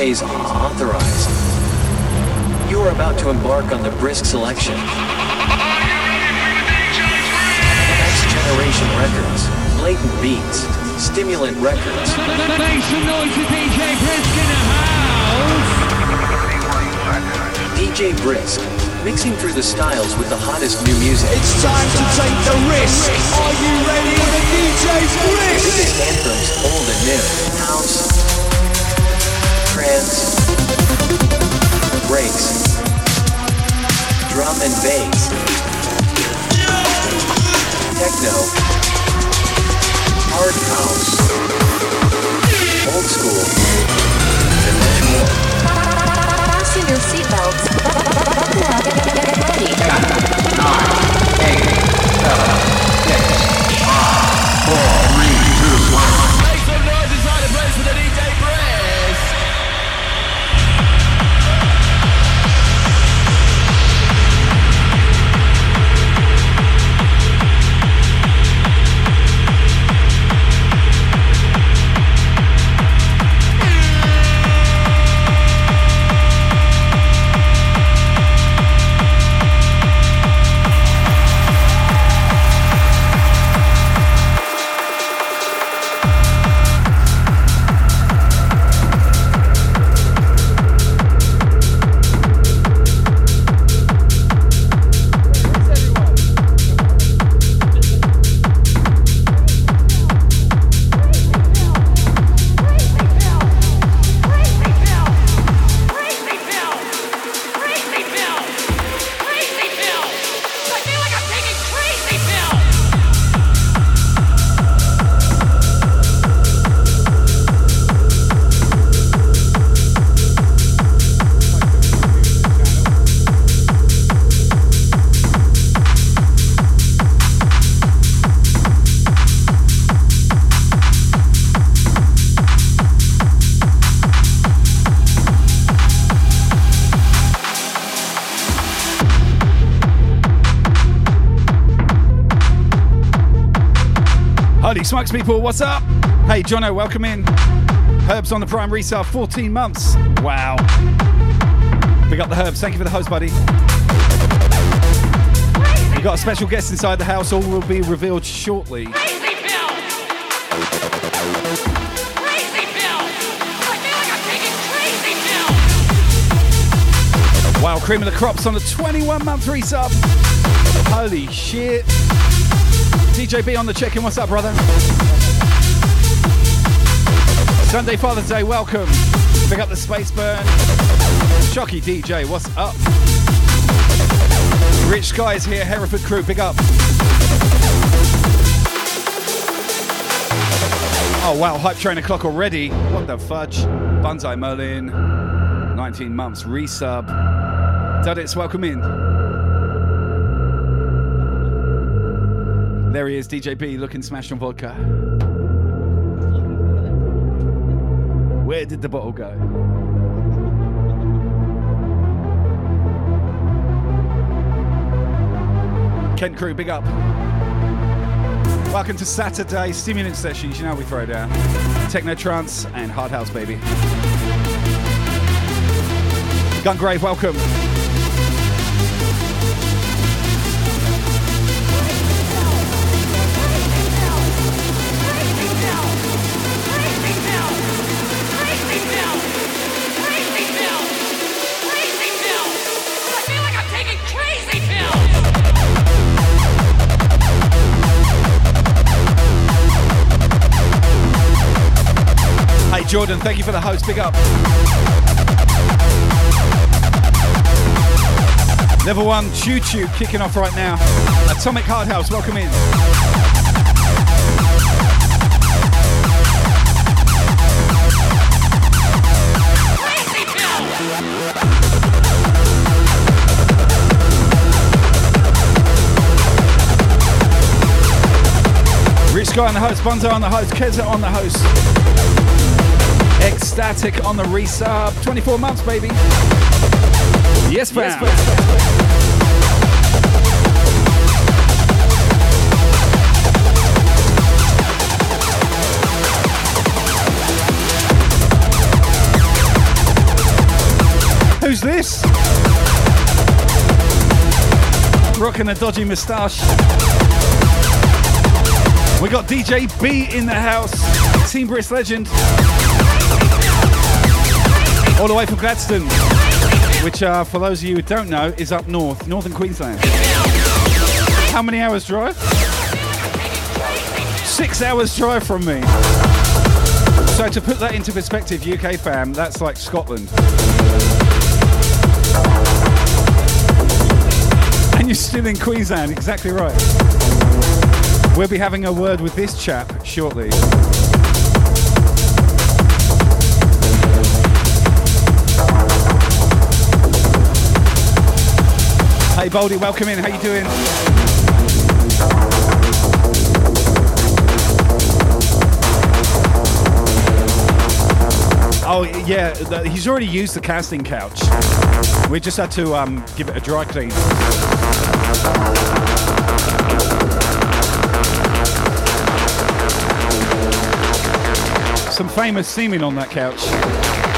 Phase authorized. You are about to embark on the brisk selection. Next generation records, blatant beats, stimulant records. Make some noise for DJ Brisk in the house. DJ Brisk, mixing through the styles with the hottest new music. It's time to take the risk. Are you ready for the DJ Brisk? Biggest anthems, old and new. House, breaks, drum and bass, techno, hard house, old school, and much more. Fasten your seatbelts. Buckle up. Get ready. Make People, what's up? Hey, Jono, welcome in. Herbs on the Prime resale, 14 months. Wow. Big up the Herbs. Thank you for the host, buddy. We've got a special guest inside the house. All will be revealed shortly. Crazy pills! Crazy pills! I feel like I'm taking crazy pills! Wow, cream of the crops on the 21 month resub. Holy shit. DJ B on the check in. What's up, brother? Sunday Father's Day, welcome. Pick up the Space Burn. Shocky DJ, what's up? Rich Skies here, Hereford crew, big up. Oh wow, hype train o'clock already. What the fudge? Bunzai Merlin, 19 months resub. Duddits, welcome in. There he is, DJ B, looking smashed on vodka. Did the bottle go? Kent Crew, big up. Welcome to Saturday Stimulant Sessions. You know we throw down techno trance and hard house, baby. Gungrave, welcome. Jordan, thank you for the host. Big up. Level one Choo Choo kicking off right now. Atomic Hard House, welcome in. Rich Sky on the host, Bonzo on the host, Keza on the host. Ecstatic on the resub. 24 months, baby. Yes, fam. Who's this? Rocking a dodgy moustache. We got DJ B in the house. Team Brisk legend. All the way from Gladstone, which, uh, for those of you who don't know, is up north, northern Queensland. How many hours drive? Six hours drive from me. So to put that into perspective, UK fam, that's like Scotland. And you're still in Queensland, exactly right. We'll be having a word with this chap shortly. Hey Baldy, welcome in. How you doing? Oh yeah, he's already used the casting couch. We just had to um, give it a dry clean. Some famous semen on that couch.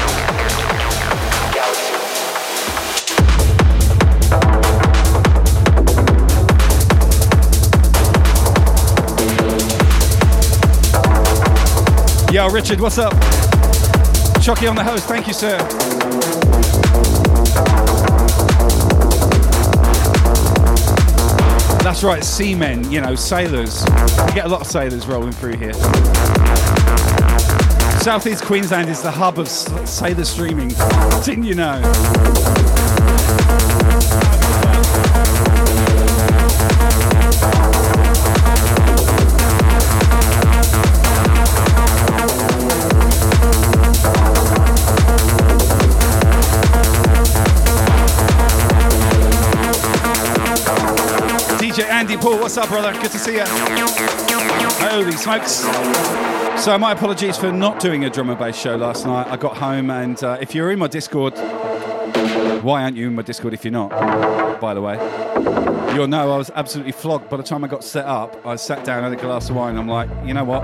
Yo, Richard, what's up? Chucky on the host, thank you, sir. That's right, seamen, you know, sailors. We get a lot of sailors rolling through here. Southeast Queensland is the hub of sailor streaming. Didn't you know? Paul, what's up, brother? Good to see you. Holy smokes. So, my apologies for not doing a drum and bass show last night. I got home, and uh, if you're in my Discord, why aren't you in my Discord if you're not? By the way, you'll know I was absolutely flogged by the time I got set up. I sat down, had a glass of wine. And I'm like, you know what?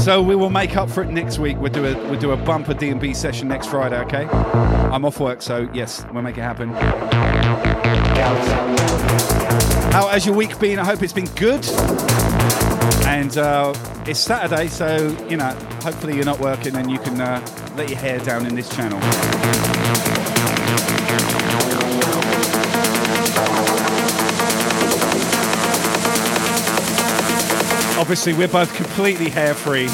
So we will make up for it next week. We'll do a we'll do a bumper D and B session next Friday. Okay, I'm off work, so yes, we'll make it happen. How has your week been? I hope it's been good. And uh, it's Saturday, so you know, hopefully you're not working and you can uh, let your hair down in this channel. Obviously, we're both completely hair free.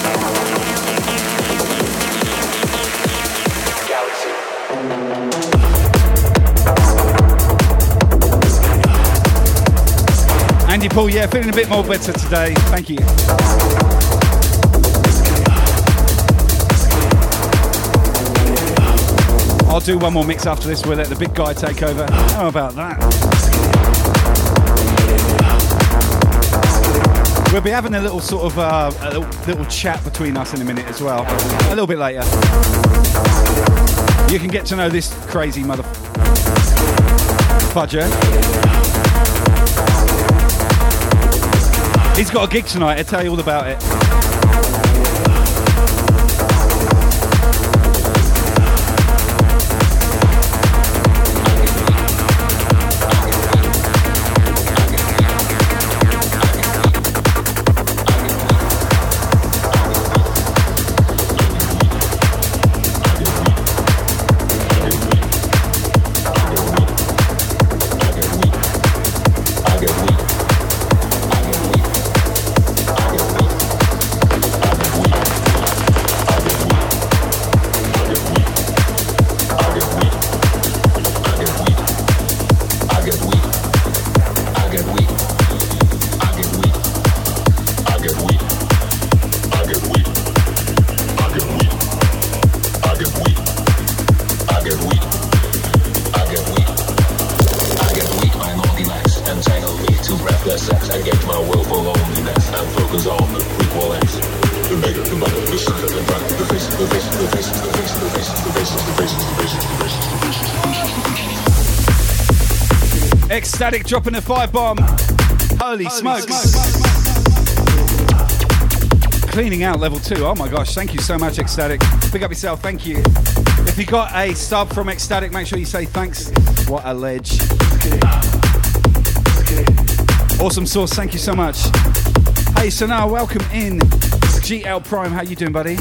Yeah, feeling a bit more better today. Thank you. I'll do one more mix after this. We'll let the big guy take over. How about that? We'll be having a little sort of uh, a little, little chat between us in a minute as well. A little bit later. You can get to know this crazy mother fudger. He's got a gig tonight. I'll tell you all about it. Dropping a five bomb. Holy, smokes. Cleaning out level two. Oh my gosh, thank you so much, Ecstatic. Big up yourself, thank you. If you got a sub from Ecstatic, make sure you say thanks. What a ledge. Awesome sauce, thank you so much. Hey, so now welcome in GL Prime. How you doing, buddy?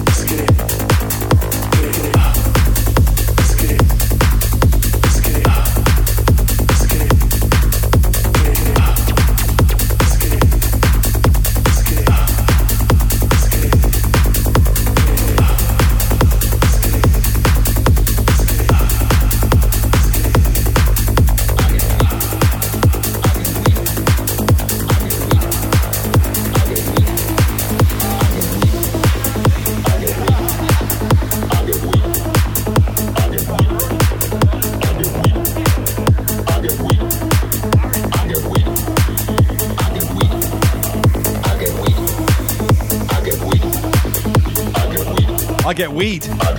Get weed.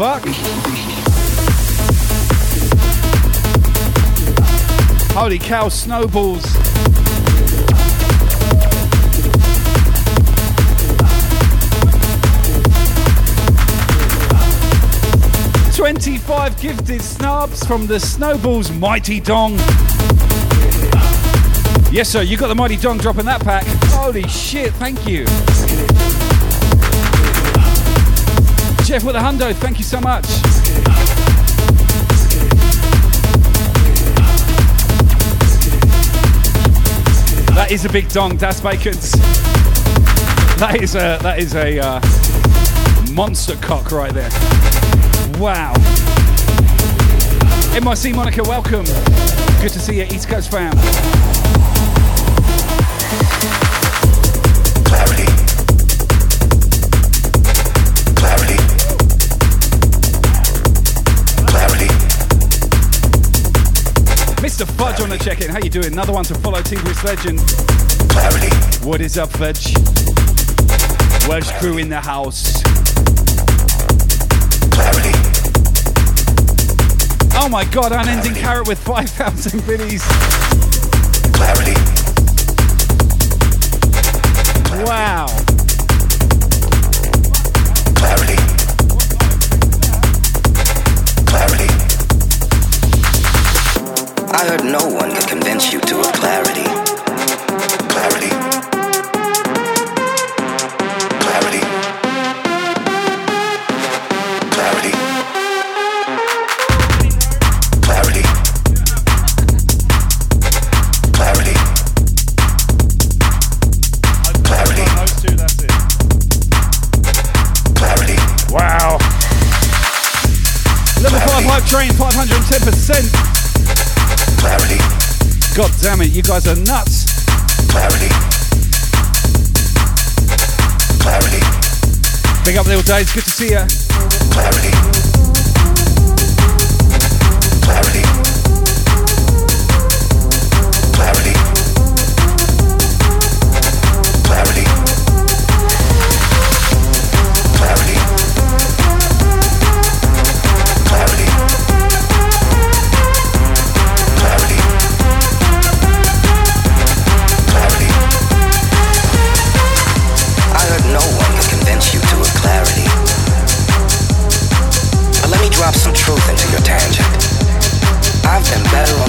Fuck? Holy cow, snowballs. Twenty-five gifted snubs from the Snowballs Mighty Dong. Yes, sir, you got the Mighty Dong dropping that pack. Holy shit, thank you. Jeff with a hundo, thank you so much. That is a big dong, Das Bacons. That is a that is a uh, monster cock right there. Wow. NYC Monica, welcome. Good to see you, East Coast fam. On the check-in. How you doing? Another one to follow Team Legend. Clarity. What is up, Fudge? Welsh crew in the house. Clarity. Oh my god, unending carrot with 5,000 biddies. Clarity. Level 5 hype train, 510%. Clarity. God damn it, you guys are nuts. Clarity. Clarity. Big up little days, good to see ya. Clarity. Clarity. Clarity. and better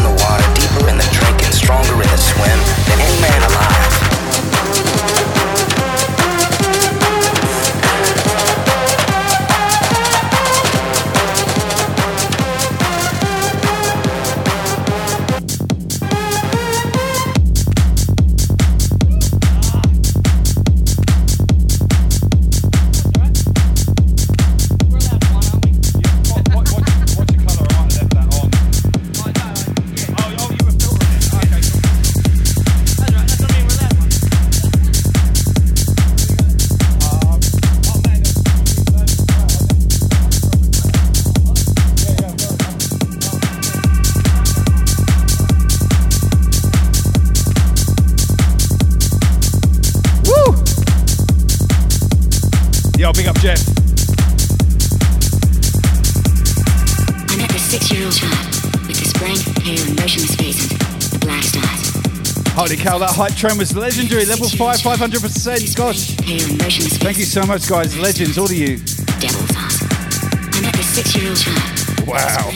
that hype train was legendary. Level 5, 500%. Gosh. Thank you so much, guys. Legends, all of you. Devil's eyes. I met this six-year-old child. Wow.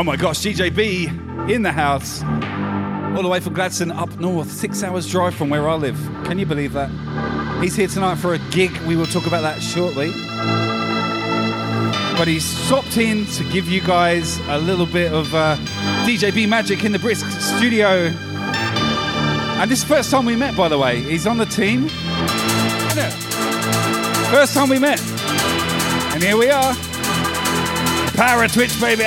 Oh my gosh, DJB in the house. All the way from Gladstone up north, six hours drive from where I live. Can you believe that? He's here tonight for a gig. We will talk about that shortly. But he's stopped in to give you guys a little bit of uh, DJ B magic in the Brisk studio. And this is the first time we met, by the way. He's on the team. First time we met. And here we are. Power Twitch, baby.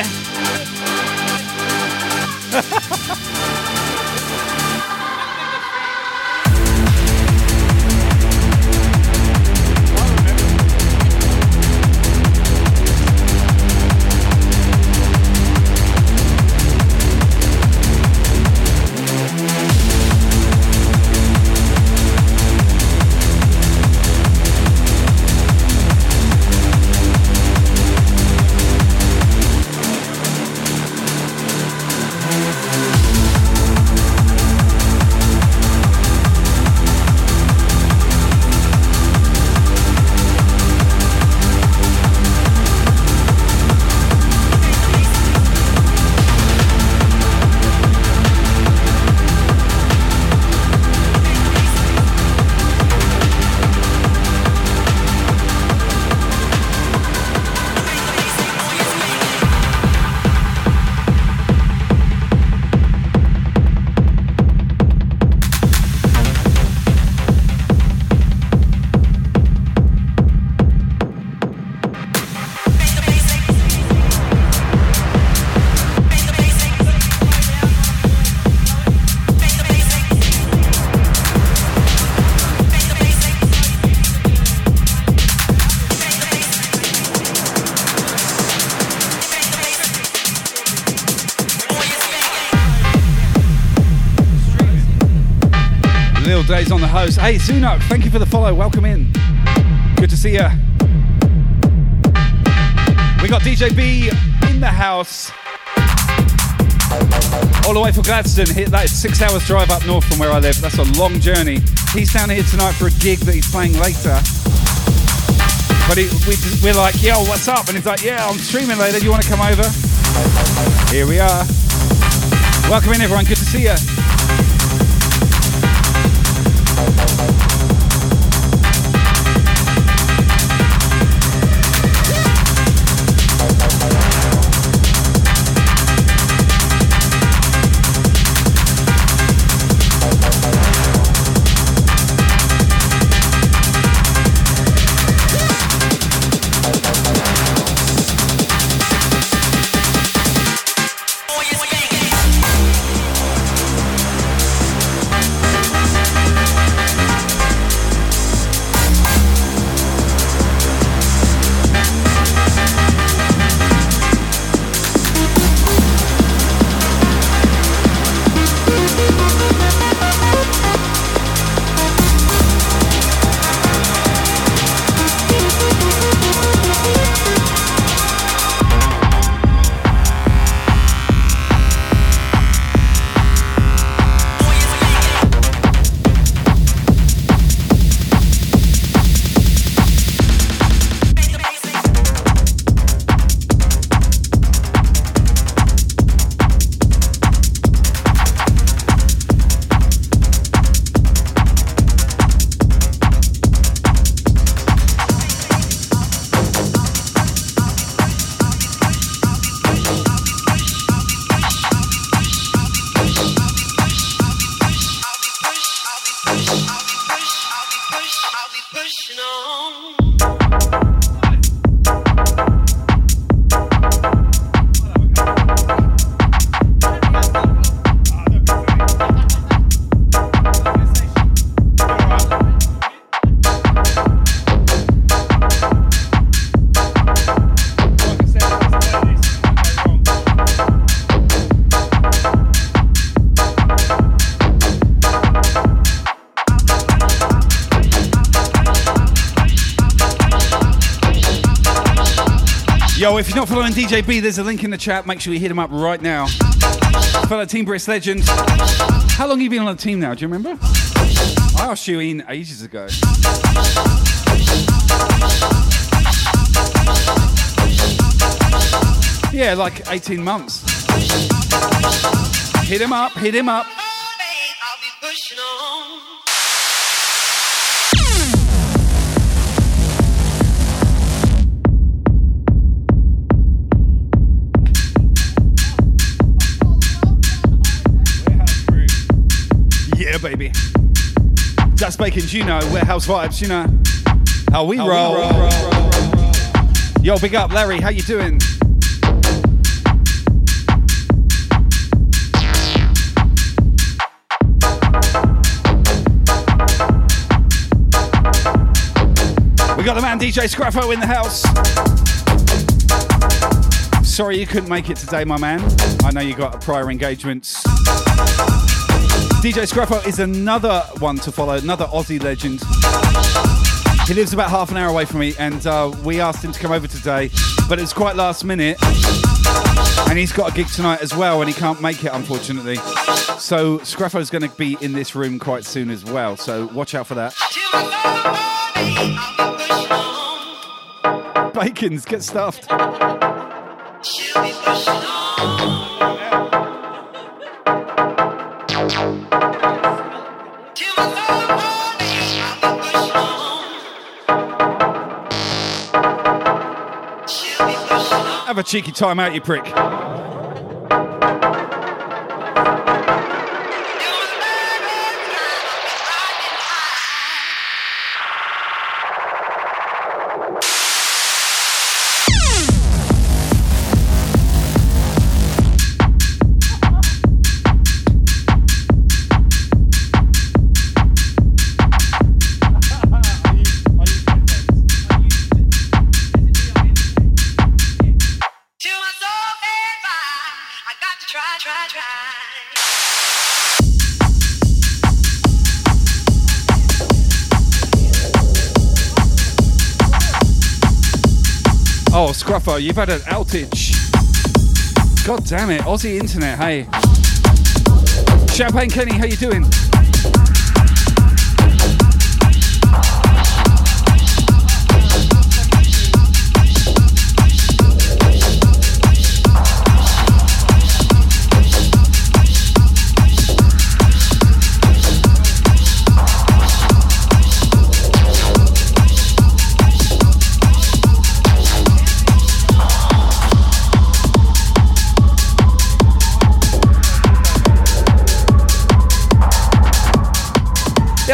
Days on the host. Hey, Zunok, thank you for the follow. Welcome in. Good to see you. We got DJ B in the house. All the way from Gladstone. That is six hours drive up north from where I live. That's a long journey. He's down here tonight for a gig that he's playing later. But he, we, we're like, yo, what's up? And he's like, yeah, I'm streaming later. Do you want to come over? Here we are. Welcome in, everyone. Good to see you. Following DJ B, there's a link in the chat. Make sure you hit him up right now. Fellow Team Brisk legend. How long have you been on the team now? Do you remember? I asked you in ages ago. Yeah, like 18 months. Hit him up, hit him up. You know. Warehouse vibes, you know. How we How we roll. roll. Yo, big up, Larry. How you doing? We got the man DJ Scraffo in the house. Sorry you couldn't make it today, my man. I know you got prior engagements. DJ Scraffo is another one to follow, another Aussie legend. He lives about half an hour away from me, and uh, we asked him to come over today, but it's quite last minute. And he's got a gig tonight as well, and he can't make it, unfortunately. So Scraffo's going to be in this room quite soon as well, so watch out for that. Bacons, get stuffed. Cheeky time out, you prick. Oh, Scruffo, you've had an outage. God damn it, Aussie internet, hey. Champagne Kenny, how you doing?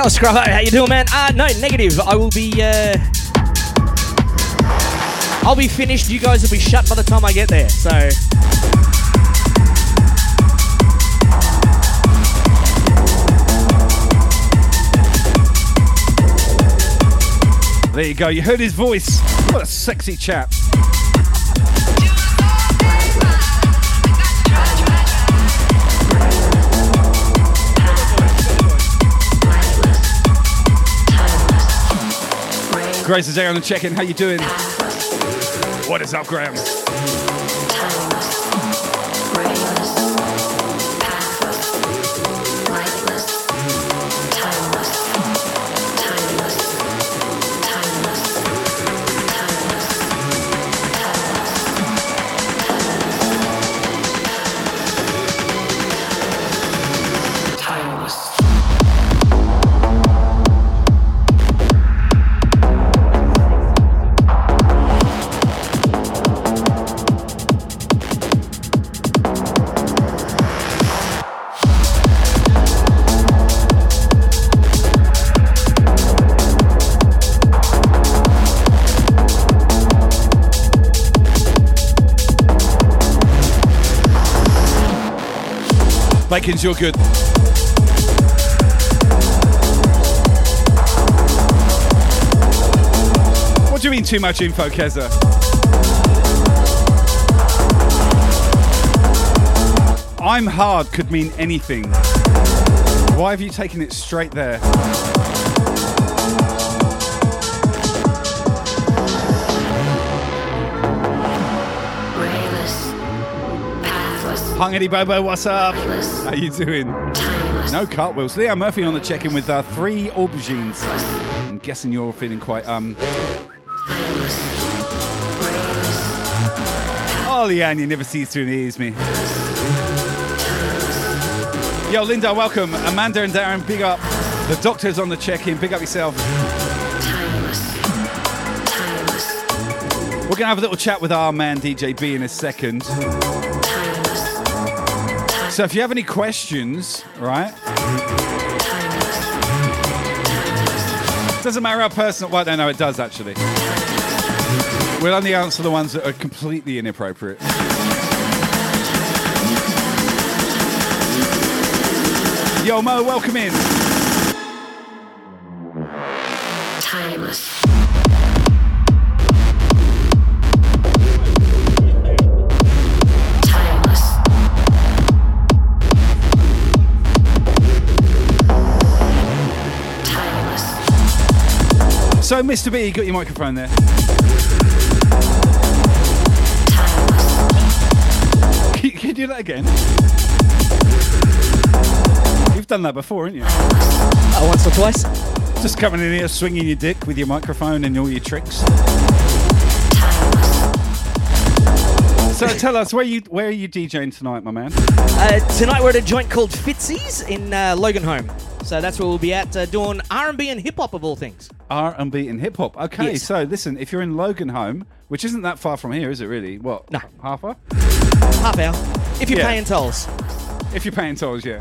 Yo, Scrap, how you doing, man? Uh, no, negative. I will be, uh... I'll be finished. You guys will be shut by the time I get there, so... There you go, you heard his voice. What a sexy chap. Grace is there on the check-in. How you doing? What is up, Graham? Bacon's, you're good. What do you mean too much info, Keza? I'm hard could mean anything. Why have you taken it straight there? Hungity Bobo, what's up? How you doing? No cartwheels. Leo Murphy on the check-in with uh, three aubergines. I'm guessing you're feeling quite um. Oh, Oh, Leanne, you never cease to amaze me. Yo, Linda, welcome. Amanda and Darren, big up. The doctor's on the check-in. Big up yourself. We're gonna have a little chat with our man DJ B in a second. So if you have any questions, right? Doesn't matter how personal. Well, no, no, it does actually. We'll only answer the ones that are completely inappropriate. Yo, Mo, welcome in. Timeless. So, Mr. B, you got your microphone there. Can, can you do that again? You've done that before, haven't you? Uh, once or twice. Just coming in here, swinging your dick with your microphone and all your tricks. So tell us where you where are you DJing tonight, my man? Uh, tonight we're at a joint called Fitzy's in uh, Loganholme. So that's where we'll be at, uh, doing R&B and hip hop of all things. R and B and hip hop. Okay, Yes. so listen, if you're in Loganholme, which isn't that far from here, is it really? What? No. half hour. Half hour, if you're Yeah. paying tolls. If you're paying tolls, yeah.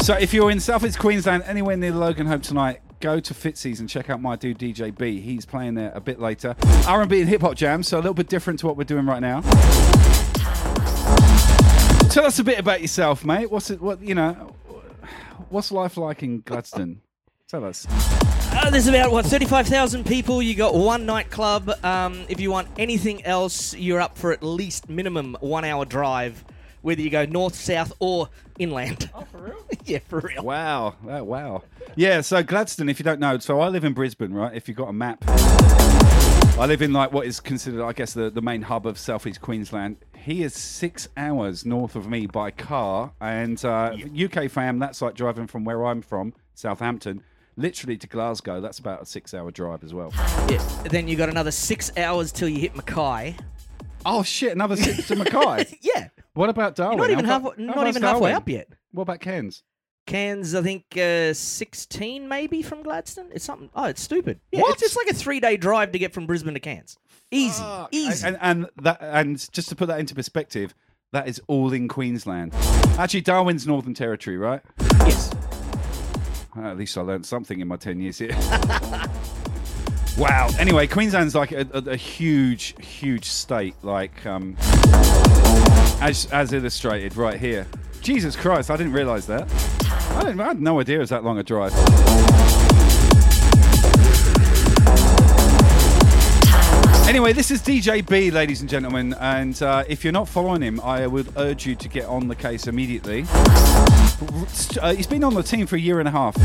So if you're in South East Queensland, anywhere near Loganholme tonight, go to Fitzy's and check out my dude DJ B. He's playing there a bit later. R and B and hip hop jam, so a little bit different to what we're doing right now. Tell us a bit about yourself, mate. What's it? What you know? What's life like in Gladstone? Tell us. Uh, there's about what 35,000 people. You got one nightclub. Um, if you want anything else, you're up for at least minimum one hour drive, whether you go north, south, or inland. Oh, for real? yeah, for real. Wow, oh, wow. Yeah, so Gladstone, if you don't know, so I live in Brisbane, right? If you've got a map, I live in like what is considered, I guess, the, the main hub of southeast Queensland. He is six hours north of me by car, and uh, UK fam, that's like driving from where I'm from, Southampton, literally to Glasgow. That's about a six-hour drive as well. Yeah. Then you got another six hours till you hit Mackay. Oh shit, another six to Mackay. yeah. What about Darwin? You're not even half, not even halfway Darwin? up yet. What about Cairns? Cairns, I think uh, 16 maybe from Gladstone. It's something. Oh, it's stupid. Yeah, What? It's just like a three day drive to get from Brisbane to Cairns. Easy, easy. And, and that and just to put that into perspective, that is all in Queensland. Actually, Darwin's Northern Territory, right? Yes. Well, at least I learned something in my ten years here. wow. Anyway, Queensland's like a, a, a huge, huge state, like um, as as illustrated right here. Jesus Christ, I didn't realise that. I, didn't, I had no idea it was that long a drive. Anyway, this is DJ B, ladies and gentlemen, and uh, if you're not following him, I would urge you to get on the case immediately. Uh, he's been on the team for a year and a half.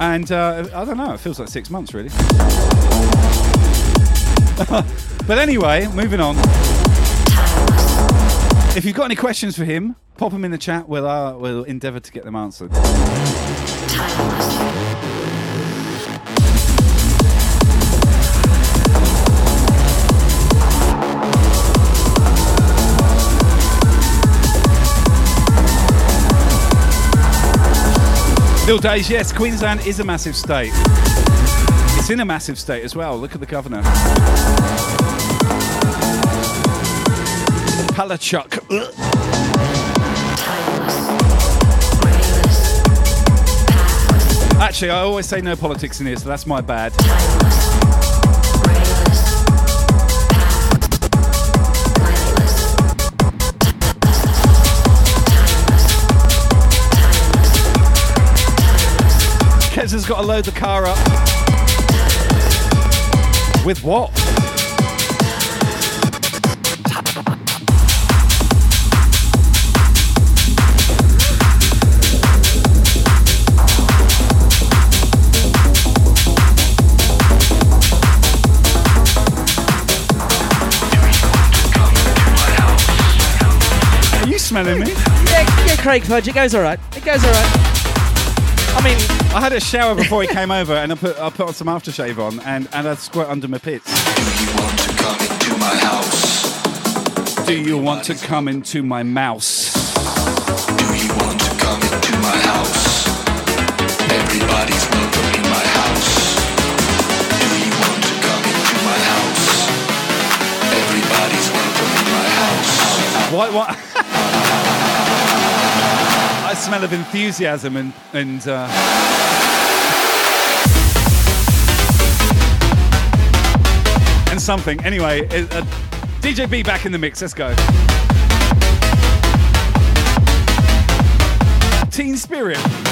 And uh, I don't know, it feels like six months, really. but anyway, moving on. If you've got any questions for him, pop them in the chat. We'll, uh, we'll endeavour to get them answered. Bill Days, yes, Queensland is a massive state. It's in a massive state as well. Look at the governor. Palaszczuk. Actually, I always say no politics in here, so that's my bad. Kez has got to load the car up. With what? Are you smelling me? Yeah, yeah, Craig Fudge. It goes all right. It goes all right. I mean, I had a shower before he came over, and I put I put on some aftershave on, and and I squirt under my pits. Do you want to come into my house? Do you want to come into my mouse? Do you want to come into my house? Everybody's welcome in my house. Do you want to come into my house? Everybody's welcome in my house. What? What? Smell of enthusiasm and and. Uh... And something. Anyway, it- uh, DJ B back in the mix. Let's go. Teen Spirit.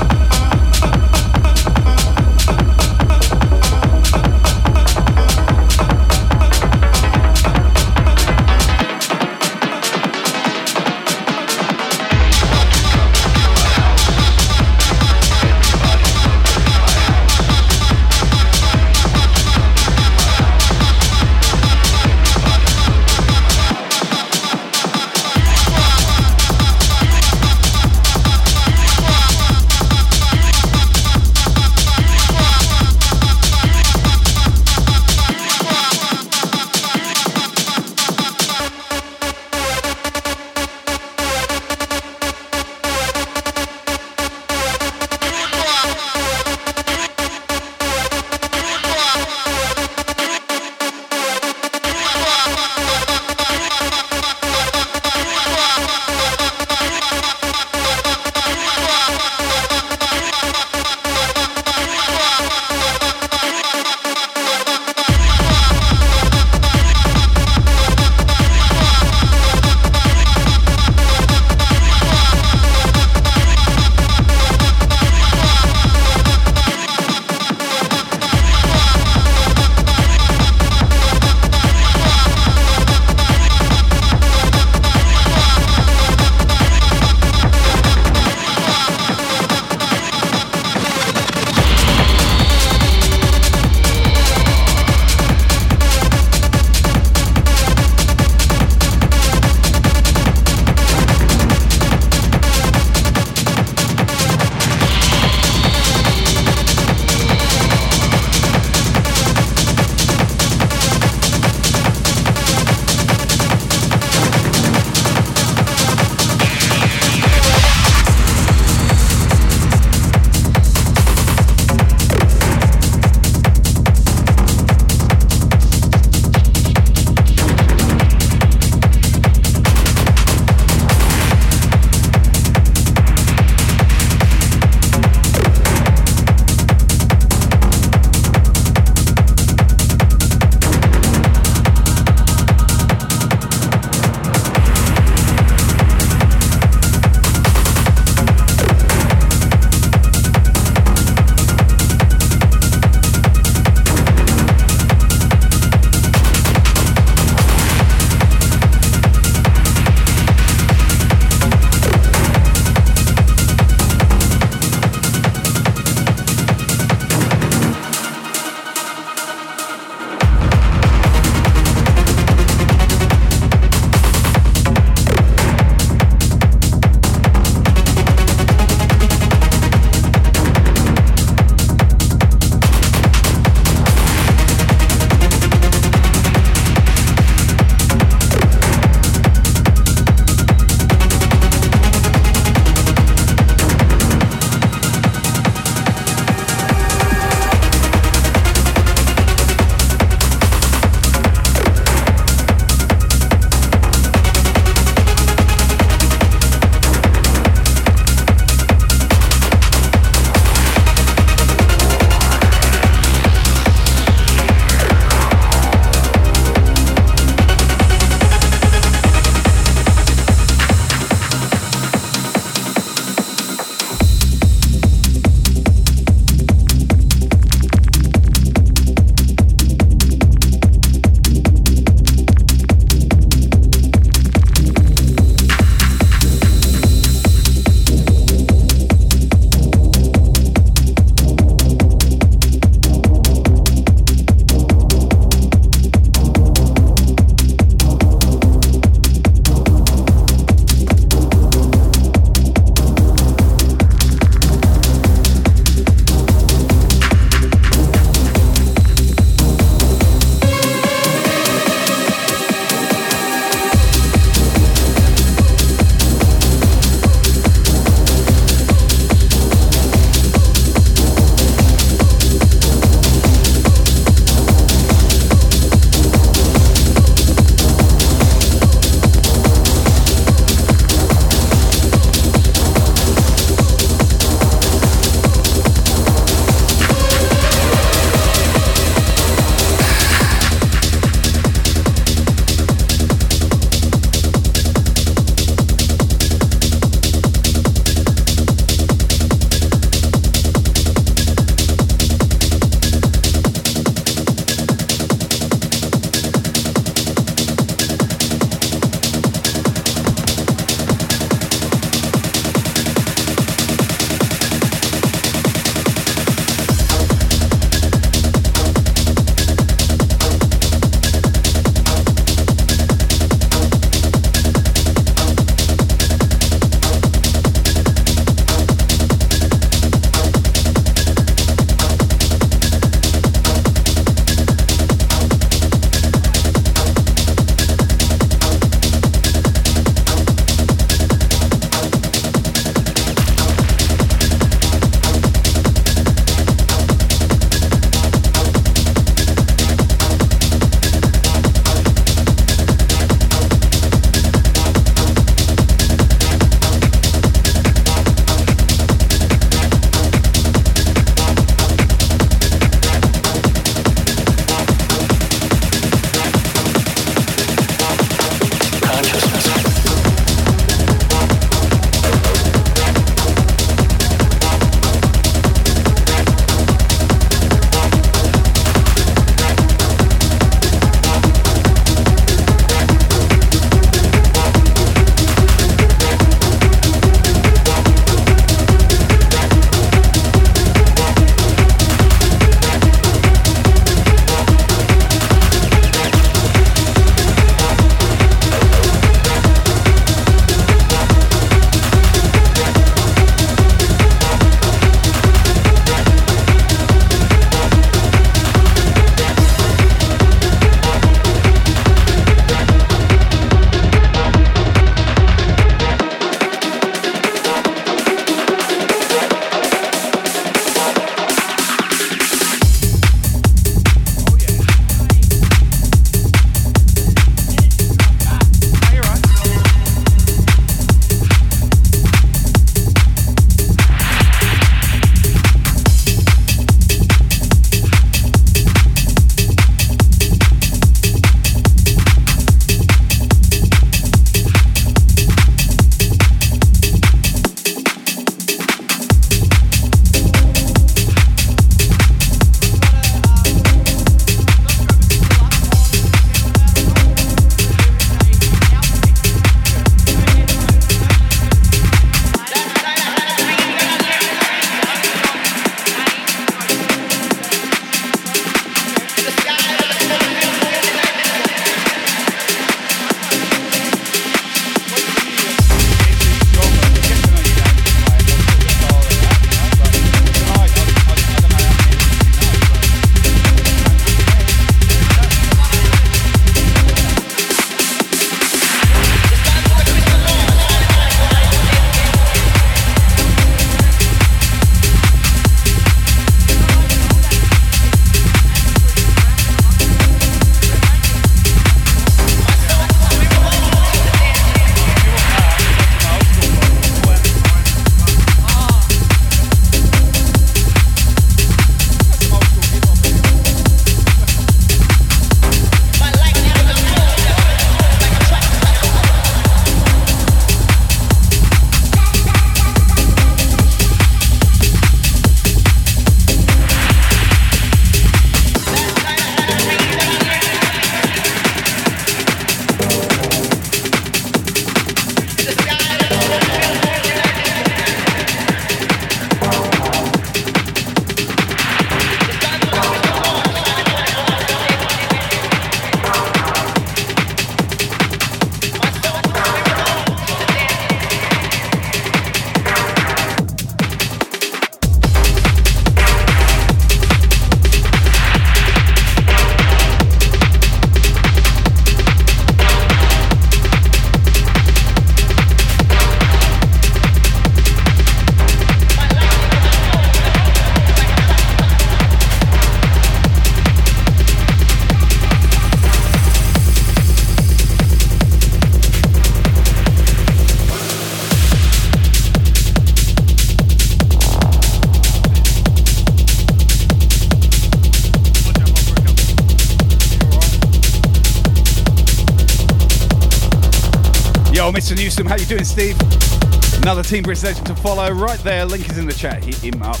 Another Team Brisk legend to follow. Right there, link is in the chat. Hit him up.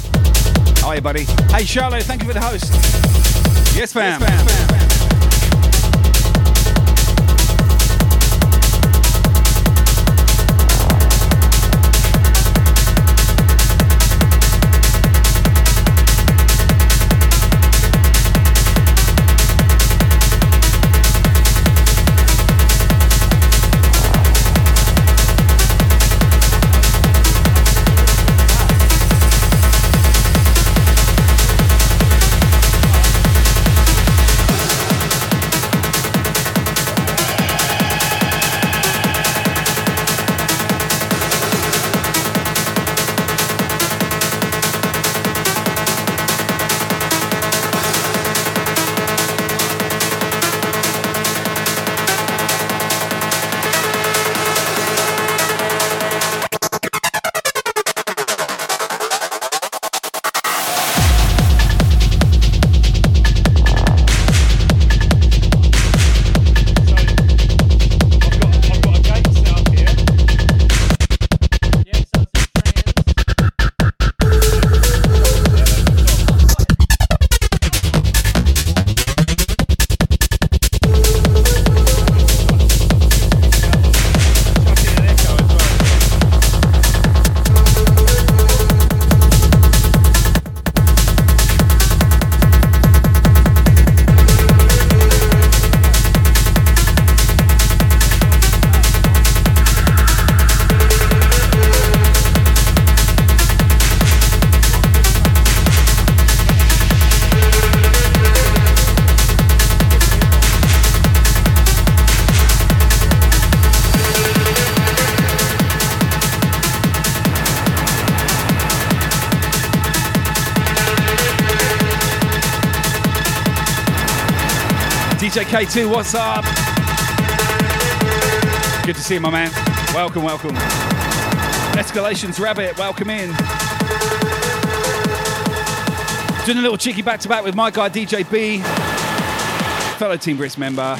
Hi, buddy. Hey, Charlotte, thank you for the host. Yes, fam. Yes, fam. K2, what's up? Good to see you, my man. Welcome, welcome. Escalations Rabbit, welcome in. Doing a little cheeky back to back with my guy DJ B, fellow Team Brisk member.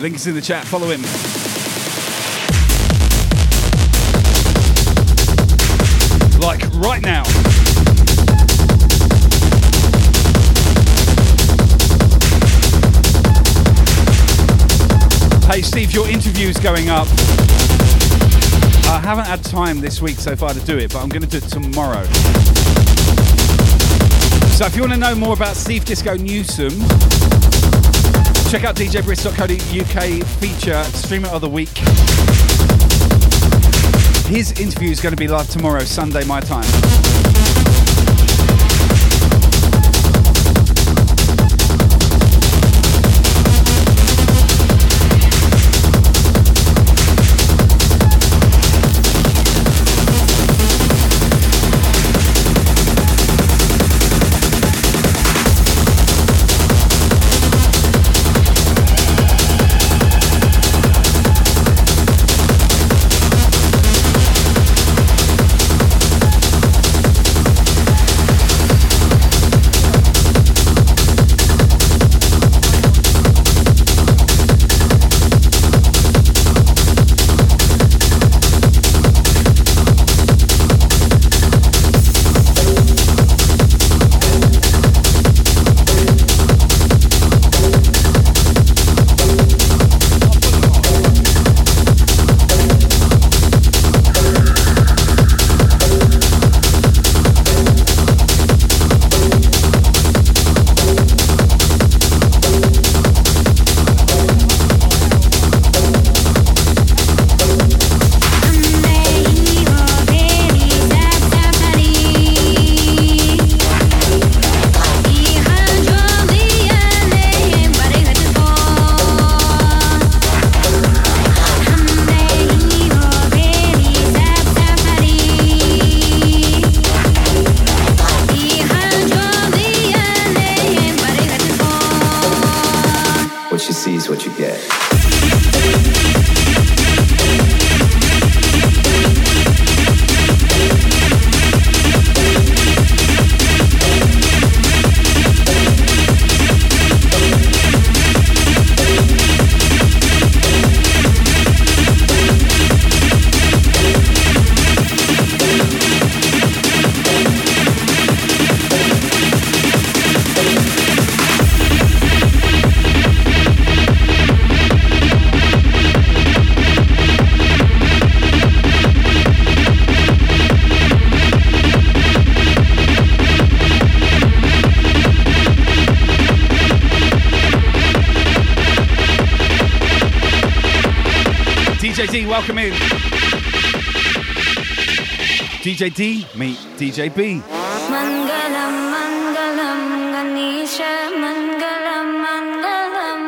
Link is in the chat, follow him. Right now. Hey Steve, your interview's going up. I haven't had time this week so far to do it, but I'm going to do it tomorrow. So if you want to know more about Steve Disco Newsom, check out djbrisk.co.uk feature streamer of the week. His interview is going to be live tomorrow, Sunday, my time. DJ D, meet DJ B. Mangalam, Mangalam, Ganesha, Mangalam, Mangalam.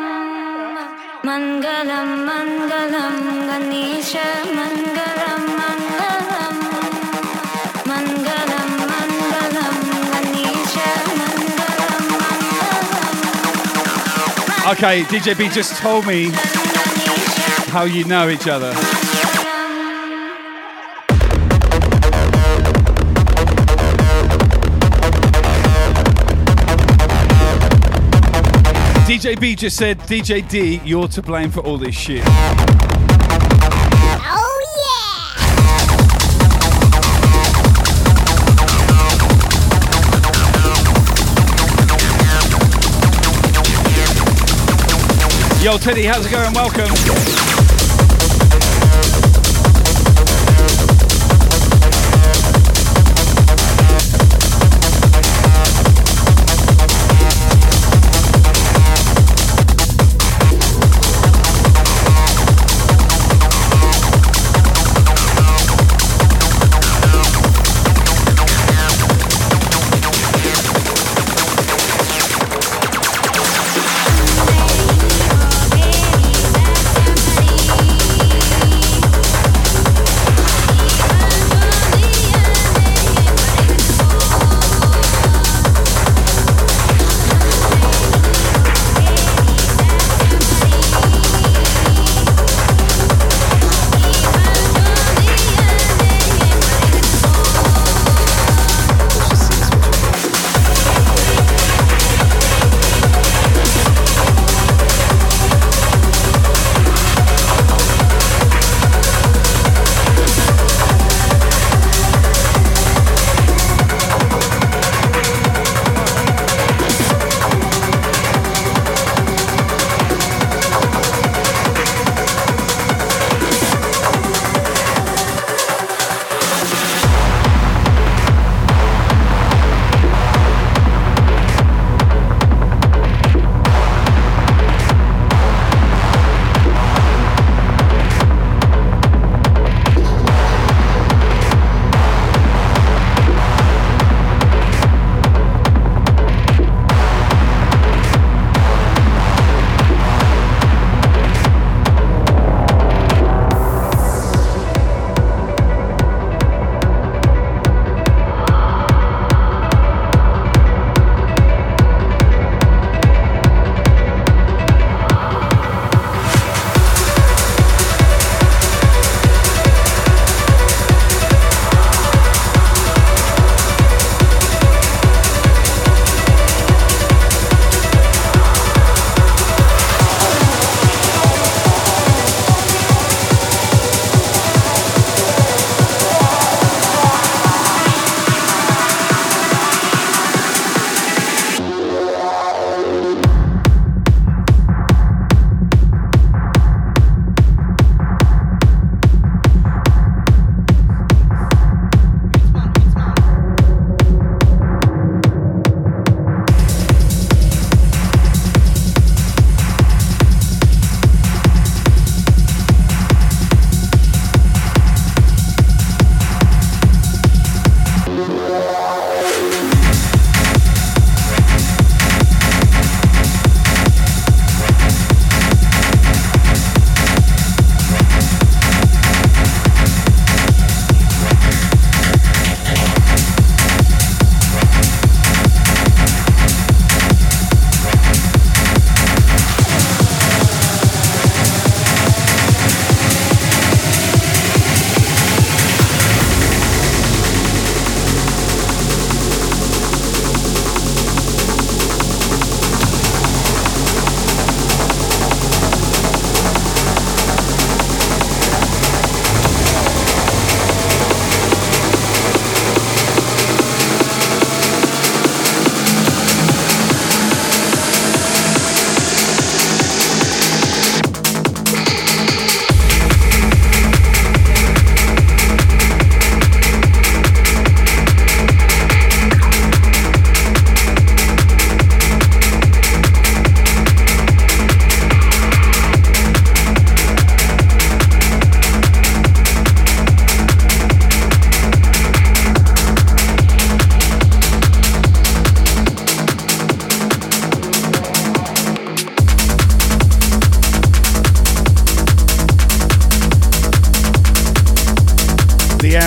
Mangalam, Mangalam, Ganesha, Mangalam, Mangalam. Mangalam, Mangalam, Ganesha, Mangalam, Mangalam. Okay, DJ B just told me how you know each other. DJ B just said, DJ D, you're to blame for all this shit. Oh yeah! Yo, Teddy, how's it going? Welcome.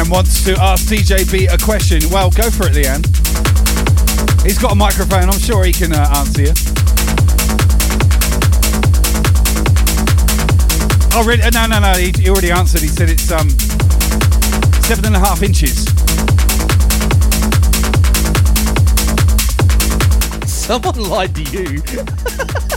Leanne wants to ask DJB a question. Well, go for it, Leanne. He's got a microphone. I'm sure he can uh, answer you. Oh, really? Uh, no, no, no. He, he already answered. He said it's um seven and a half inches. Someone lied to you.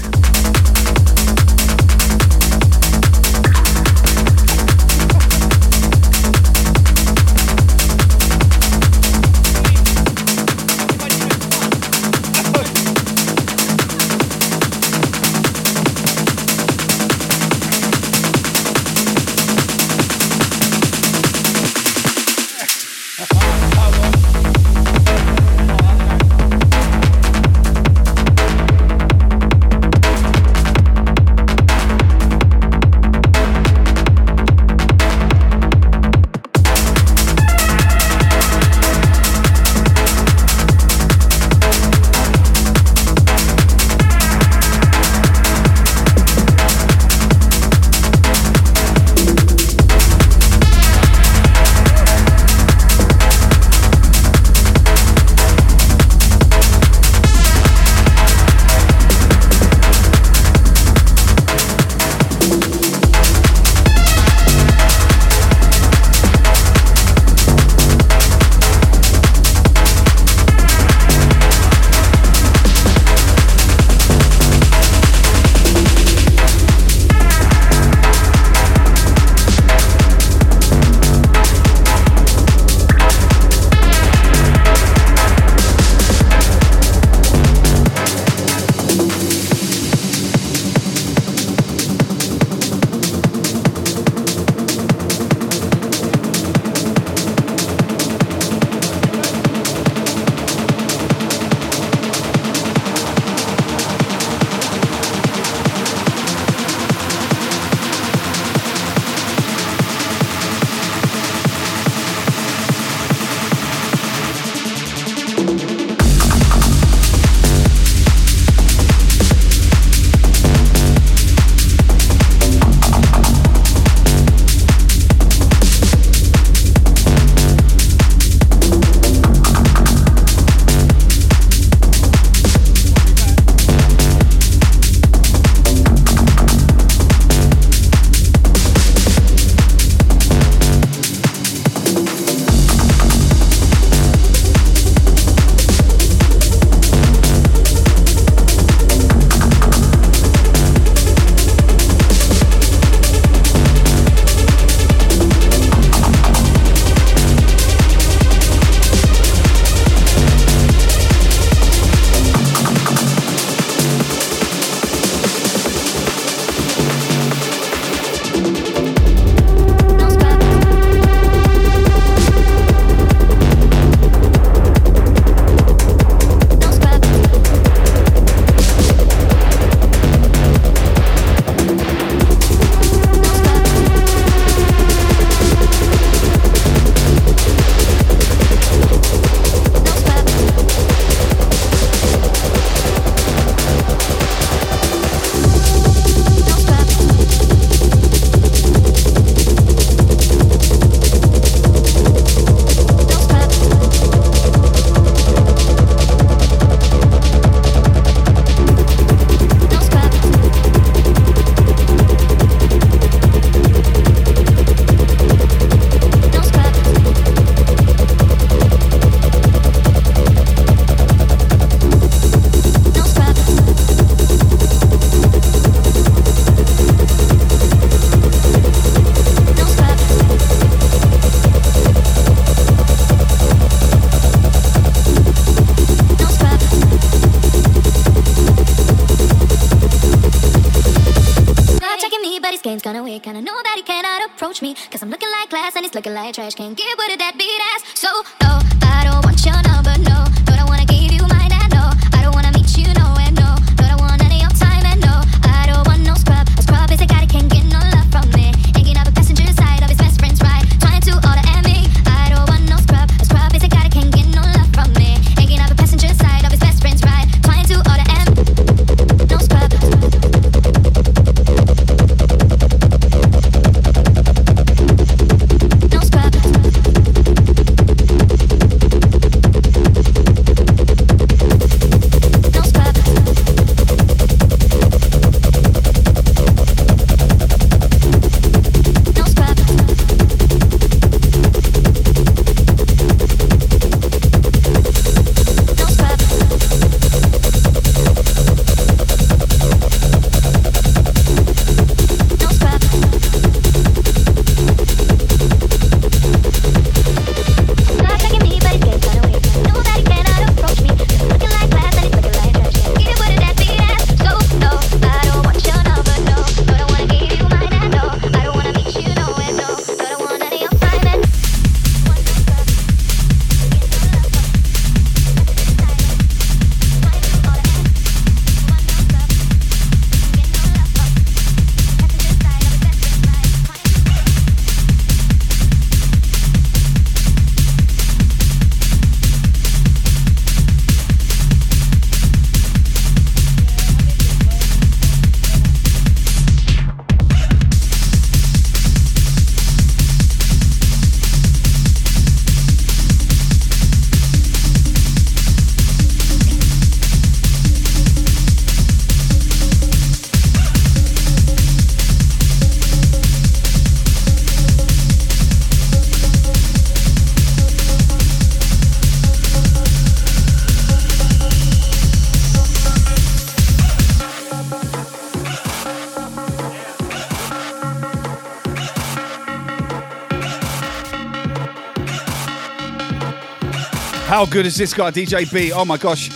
How good is this guy, DJ B? Oh my gosh.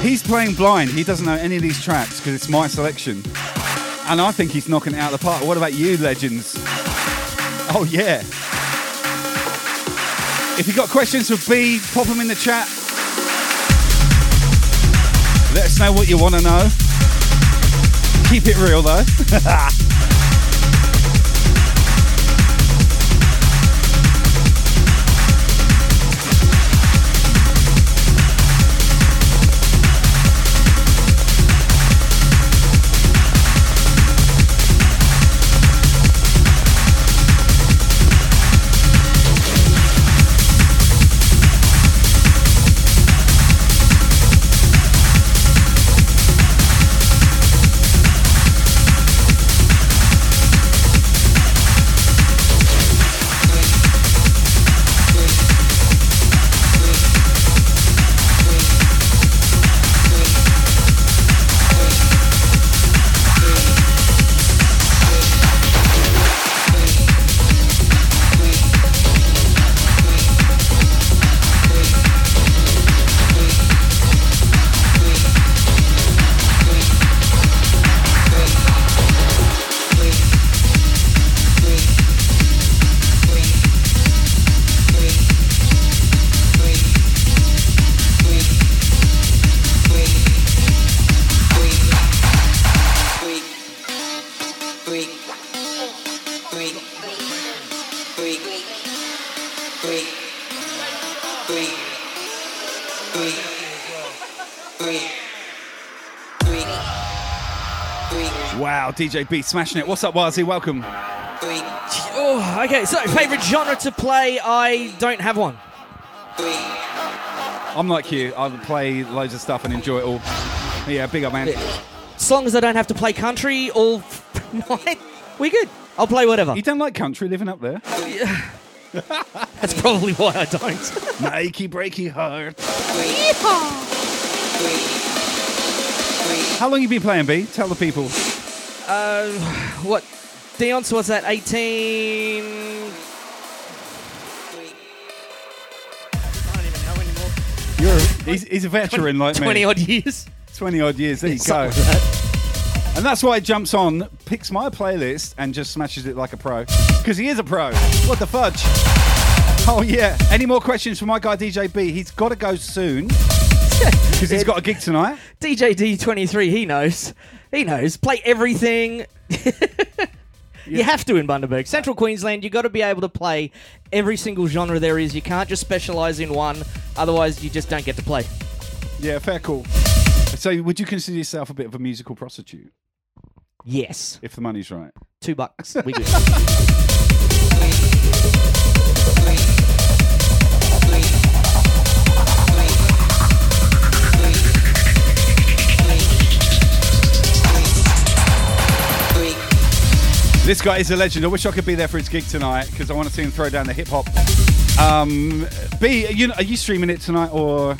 He's playing blind. He doesn't know any of these tracks because it's my selection. And I think he's knocking it out of the park. What about you, legends? Oh, yeah. If you've got questions for B, pop them in the chat. Let us know what you want to know. Keep it real, though. DJ B smashing it. What's up, Wazi? Welcome. Oh, okay. So, favorite genre to play? I don't have one. I'm like you. I play loads of stuff and enjoy it all. Yeah, big up, man. As long as I don't have to play country all night, we good. I'll play whatever. You don't like country living up there? Yeah. That's probably why I don't. Makey breaky heart. How long you been playing, B? Tell the people. Uh, what? Deonce was that 18. You're, he's, he's a veteran like me. 20 odd years. 20 odd years. There you go. Like. And that's why he jumps on, picks my playlist, and just smashes it like a pro. Because he is a pro. What the fudge? Oh, yeah. Any more questions for my guy DJ B? He's got to go soon. Because he's got a gig tonight. DJ D23, he knows. He knows. Play everything. You have to in Bundaberg. Central Queensland, you've got to be able to play every single genre there is. You can't just specialise in one, otherwise, you just don't get to play. Yeah, fair call. So, would you consider yourself a bit of a musical prostitute? Yes. If the money's right. Two bucks. We good. This guy is a legend. I wish I could be there for his gig tonight because I want to see him throw down the hip hop. Um, B, are you, are you streaming it tonight or?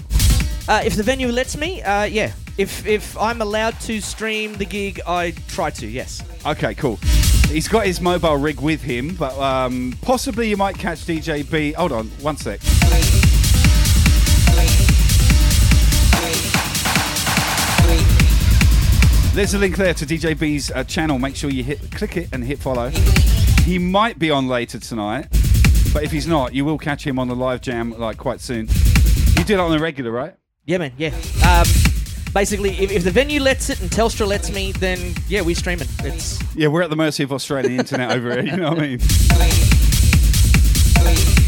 Uh, if the venue lets me, uh, yeah. If if I'm allowed to stream the gig, I try to. Yes. Okay, cool. He's got his mobile rig with him, but um, possibly you might catch DJ B. Hold on, one sec. There's a link there to DJ B's uh, channel. Make sure you hit, click it and hit follow. He might be on later tonight, but if he's not, you will catch him on the live jam like quite soon. You do that on a regular, right? Yeah, man. Yeah. Um, basically, if, if the venue lets it and Telstra lets me, then yeah, we stream it. It's Yeah, we're at the mercy of Australian internet over here. You know what I mean?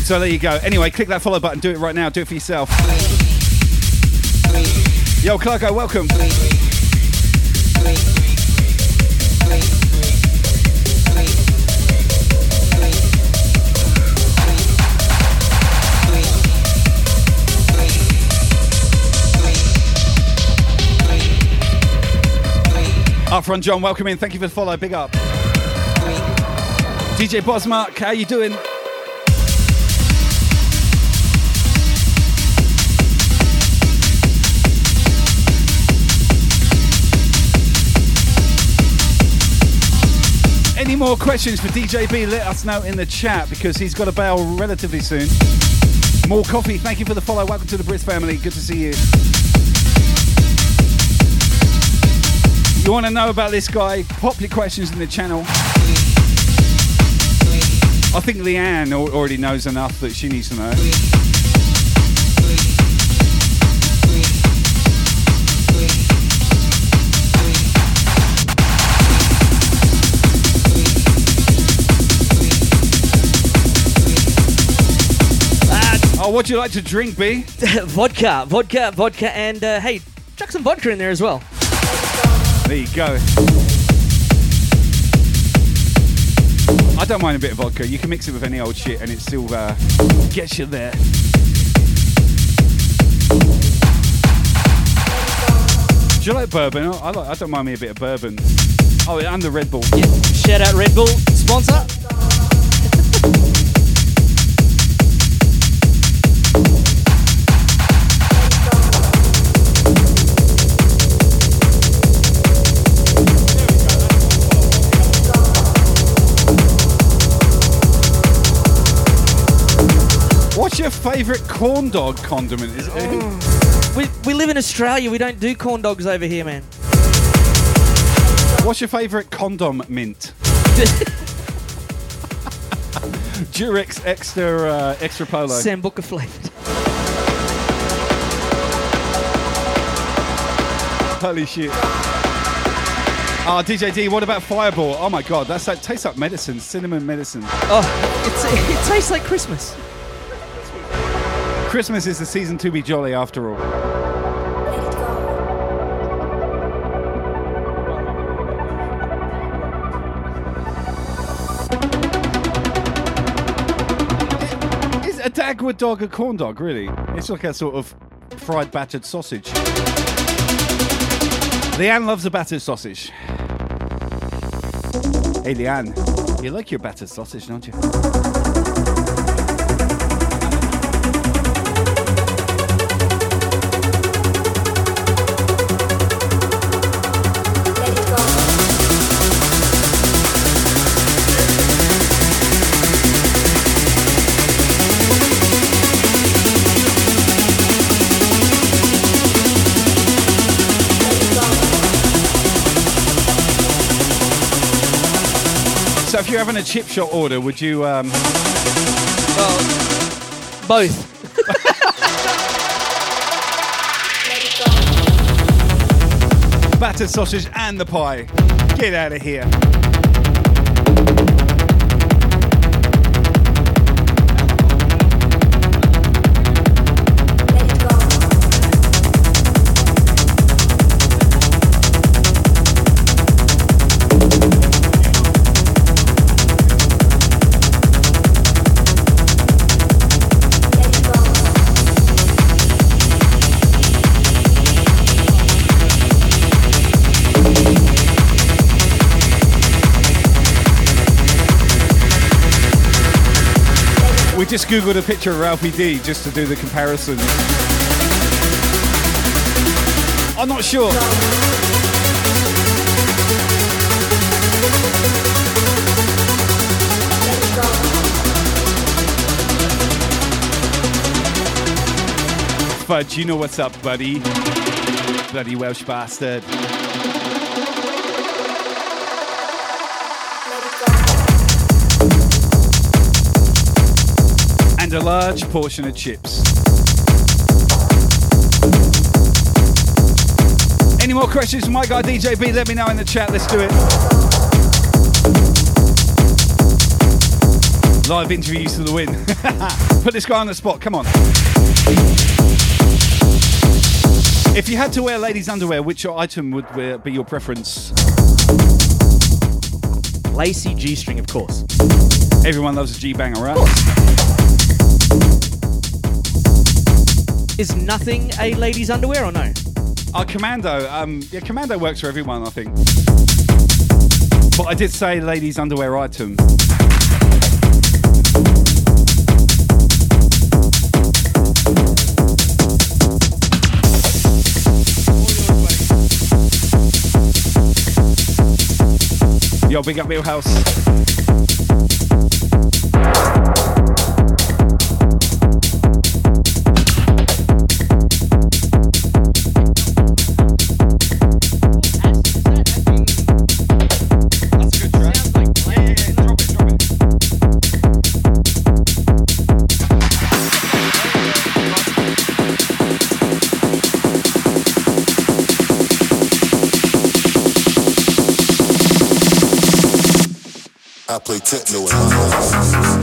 So there you go. Anyway, click that follow button. Do it right now. Do it for yourself. Yo, Clarko, welcome. Up front, John, welcome in. Thank you for the follow. Big up. DJ Bosmark, how you doing? Any more questions for DJ B? Let us know in the chat because he's got to bail relatively soon. More coffee. Thank you for the follow. Welcome to the Brisk family. Good to see you. You want to know about this guy? Pop your questions in the channel. I think Leanne already knows enough that she needs to know. Oh, what do you like to drink, B? vodka, vodka, vodka, and uh, hey, chuck some vodka in there as well. There you go. I don't mind a bit of vodka. You can mix it with any old shit and it still uh, gets you there. Do you like bourbon? I, like, I don't mind me a bit of bourbon. Oh, and the Red Bull. Yeah. Shout out Red Bull sponsor. What's your favourite corn dog condiment? Is We, we live in Australia. We don't do corn dogs over here, man. What's your favourite condom mint? Durex extra uh, extra polo. Sambuca flavored. Holy shit. Ah, DJ D, what about Fireball? Oh my god, that's that tastes like medicine, cinnamon medicine. Oh, it's, it tastes like Christmas. Christmas is the season to be jolly after all. Is a Dagwood dog a corn dog, really? It's like a sort of fried battered sausage. Leanne loves a battered sausage. Hey, Leanne, you like your battered sausage, don't you? You're having a chip shot order, would you? Um... Both. Battered sausage and the pie. Get out of here. Just googled a picture of Ralphie D just to do the comparison. I'm not sure. Fudge, you know what's up, buddy. Bloody Welsh bastard. A large portion of chips. Any more questions from my guy DJB? Let me know in the chat. Let's do it. Live interviews to the win. Put this guy on the spot. Come on. If you had to wear ladies' underwear, which item would be your preference? Lacy G string, of course. Everyone loves a G banger, right? Is nothing a lady's underwear or no? Oh, Commando. Um, yeah, Commando works for everyone, I think. But I did say ladies' underwear item. Yo, big up Wheelhouse. Play techno in my house.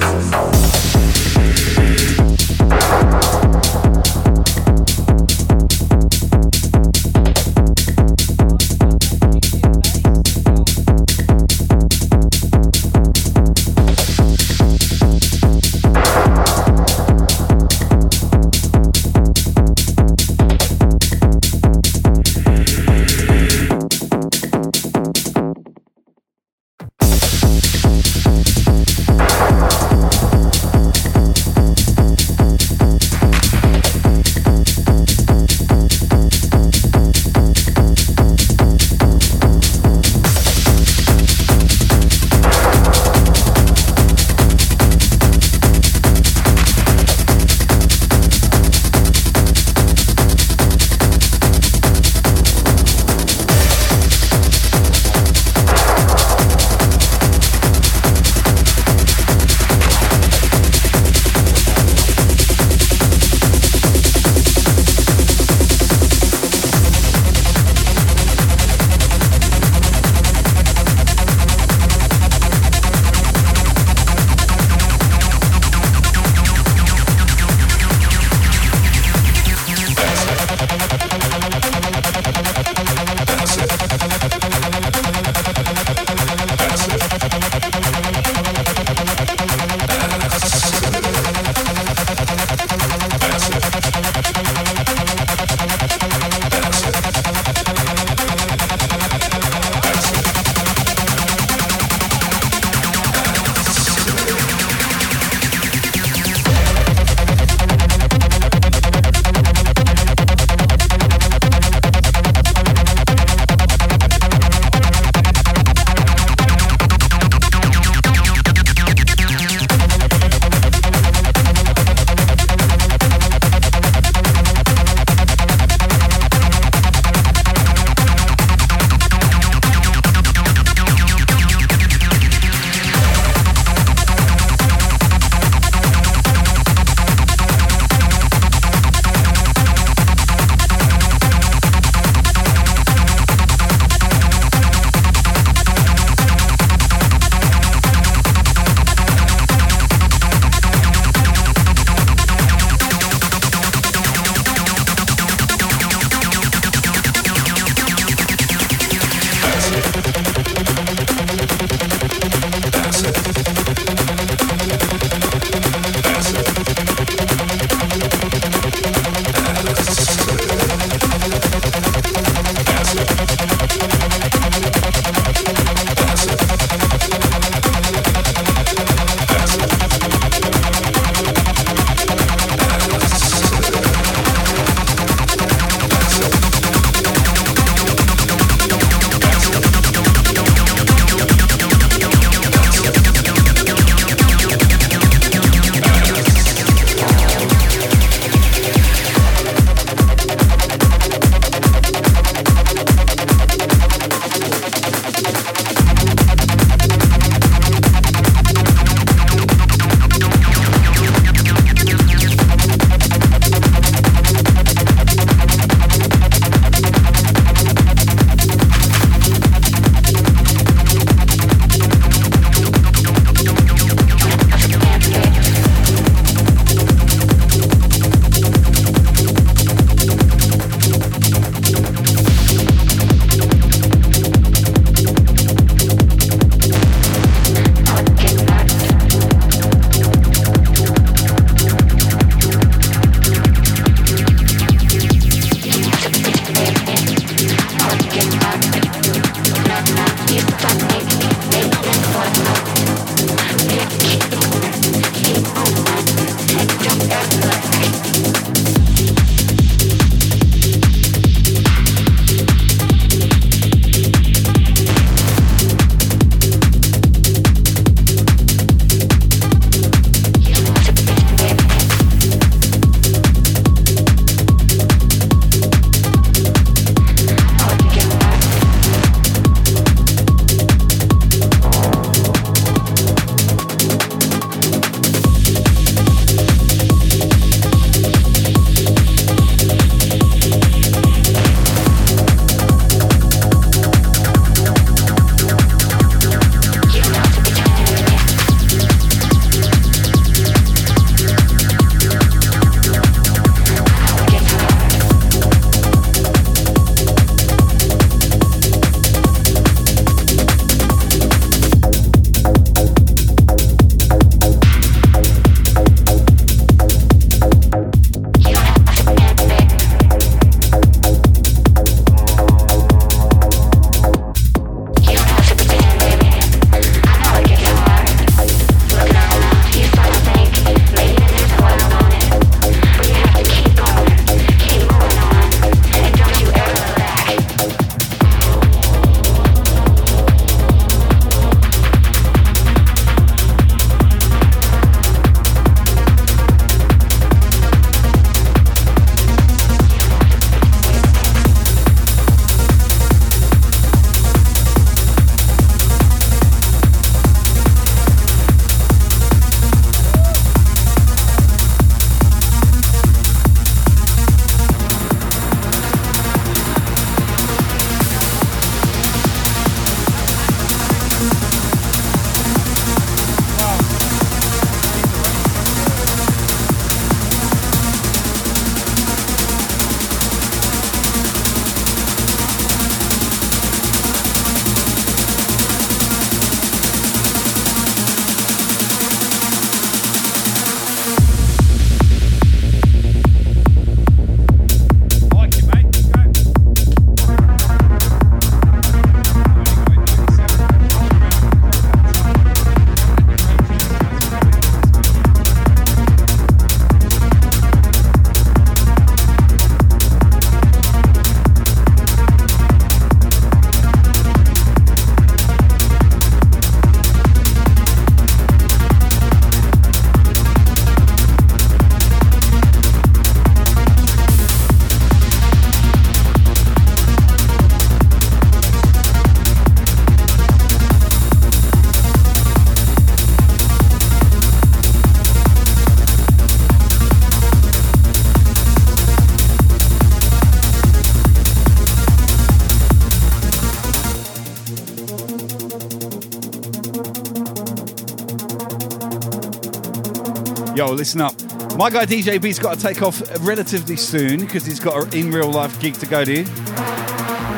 Listen up. My guy DJ B's got to take off relatively soon because he's got an in real life gig to go to.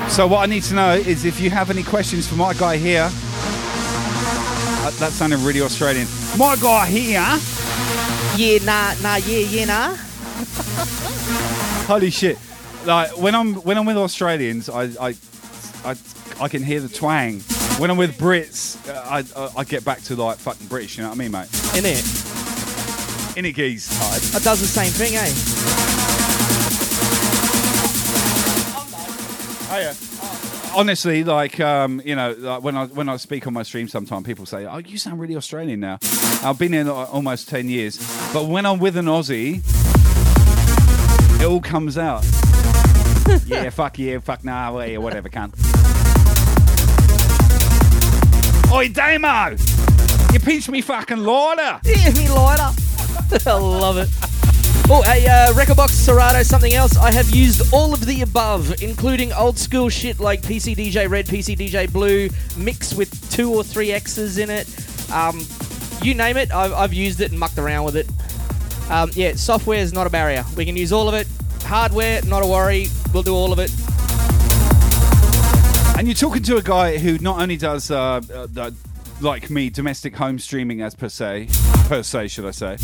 So, what I need to know is if you have any questions for my guy here. Uh, that sounded really Australian. My guy here. Yeah, nah, nah, yeah, yeah, nah. Holy shit! Like when I'm when I'm with Australians, I I I, I can hear the twang. When I'm with Brits, uh, I, I I get back to like fucking British. You know what I mean, mate? In it. In it, geez. Oh, it does the same thing, eh? Oh yeah. Honestly, like um, you know, like when I when I speak on my stream, sometimes people say, "Oh, you sound really Australian now." I've been here almost ten years, but when I'm with an Aussie, it all comes out. yeah, fuck yeah, fuck nah, well, yeah, whatever, can. Oi, Damo! You pinch me fucking lighter! Yeah, me lighter. I love it. Oh, a uh, rekordbox Serato, something else. I have used all of the above, including old school shit like PC DJ Red, PC DJ Blue, mixed with two or three X's in it. Um, you name it, I've, I've used it and mucked around with it. Um, yeah, software is not a barrier. We can use all of it. Hardware, not a worry. We'll do all of it. And you're talking to a guy who not only does, uh, uh, like me, domestic home streaming as per se, per se, should I say,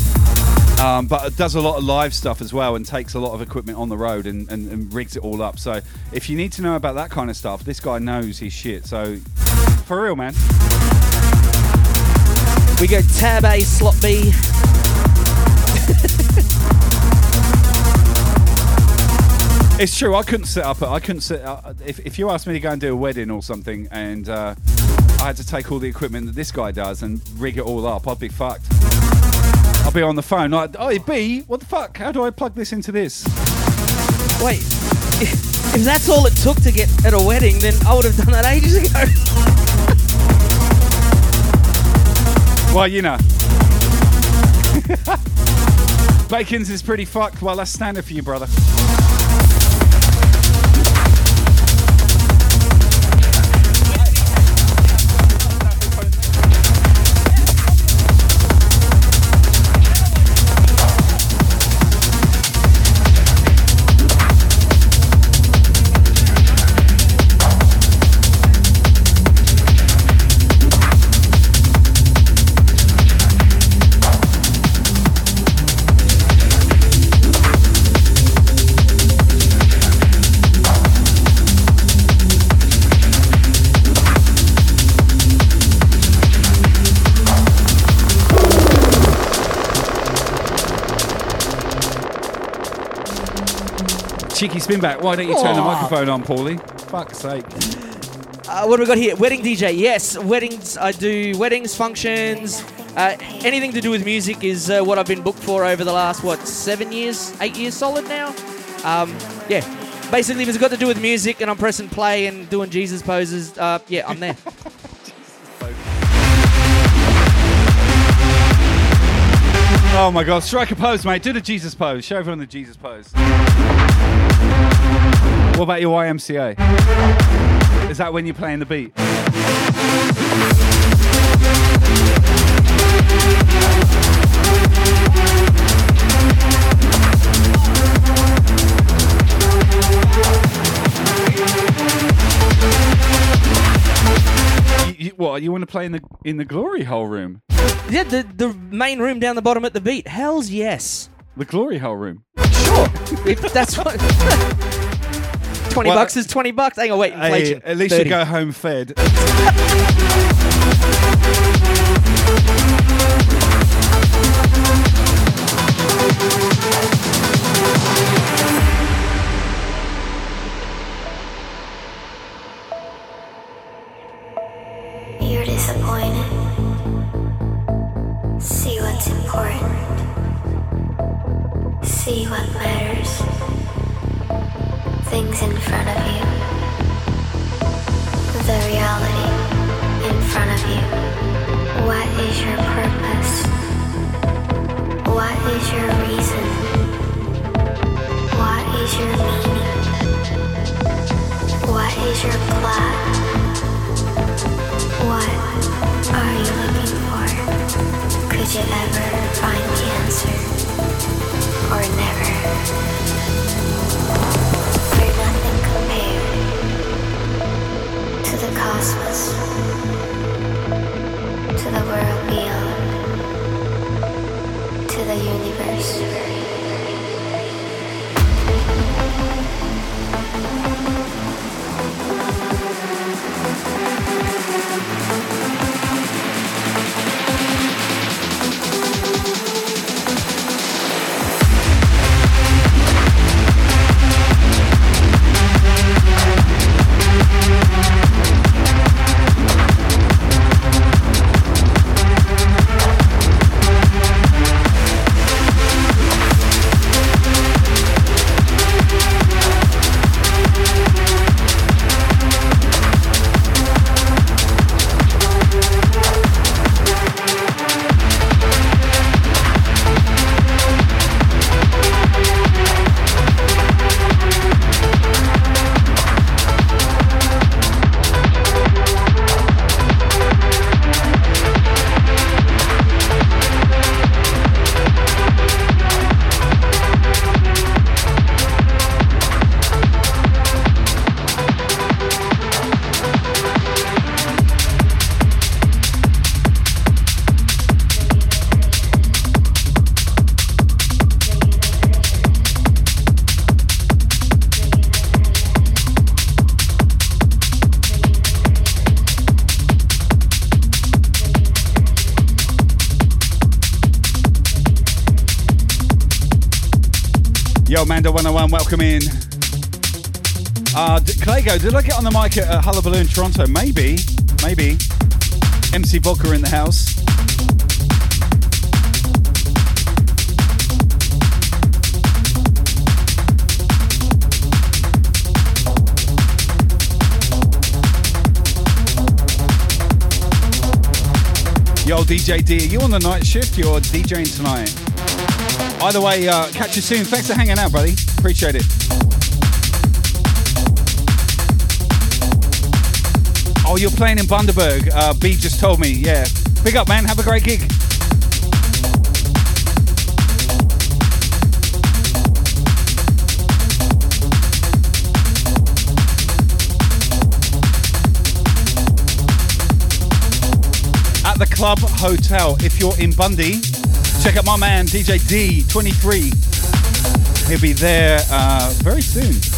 um, but does a lot of live stuff as well and takes a lot of equipment on the road and, and, and rigs it all up. So if you need to know about that kind of stuff, this guy knows his shit. So for real, man. We go tab A, slot B. It's true. I couldn't set up. I couldn't set. Uh, if, if you asked me to go and do a wedding or something, and uh, I had to take all the equipment that this guy does and rig it all up, I'd be fucked. I'd be on the phone like, "Oh, B, what the fuck? How do I plug this into this?" Wait, if, if that's all it took to get at a wedding, then I would have done that ages ago. Well, you know. Bacon's is pretty fucked. Well, that's standard for you, brother. Cheeky spin back. Why don't you turn the microphone on, Paulie? Fuck's sake. Uh, what have we got here? Wedding DJ. Yes, weddings. I do weddings, functions. Uh, anything to do with music is uh, what I've been booked for over the last what seven years, eight years solid now. Um, yeah, basically, if it's got to do with music and I'm pressing play and doing Jesus poses, uh, yeah, I'm there. Oh my god, strike a pose, mate. Do the Jesus pose. Show everyone the Jesus pose. What about your YMCA? Is that when you're playing the beat? You, what? You want to play in the in the glory hole room? yeah, the the main room down the bottom at the beat. Hell's yes. The glory hole room. Sure. if that's what. Twenty Well, bucks is twenty bucks. Hang on, wait, Hey, inflation. at least 30. you go home fed. See what matters. Things in front of you. The reality in front of you. What is your purpose? What is your reason? What is your meaning? What is your plot? What are you looking for? Could you ever Yo, 101, welcome in. Uh, d- Claygo, did I get on the mic at uh, Hullabaloo in Toronto? Maybe, maybe. MC Vodka in the house. Yo, DJ D, are you on the night shift? You're DJing tonight. Either way, uh, catch you soon. Thanks for hanging out, buddy. Appreciate it. Oh, you're playing in Bundaberg. Uh, B just told me. Yeah. Big up, man. Have a great gig. At the Club Hotel. If you're in Bundy, check out my man DJ D23. He'll be there uh, very soon.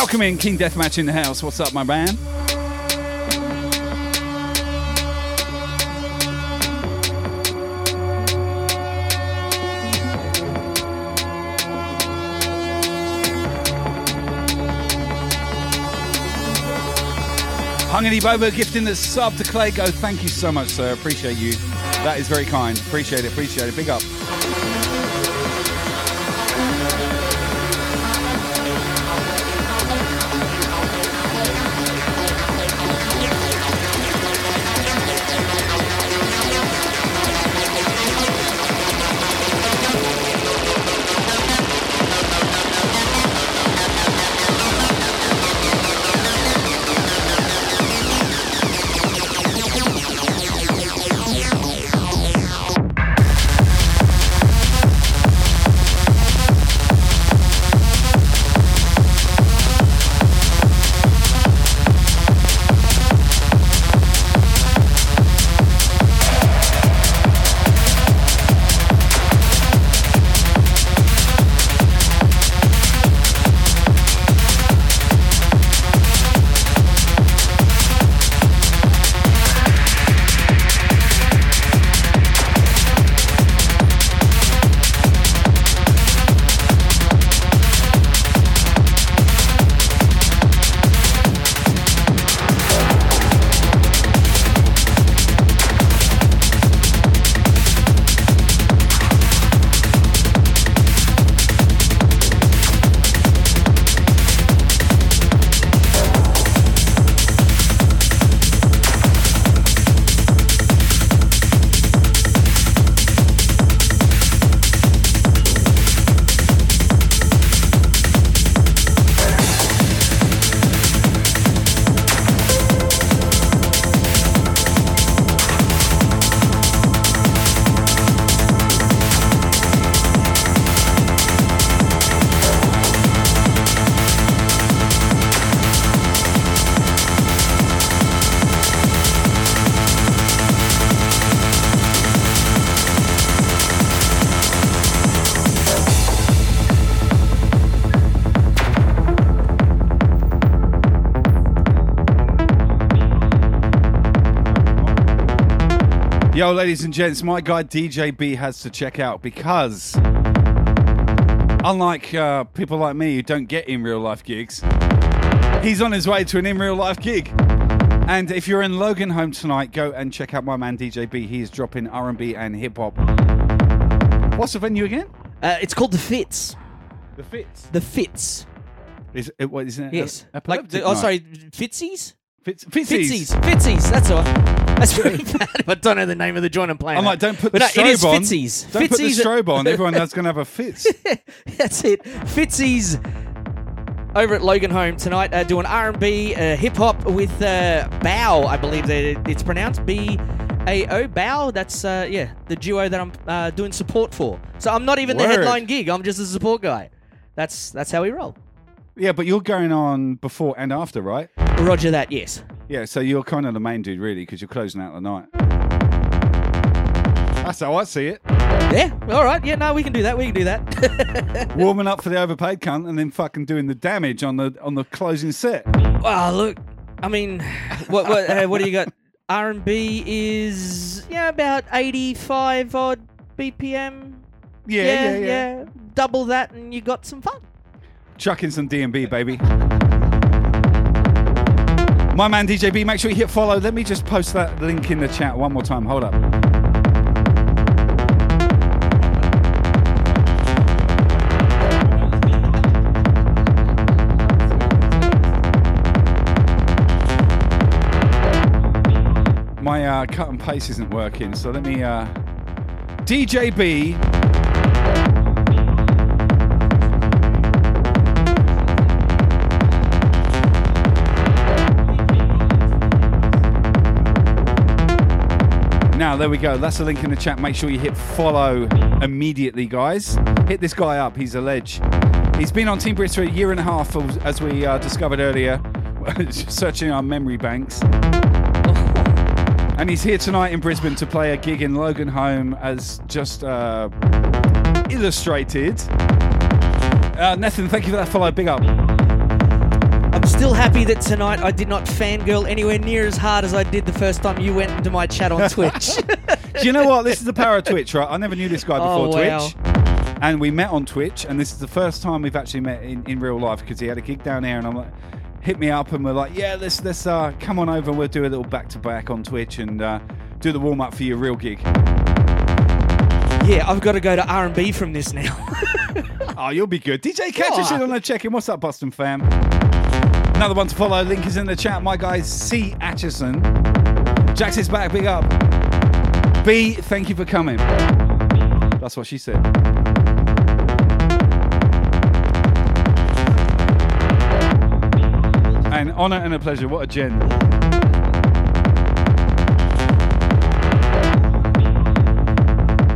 Welcome in. King Deathmatch in the house. What's up, my man? Hungary Bobo gifting the sub to Clay Go. Thank you so much, sir. Appreciate you. That is very kind. Appreciate it. Appreciate it. Big up. Yo, ladies and gents, my guy DJ B has to check out because, unlike uh, people like me who don't get in real life gigs, he's on his way to an in real life gig. And if you're in Loganholme tonight, go and check out my man DJ B. He is dropping R&B and hip hop. What's the venue again? Uh, it's called the Fits. The Fits. The Fits. Is it? What isn't it? Yes. Like the, oh, sorry, Fitsies. Fitz, Fitzies. Fitzies. That's all. That's really bad. if I don't know the name of the joint I'm playing. I'm at. like, don't put But the no, it is strobe on. Fitzies. Don't put the Fitzies- strobe on. Everyone that's going to have a fitz. That's it. Fitzies over at Loganholme tonight, uh, doing R&B, uh, hip hop with uh, Bow, I believe that it's pronounced B A O Bow. That's uh, yeah, the duo that I'm uh, doing support for. So I'm not even the Word. headline gig. I'm just a support guy. That's that's how we roll. Yeah, but you're going on before and after, right? Roger that. Yes. Yeah, so you're kind of the main dude, really, because you're closing out the night. That's how I see it. Yeah. All right. Yeah. No, we can do that. We can do that. Warming up for the overpaid cunt and then fucking doing the damage on the on the closing set. Wow. Look. I mean, what what uh, what do you got? R and B is yeah about eighty five odd BPM. Yeah, yeah, yeah. Double that, and you got some fun. Chucking some D&B, baby. My man DJB, make sure you hit follow. Let me just post that link in the chat one more time. Hold up. My uh, cut and paste isn't working, so let me. Uh, DJB. Now, there we go. That's the link in the chat. Make sure you hit follow immediately, guys. Hit this guy up. He's a ledge. He's been on Team Brisk for a year and a half, as we uh, discovered earlier, searching our memory banks. And he's here tonight in Brisbane to play a gig in Loganholme, as just uh, illustrated. Uh, Nathan, thank you for that follow. Big up. I'm still happy that tonight I did not fangirl anywhere near as hard as I did the first time you went into my chat on Twitch. Do you know what? This is the power of Twitch, right? I never knew this guy Oh, before wow. Twitch. And we met on Twitch, and this is the first time we've actually met in, in real life because he had a gig down there, and I'm like, hit me up, and we're like, yeah, let's let's uh, come on over, and we'll do a little back to back on Twitch and uh, do the warm up for your real gig. yeah, I've got to go to R&B from this now. Oh, you'll be good. DJ Catch Oh. on the check in. What's up, Boston fam? Another one to follow. Link is in the chat. My guy C. Atchison. Jax is back. Big up. B, thank you for coming. That's what she said. An honor and a pleasure. What a gen.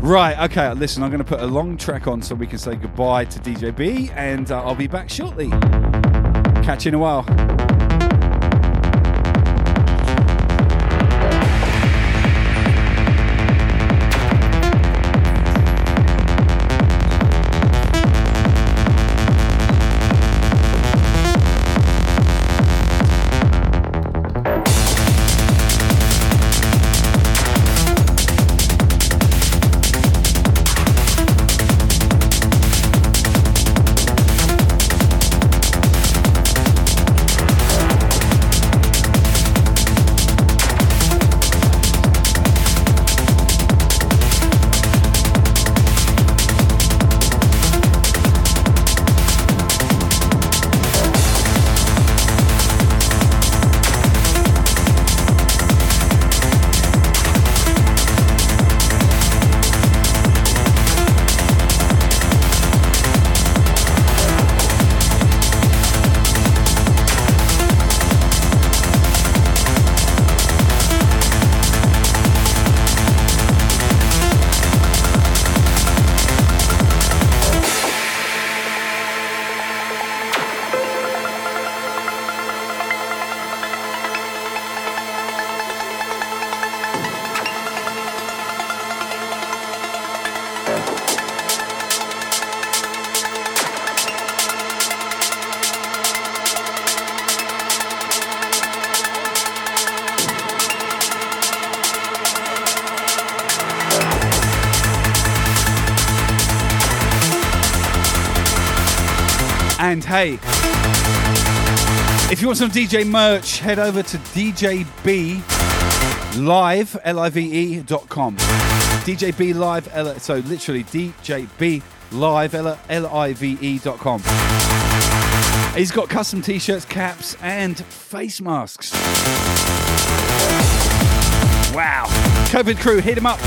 Right, okay, listen, I'm going to put a long track on so we can say goodbye to DJ B, and uh, I'll be back shortly. Catch you in a while. Want some DJ merch, head over to DJB live L-I-V-E dot com. DJB live L- so literally DJB live L-I-V-E dot com. He's got custom t-shirts, caps, and face masks. Wow. COVID crew, hit him up.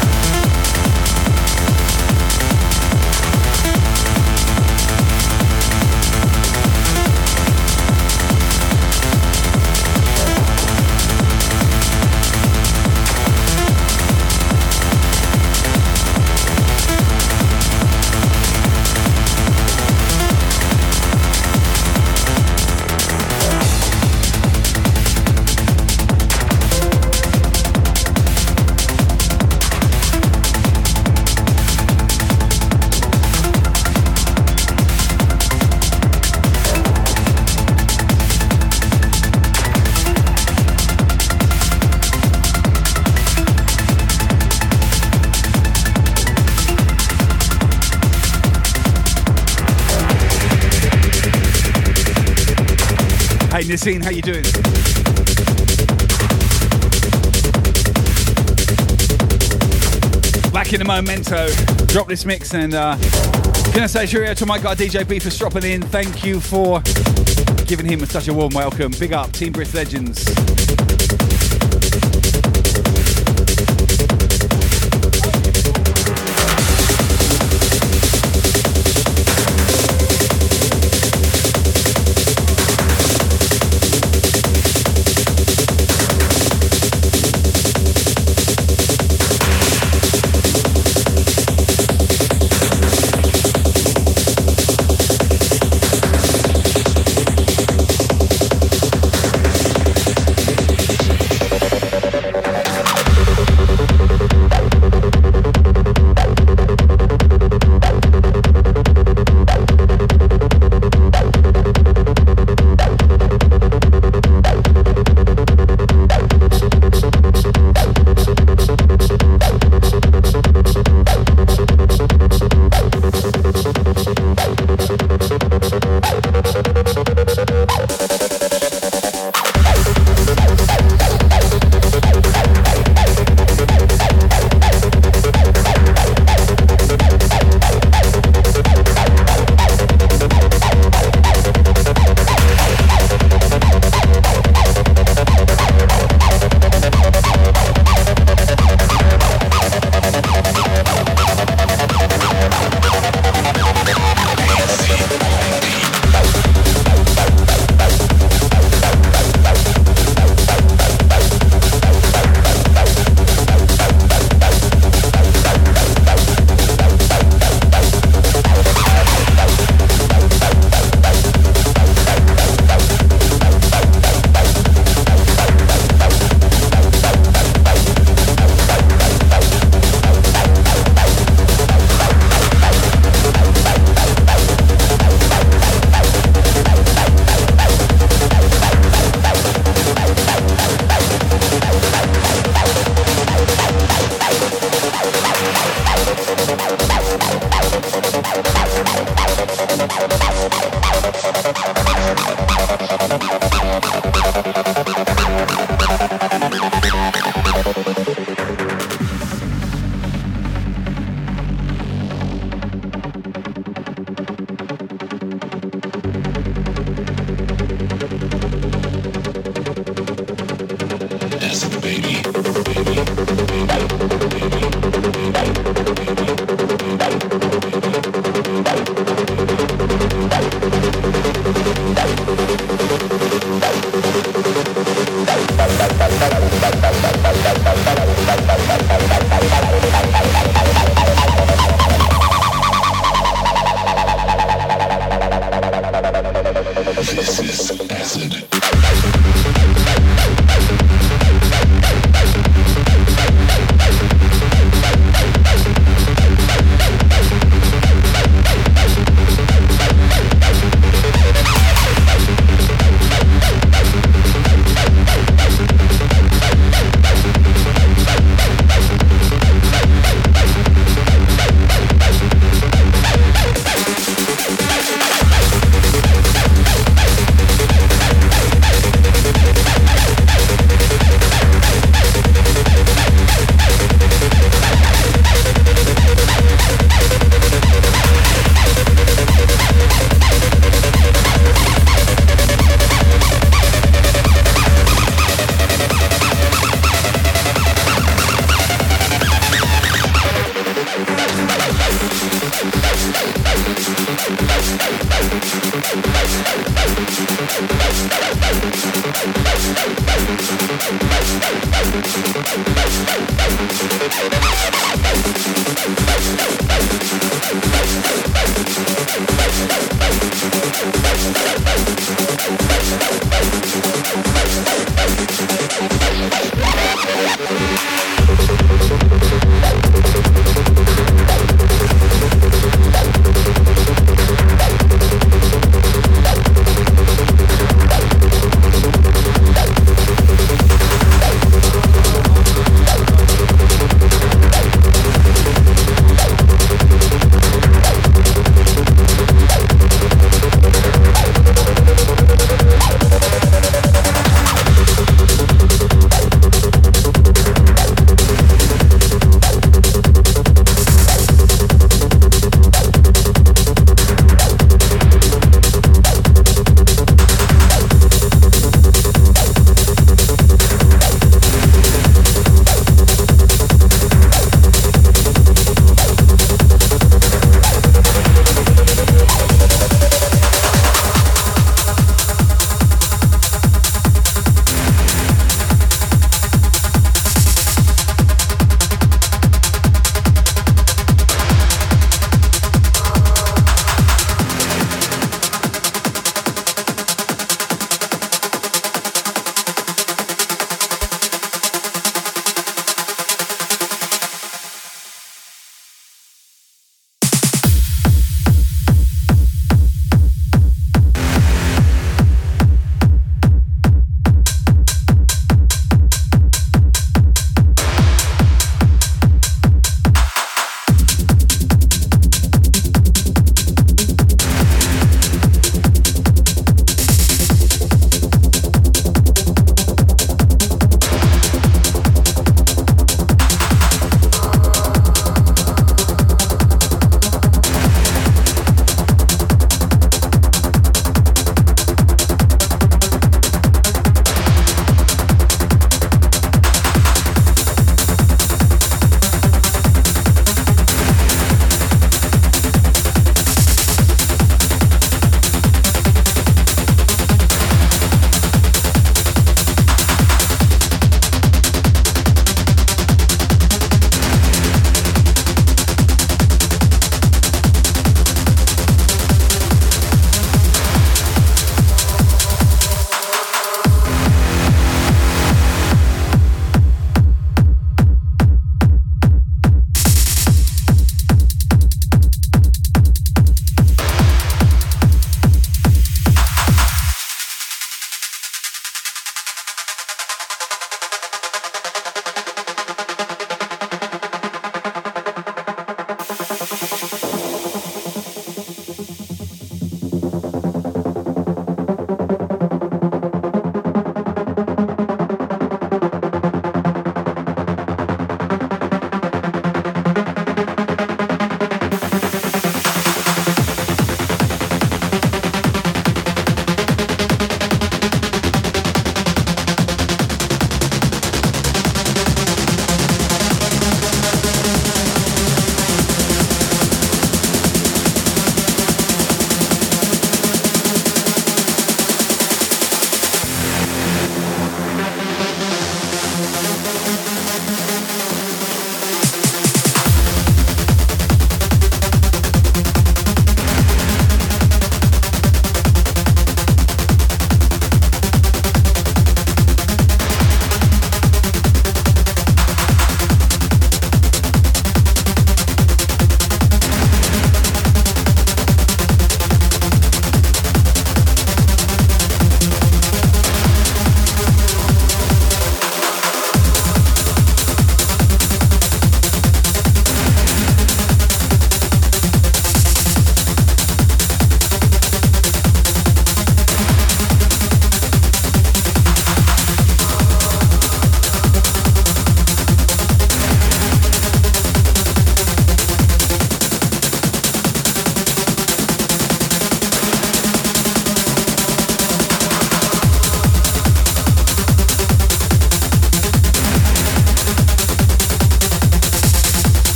Hey how you doing? Back in the memento. Drop this mix and uh, gonna say cheerio to my guy DJ B for dropping in. Thank you for giving him such a warm welcome. Big up, Team Brisk Legends.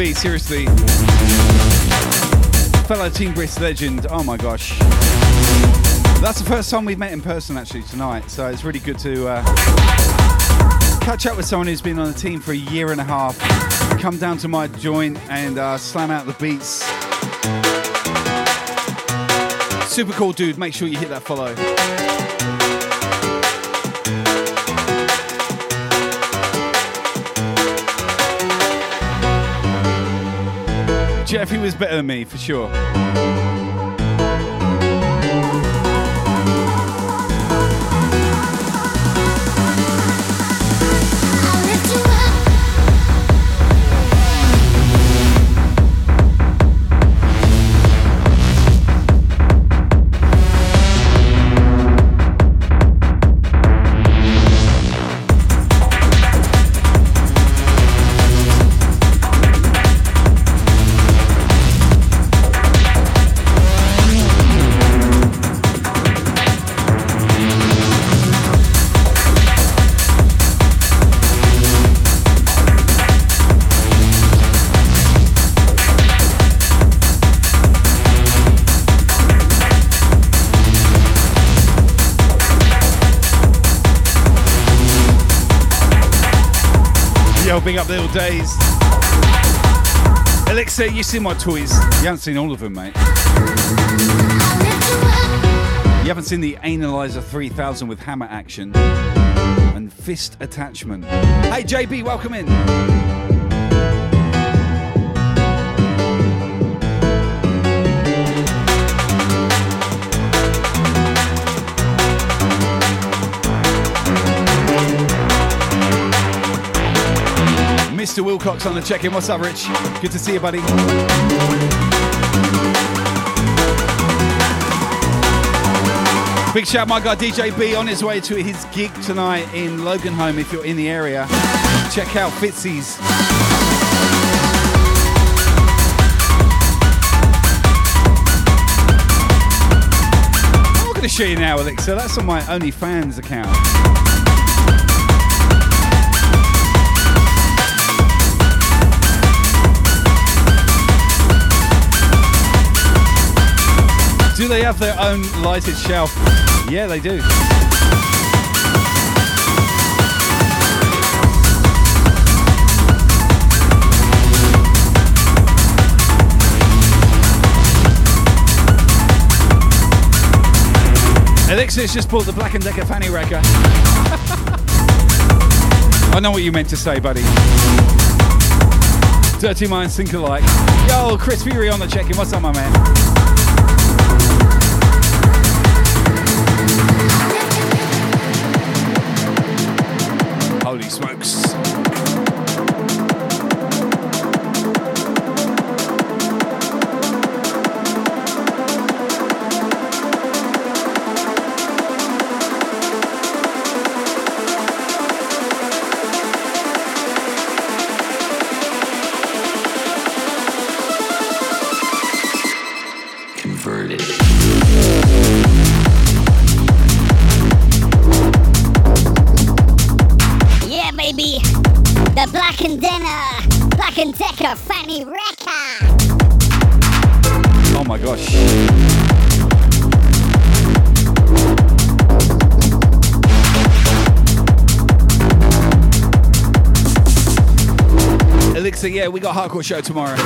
Seriously. Fellow Team Brisk legend. Oh my gosh. That's the first time we've met in person actually tonight, so it's really good to uh, catch up with someone who's been on the team for a year and a half. Come down to my joint and uh, slam out the beats. Super cool dude. Make sure you hit that follow. Was better than me for sure. Days. Elixir, you see my toys. You haven't seen all of them, mate. You haven't seen the Analyzer 3000 with hammer action and fist attachment. Hey, JB, welcome in. Mr. Wilcox on the check-in. What's up, Rich? Good to see you, buddy. Big shout, my guy DJ B on his way to his gig tonight in Loganholme. If you're in the area, check out Fitzy's. I'm going to show you now, Alexa. That's on my OnlyFans account. Do they have their own lighted shelf? Yeah, they do. Elixir's just bought the Black and Decker fanny wrecker. I know what you meant to say, buddy. Dirty Minds think alike. Yo, Chris Fury on the check-in. What's up, my man? We got hardcore show tomorrow.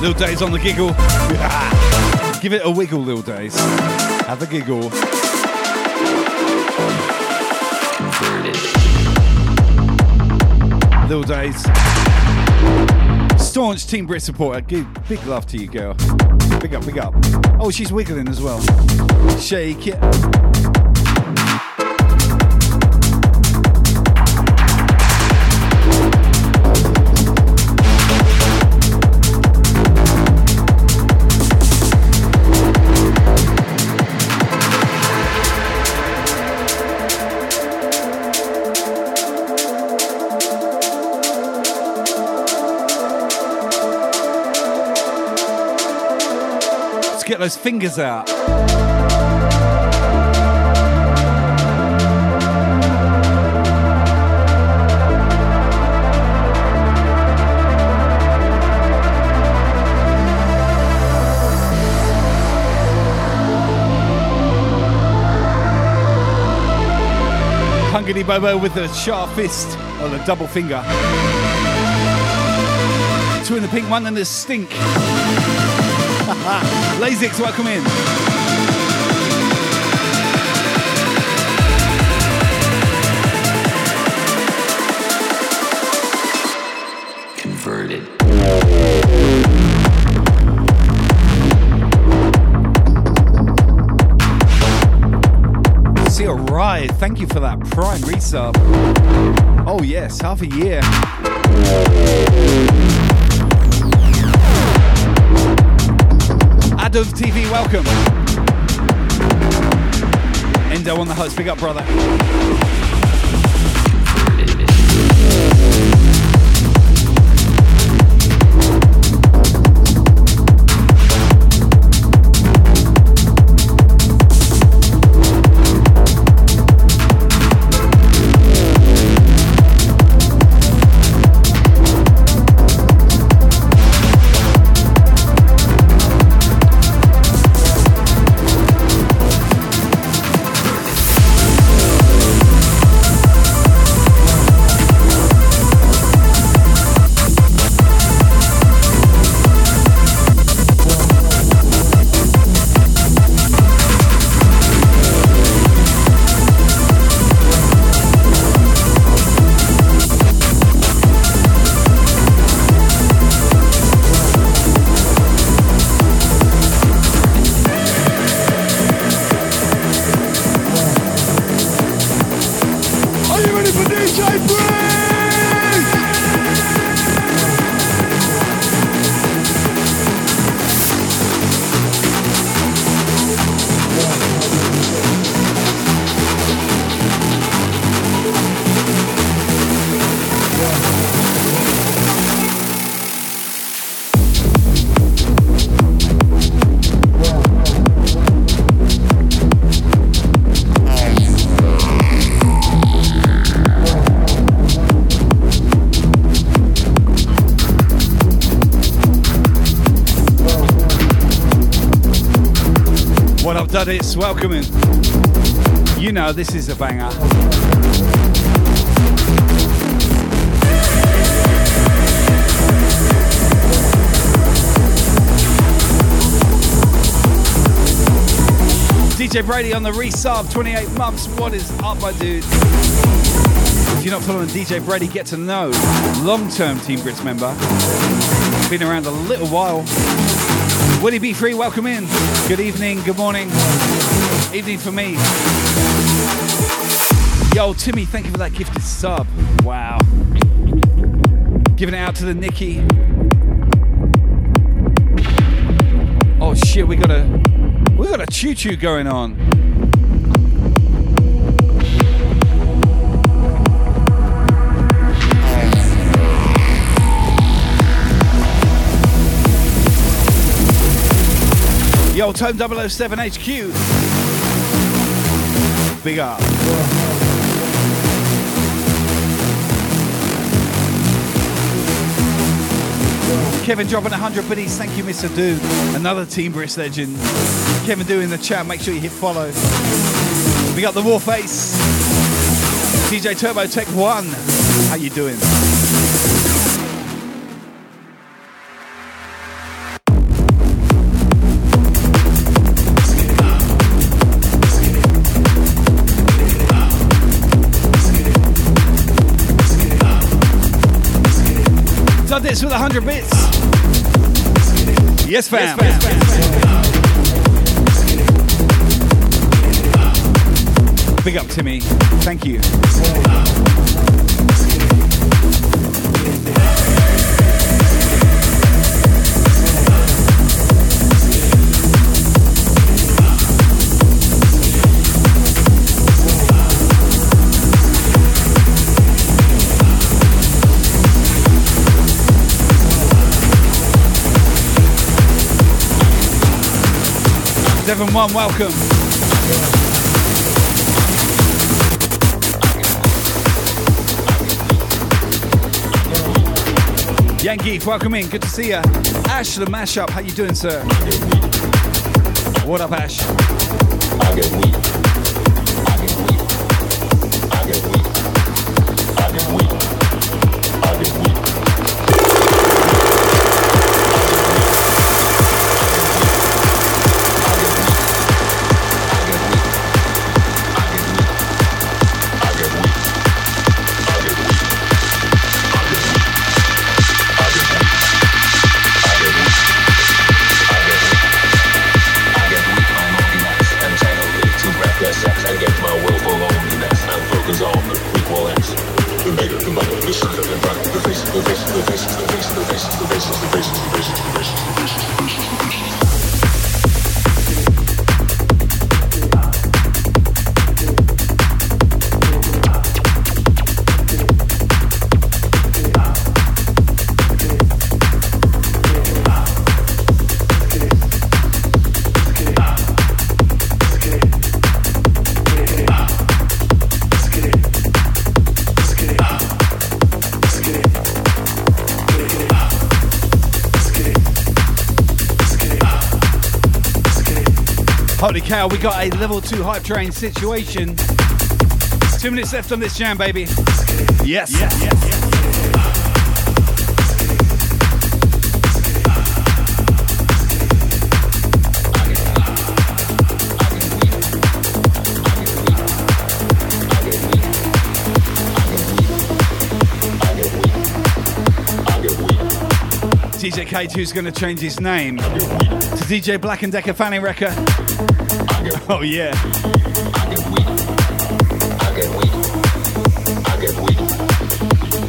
Little Days on the giggle. Give it a wiggle, Little Days. Have a giggle. Little Days. Staunch Team Brisk supporter. Big, big love to you, girl. Big up, big up. Oh, she's wiggling as well. Shake it. Get those fingers out. Hungry Bobo with the sharp fist or the double finger. Two in the pink, one in the stink. Lasix, welcome in. Converted. See a ride. Thank you for that prime resub. Oh yes, half a year. Adov TV, welcome. Endo on the host, big up, brother. I've welcoming. You know this is a banger. DJ Brady on the resub, 28 months. What is up, my dude? If you're not following DJ Brady, get to know. Long term Team Brisk member. Been around a little while. Willie Be Free, welcome in. Good evening, good morning. Evening for me. Yo, Timmy, thank you for that gifted sub. Wow. Giving it out to the Nikki. Oh shit, we got a we got a choo choo going on. Yo, Tome 007 HQ. Big up. Kevin dropping 100 biddies. Thank you, Mr. Do. Another Team Brisk legend. Kevin Do in the chat. Make sure you hit follow. We got the Warface. DJ Turbo Tech 1. How you doing? This with 100 bits. Yes, fam. Big up, Timmy. Thank you. Devon One, welcome. Yankee, welcome in. Good to see you. Ash, the mashup. How you doing, sir? What up, Ash? Cow, we got a level two hype train situation. Two minutes left on this jam, baby. Yes. yes, yes, DJ K2 is going to change his name to DJ Black and Decker Fanny Wrecker. Oh yeah. I get weak. I get weak. I get weak.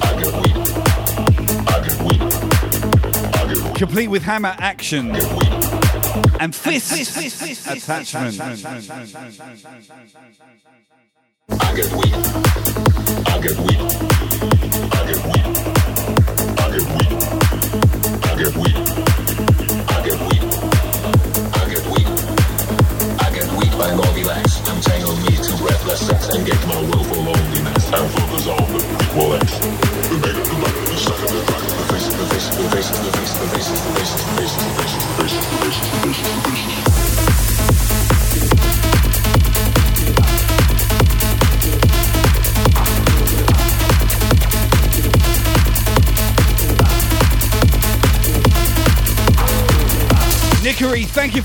I get weak. I get weak. I get weak. Complete with hammer action and fist attachment.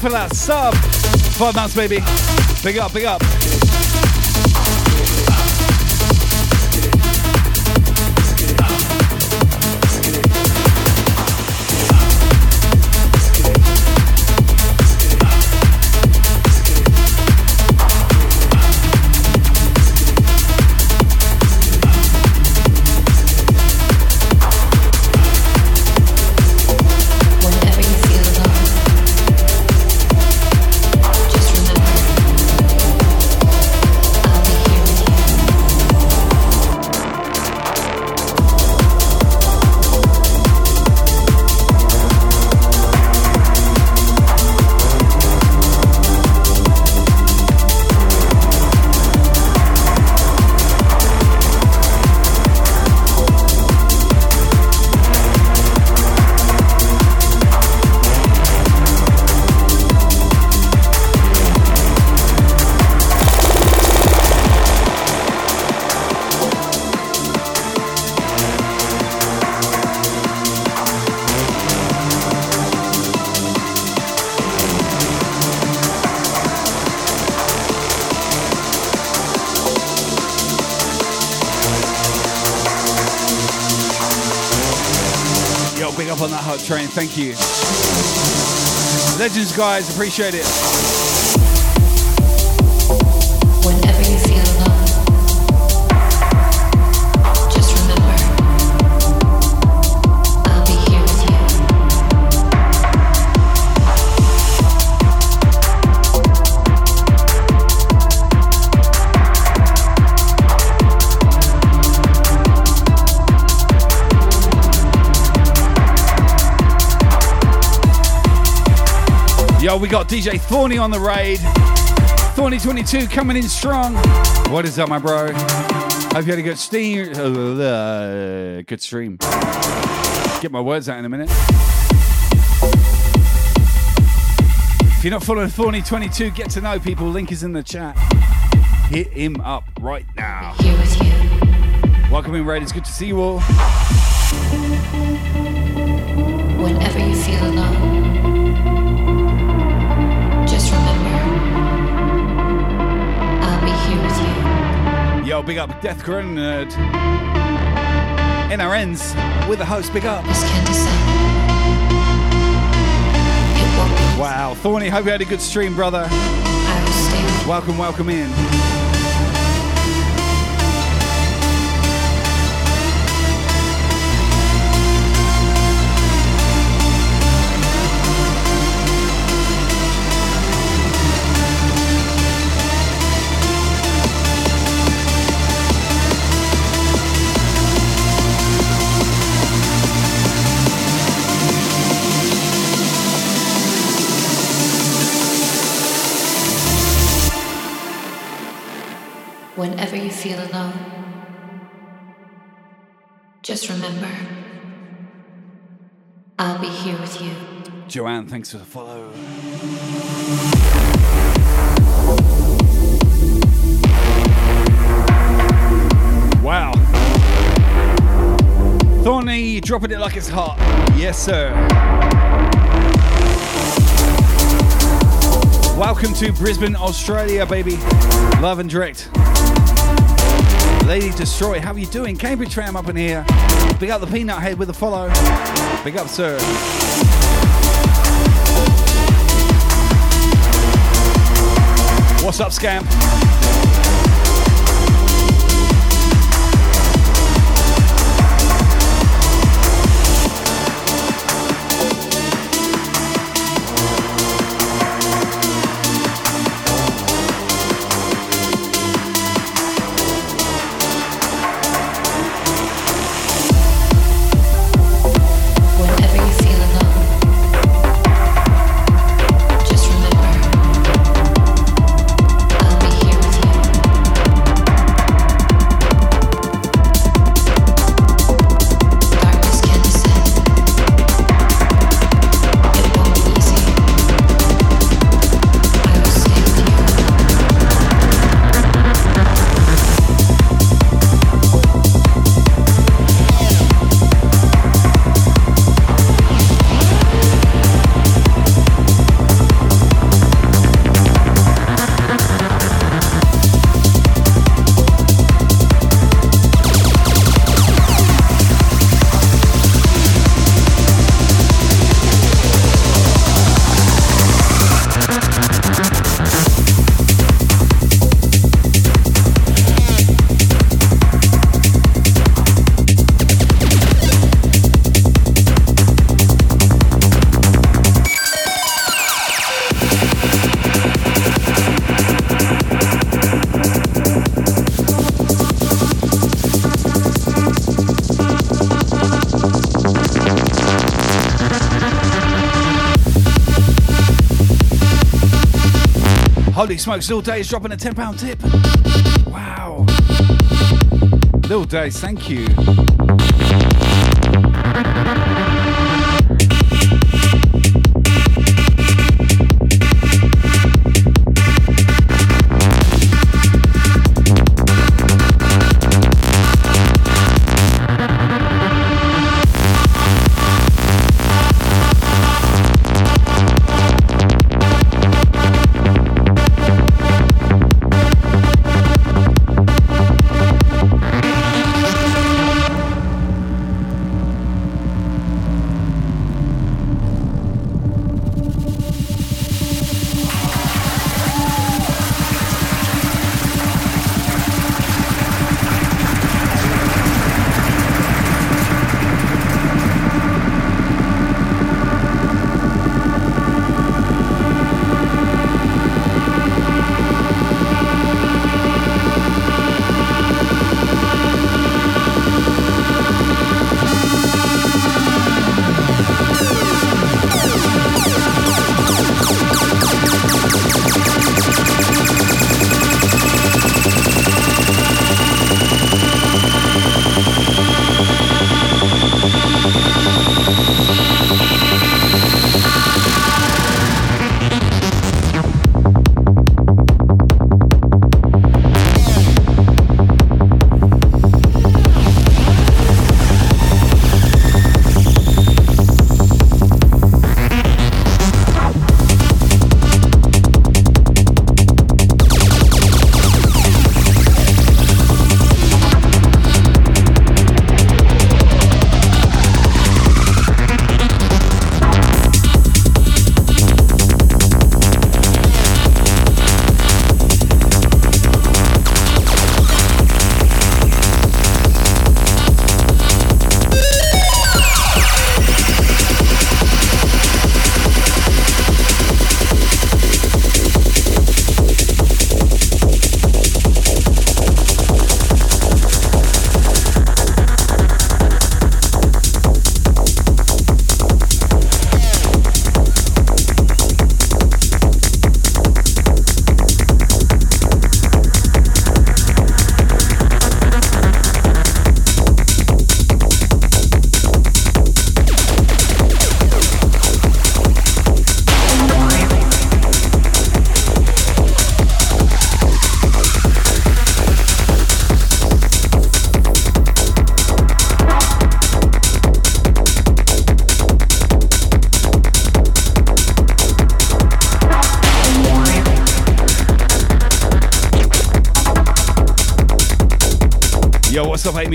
For that sub. Five months, baby. Big up, big up. Thank you. Legends, guys. Appreciate it. Yo, we got DJ Thorny on the raid. Thorny 22 coming in strong. What is up, my bro? Hope you had a good steam. Uh, good stream. Get my words out in a minute. If you're not following Thorny 22, get to know people. Link is in the chat. Hit him up right now. Here with you. Welcome in, Raiders. Good to see you all. Whenever you feel alone, big up Death Grenade. Uh, NRNs with the host, big up. Wow, Thorny, hope you had a good stream, brother. Welcome, welcome in. Just remember, I'll be here with you. Joanne, thanks for the follow. Wow. Thorny dropping it like it's hot. Yes, sir. Welcome to Brisbane, Australia, baby. Love and direct. Lady Destroy, how are you doing? Cambridge Tram up in here. Big up the Peanut Head with a follow. Big up, sir. What's up, Scamp? Holy smokes, Lil Days dropping a £10 tip. Wow. Little Days, thank you.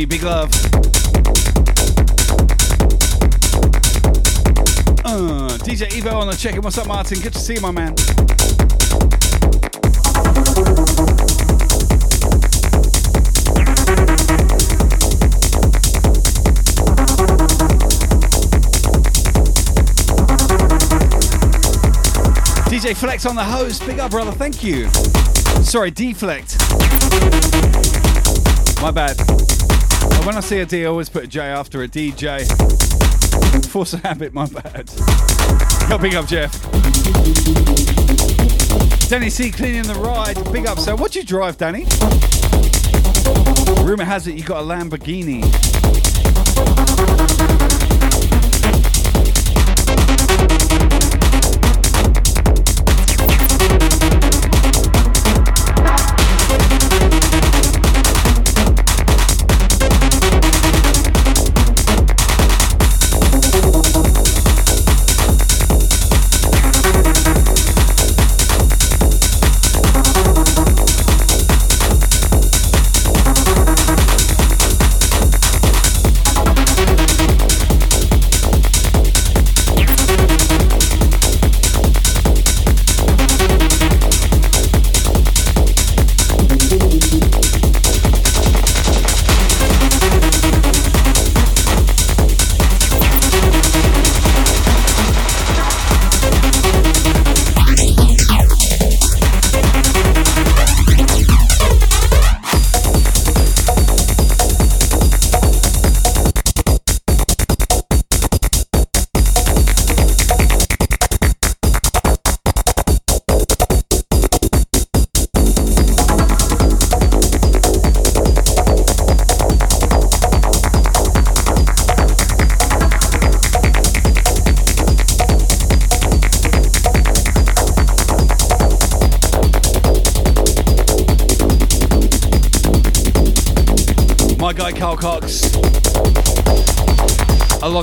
Big love. Uh, DJ Evo on the check-in. What's up, Martin? Good to see you, my man. DJ Flex on the host. Big up, brother. Thank you. Sorry, Deflect. My bad. When I see a D, I always put a J after a DJ. Force a habit, my bad. Yo, big up, Jeff. Danny C cleaning the ride. Big up, so what'd you drive, Danny? Rumor has it you got a Lamborghini.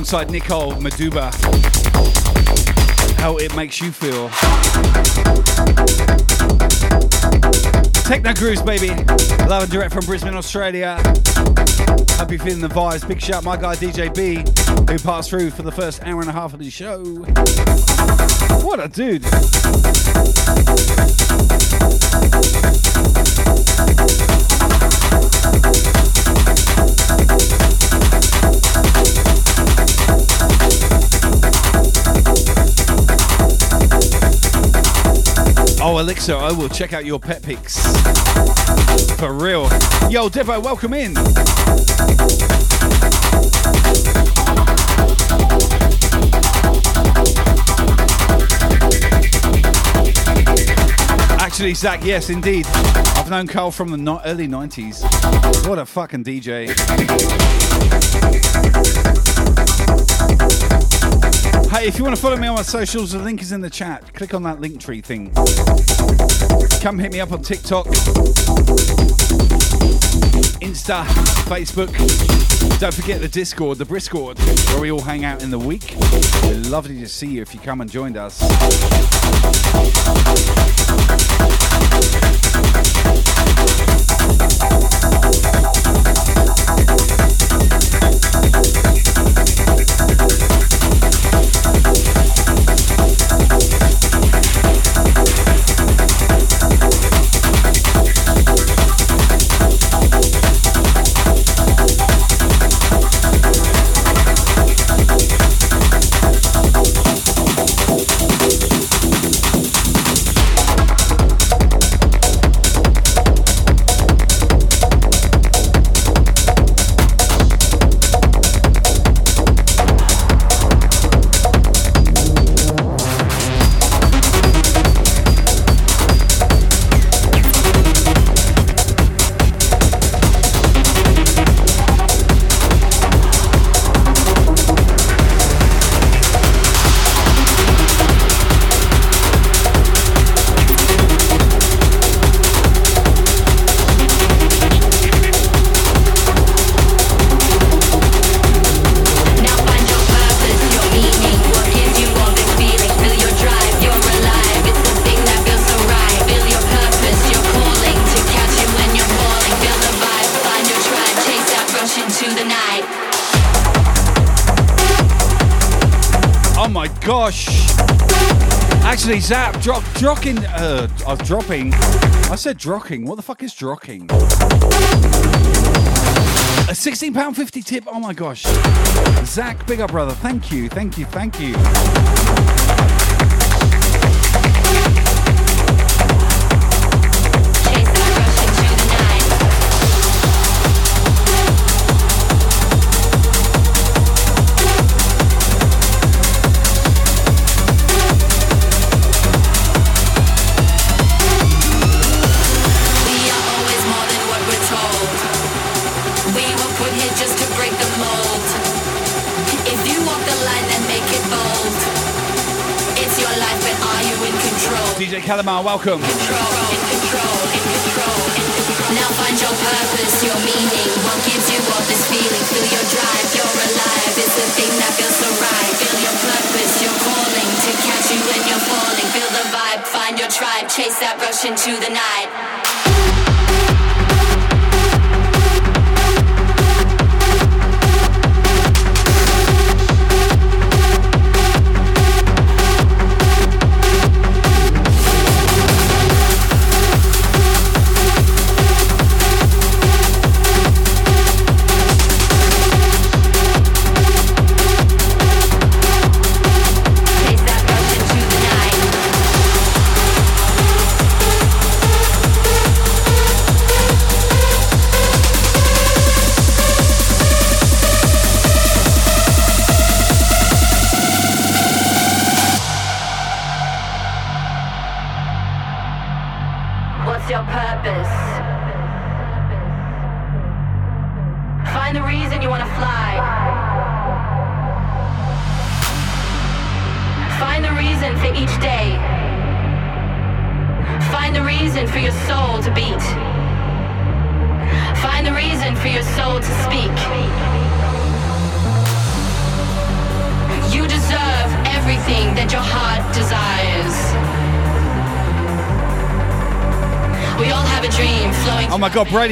Alongside Nicole Maduba. How it makes you feel. Techno Grooves, baby. Live and direct from Brisbane, Australia. Hope you're feeling the vibes. Big shout, my guy DJB, who passed through for the first hour and a half of the show. What a dude. Oh, Elixir, I will check out your pet pics. For real. Yo, Devo, welcome in. Actually, Zach, yes, indeed. I've known Carl from the early 90s. What a fucking DJ. Hey, if you want to follow me on my socials, the link is in the chat. Click on that link tree thing. Come hit me up on TikTok, Insta, Facebook. Don't forget the Discord, the Briscord, where we all hang out in the week. It'd lovely to see you if you come and joined us. Drocking, uh, I was dropping. I said drocking. What the fuck is drocking? A £16.50 tip. Oh my gosh. Zach, big up, brother. Thank you, thank you, thank you. Calamar, welcome. Now find your purpose, your meaning. What gives you all this feeling? Feel your drive, you're alive. It's the thing that feels so right. Feel your purpose, your calling to catch you when you're falling. Feel the vibe, find your tribe, chase that rush into the night.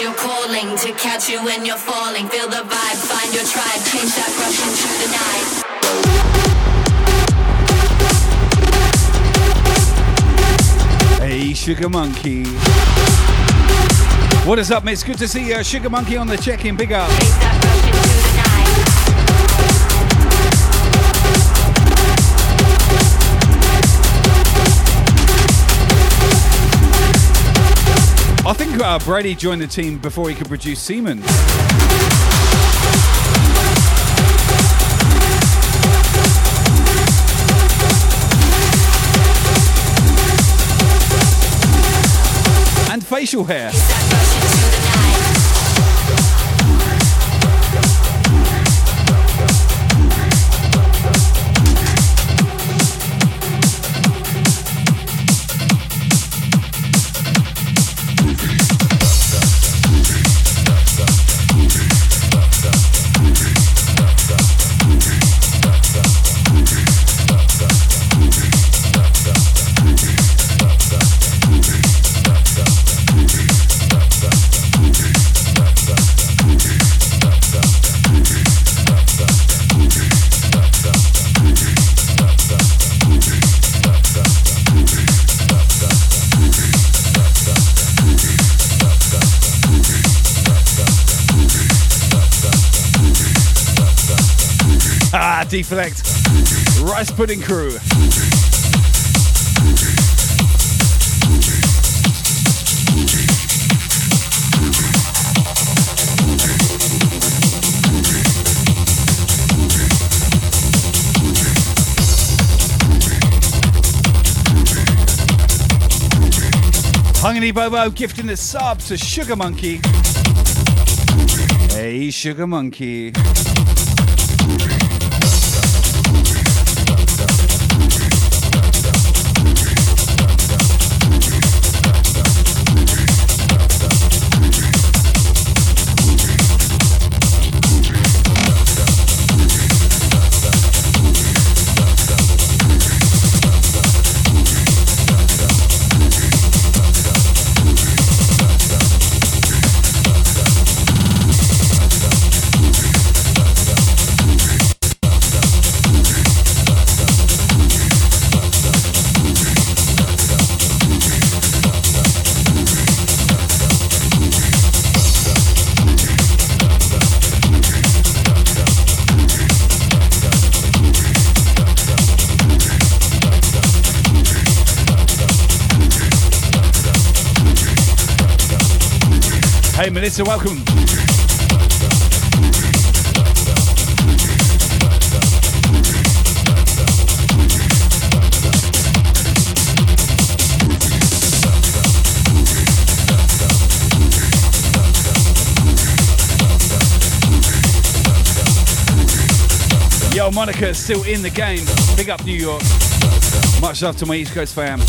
your purpose? Your calling to catch you when you're falling. Feel the vibe, find your tribe, change that rush into the night. Hey, Sugar Monkey. What is up, mate? It's good to see you. Sugar Monkey on the check-in. Big up. I think uh, Brady joined the team before he could produce Seaman. And facial hair. Deflect, Rice Pudding Crew. Hungry Bobo gifting the sub to Sugar Monkey. Hey, Sugar Monkey. Melissa, welcome. Yo, Monica is still in the game. Big up New York. Much love to my East Coast fam.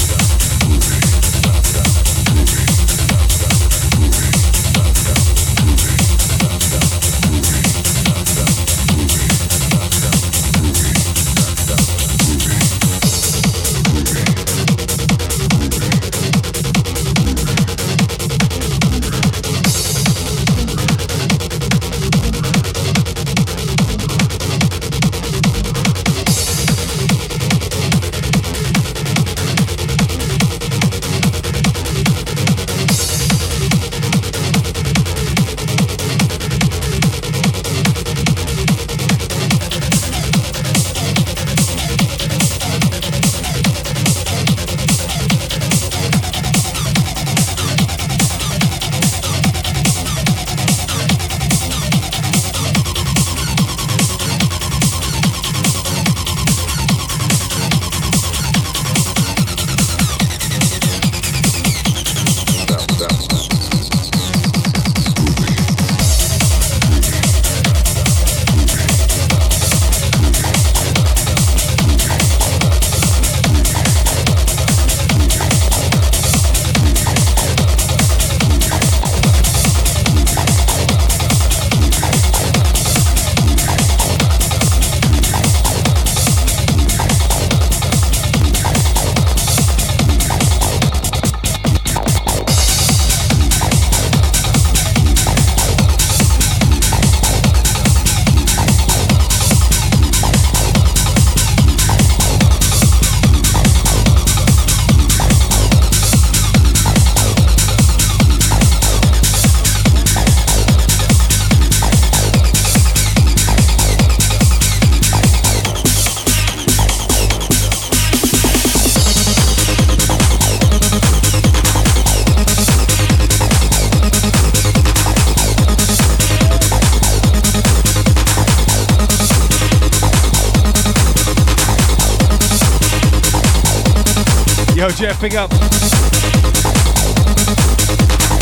Yo, Jeff, big up.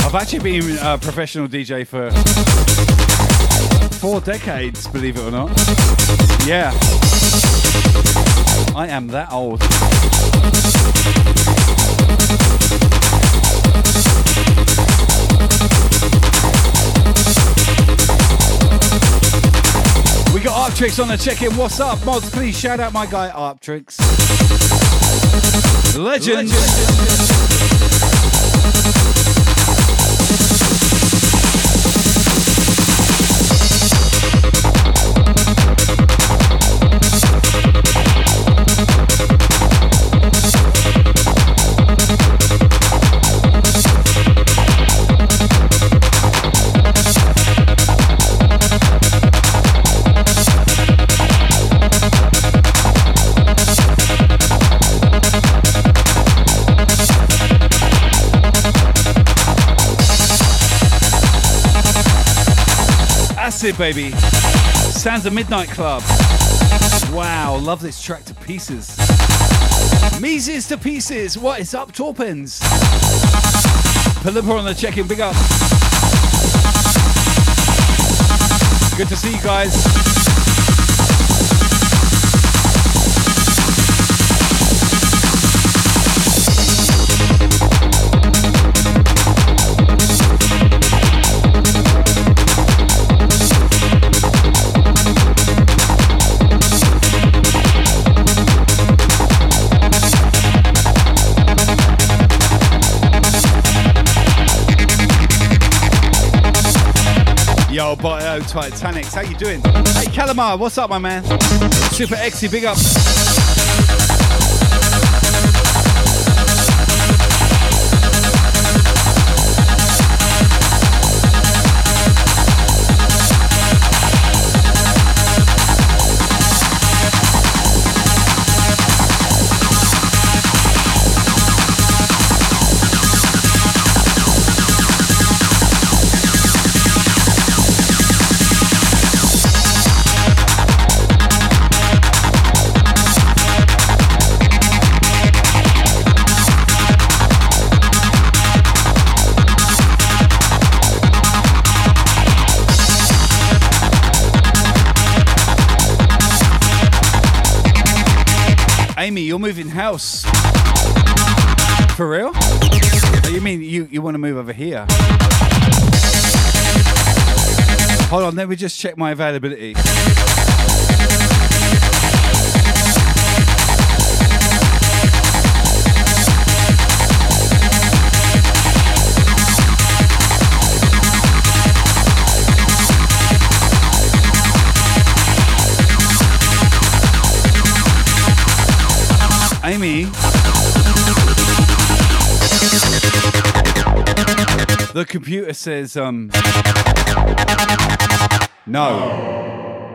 I've actually been a professional DJ for four decades, believe it or not. Yeah. I am that old. We got Arptrix on the check-in. What's up, mods? Please shout out my guy Arptrix. Legend. Acid, baby. Sounds of Midnight Club. Wow, love this track to pieces. Mises to pieces. What is up, Torpens? Palumpa on the check-in, big up. Good to see you guys. Yo, Bio Titanics, how you doing? Hey, Calamar, what's up, my man? Super Exy, big up. You want to move over here? Hold on, let me just check my availability. Amy. The computer says, um, no.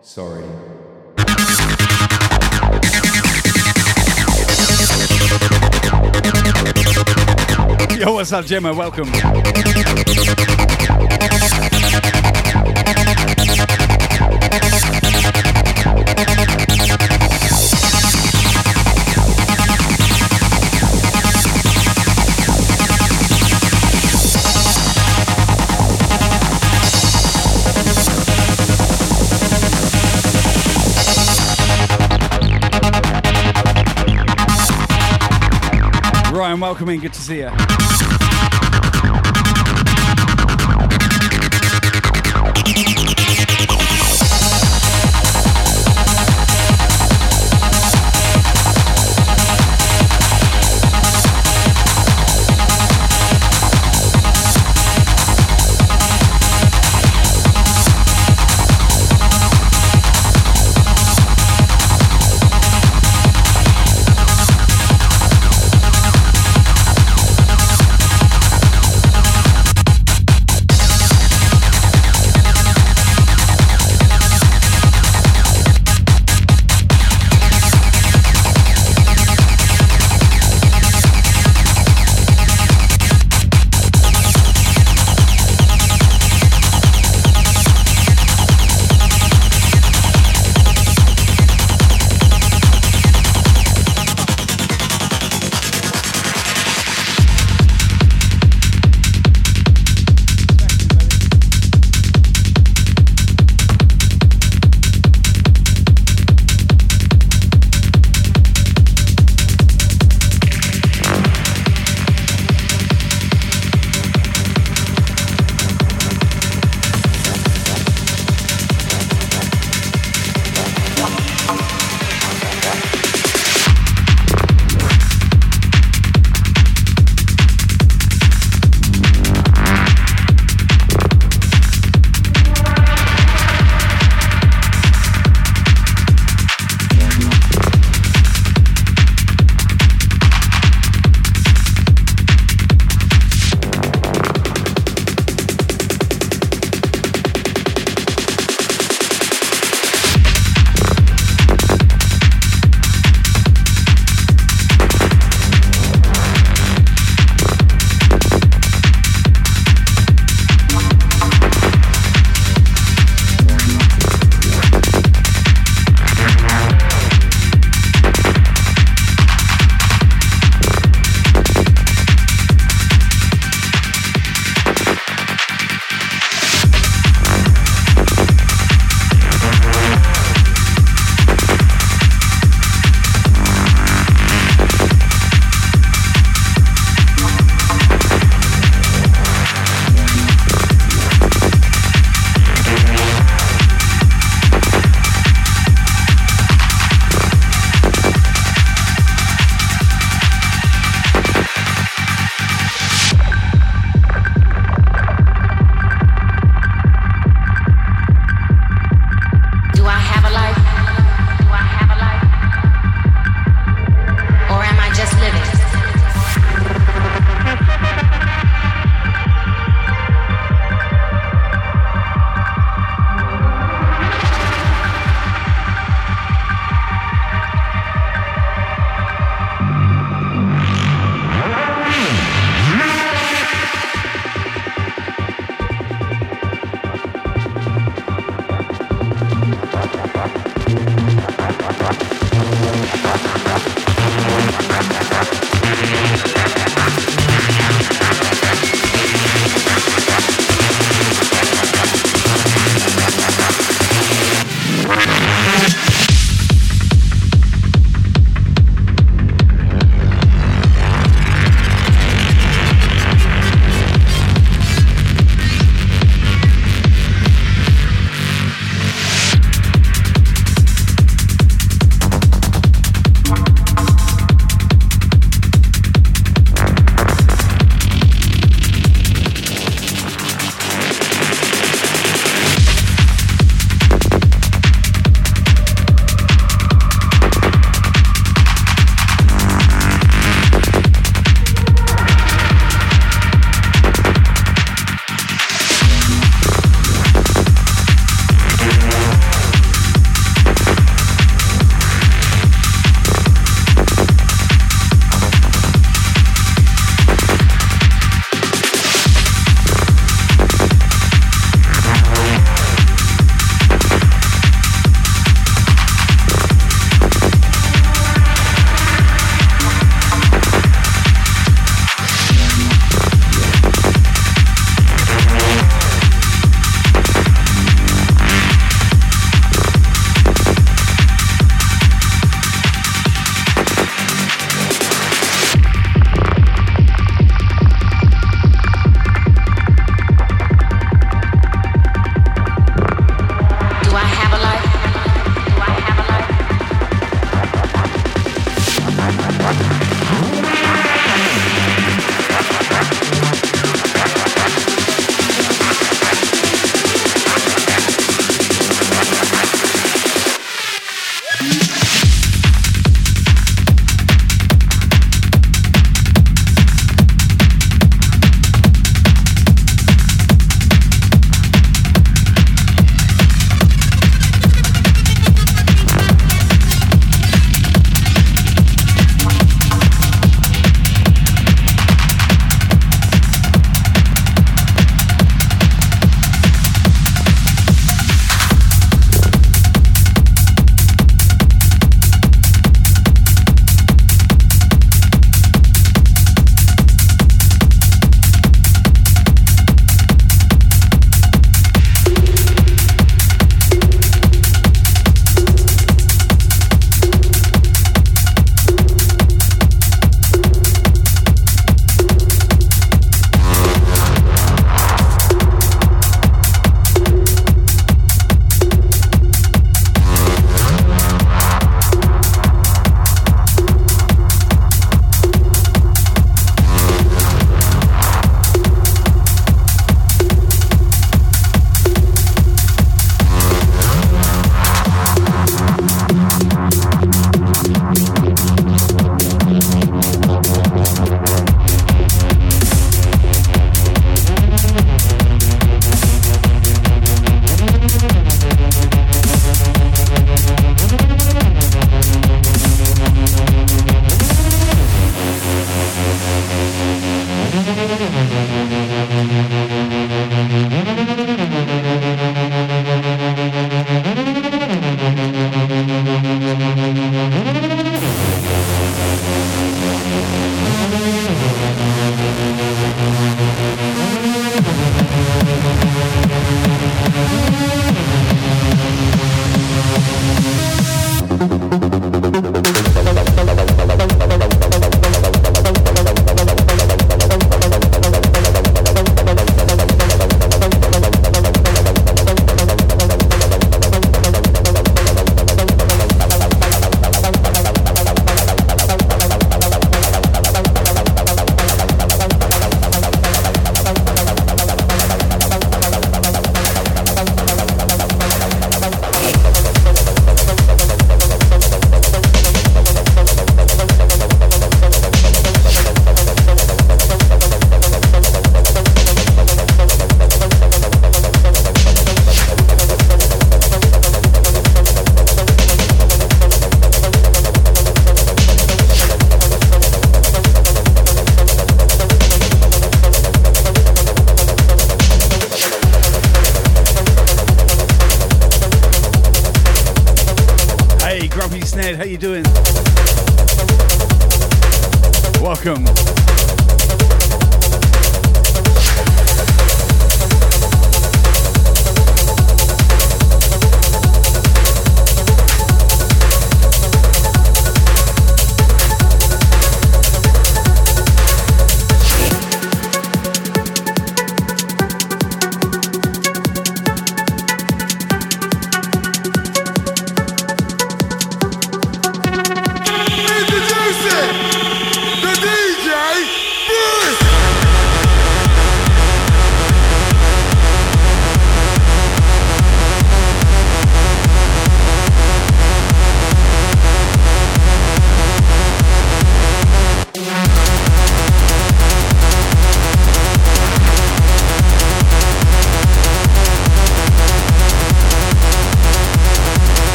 Sorry. Yo, what's up, Gemma? Welcome. Ryan, welcome in. Good to see you.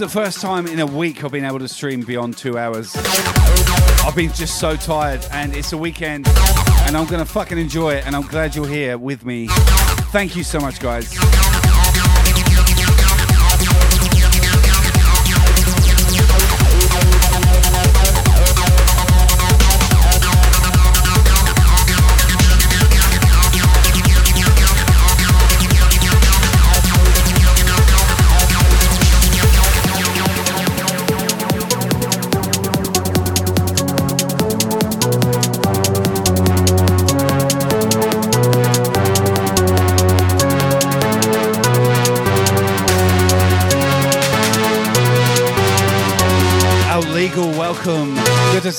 The first time in a week I've been able to stream beyond two hours. I've been just so tired, and it's a weekend, and I'm gonna fucking enjoy it, and I'm glad you're here with me. Thank you so much, guys.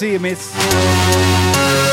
See you, miss.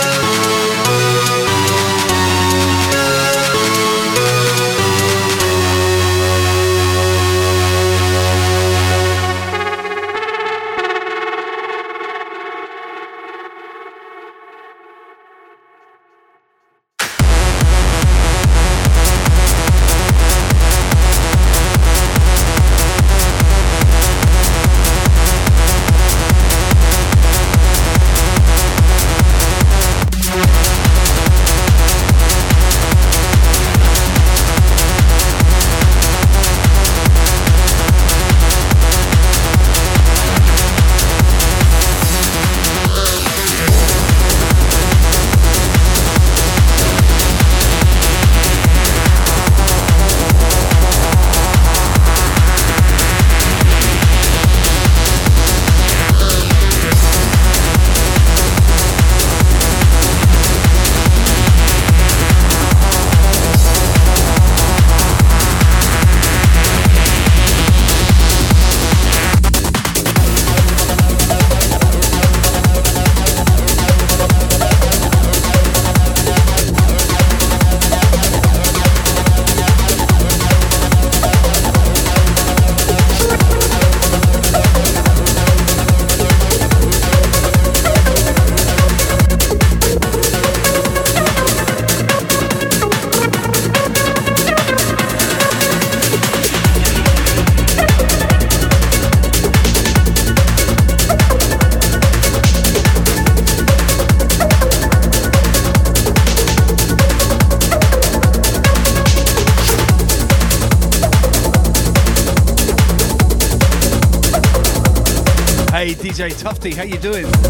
How you doing?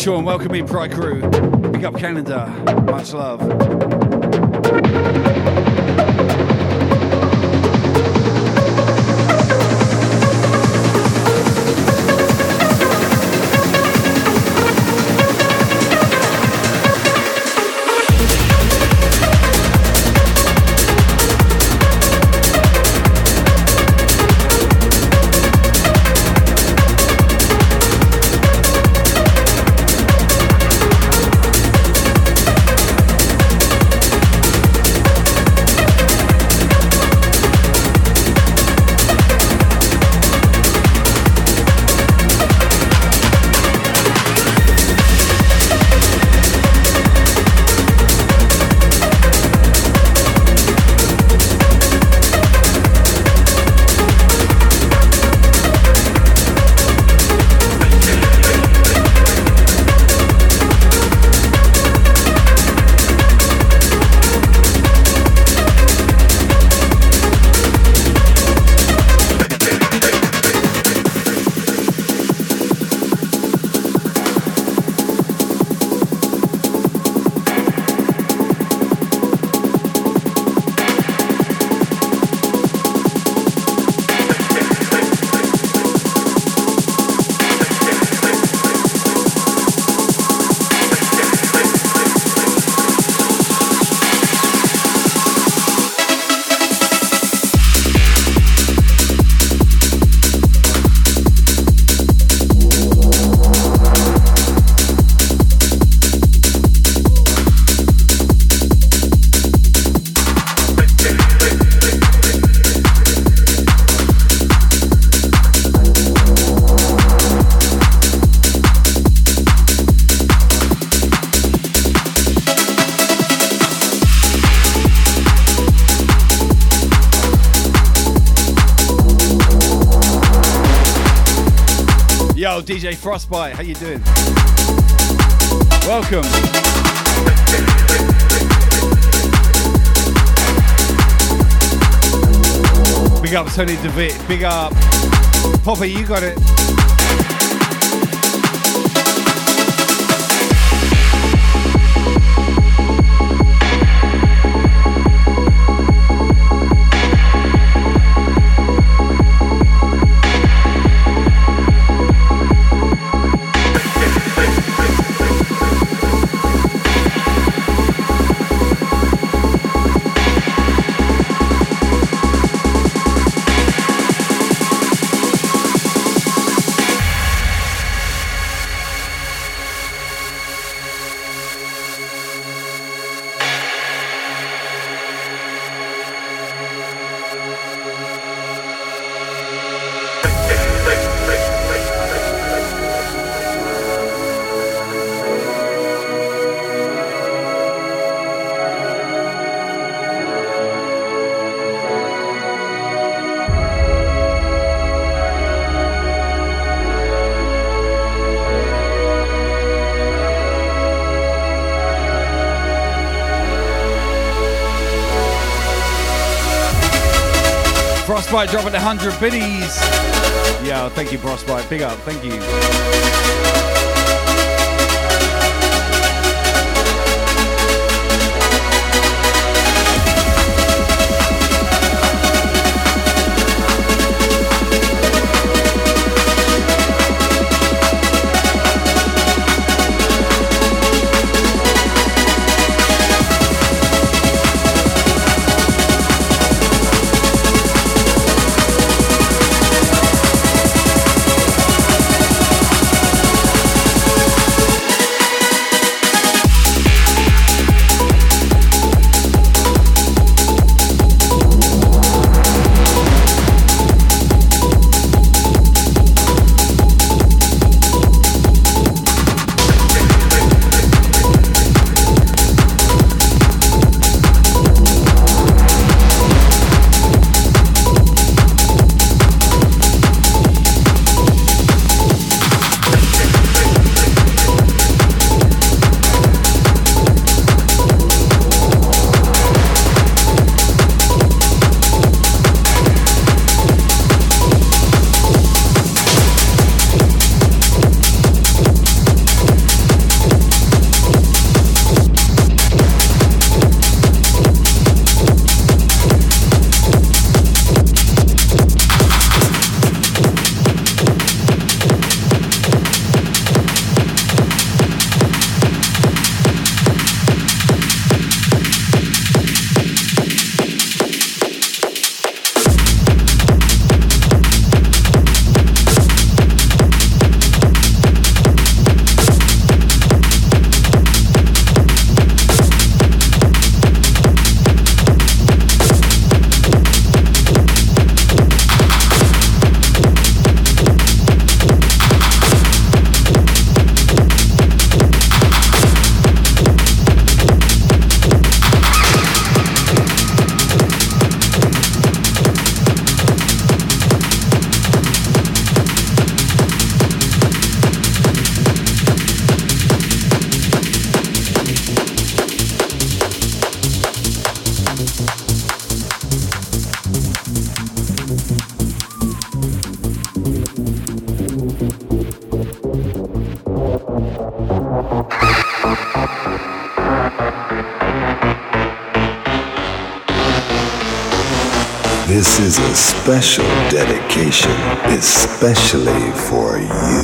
Sean, welcome in, Pride Crew. Big up Canada. Much love. Frostbite, how you doing? Welcome. Big up Tony De Vit. Big up Poppy, you got it. Frostbite dropping the 100 biddies. Yeah, thank you, Frostbite. Big up. Thank you. Special dedication, especially for you.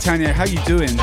Tanya. How you doing?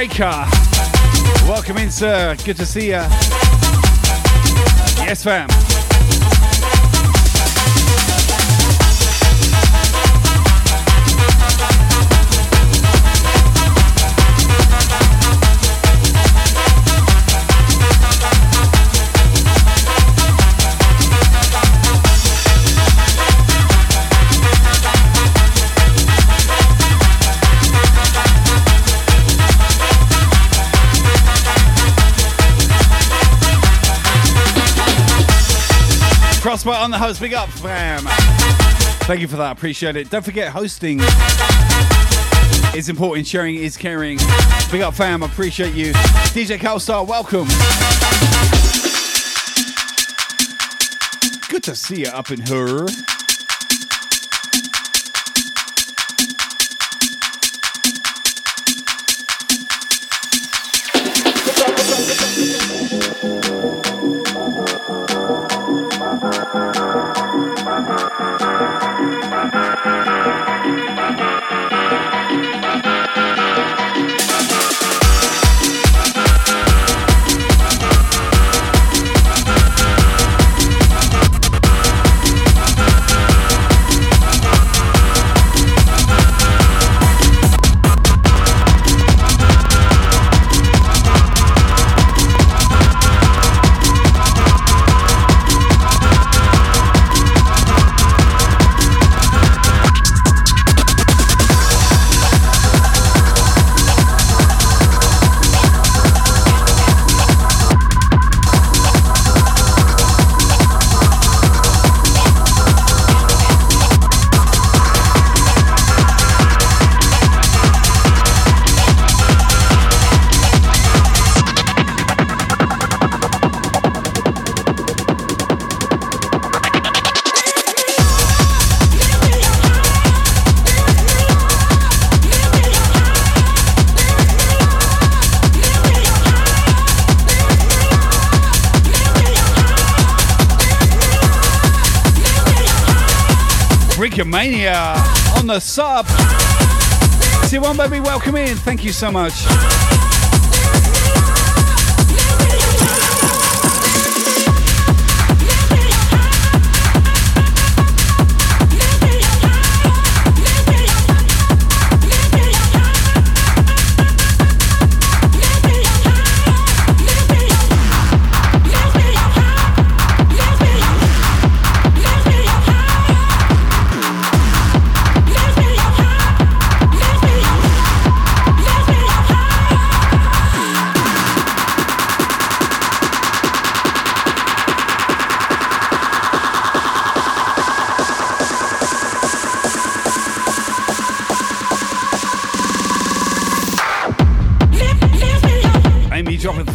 Breaker. Welcome in, sir. Good to see ya. Yes, fam. Crossbar on the host. Big up, fam. Thank you for that. Appreciate it. Don't forget, hosting is important. Sharing is caring. Big up, fam. Appreciate you. DJ Calstar, welcome. Good to see you up in her. Baby, welcome in. Thank you so much.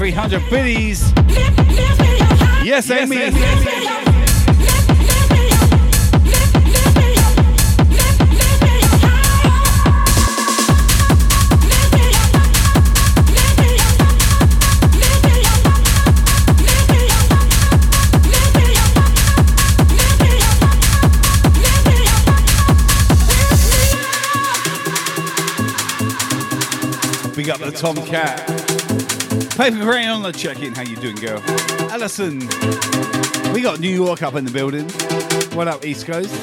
300 biddies. Yes, Amy. Big up the Tomcat. Paper Crane on the check-in. How you doing, girl? Allison, We got New York up in the building. What up, East Coast?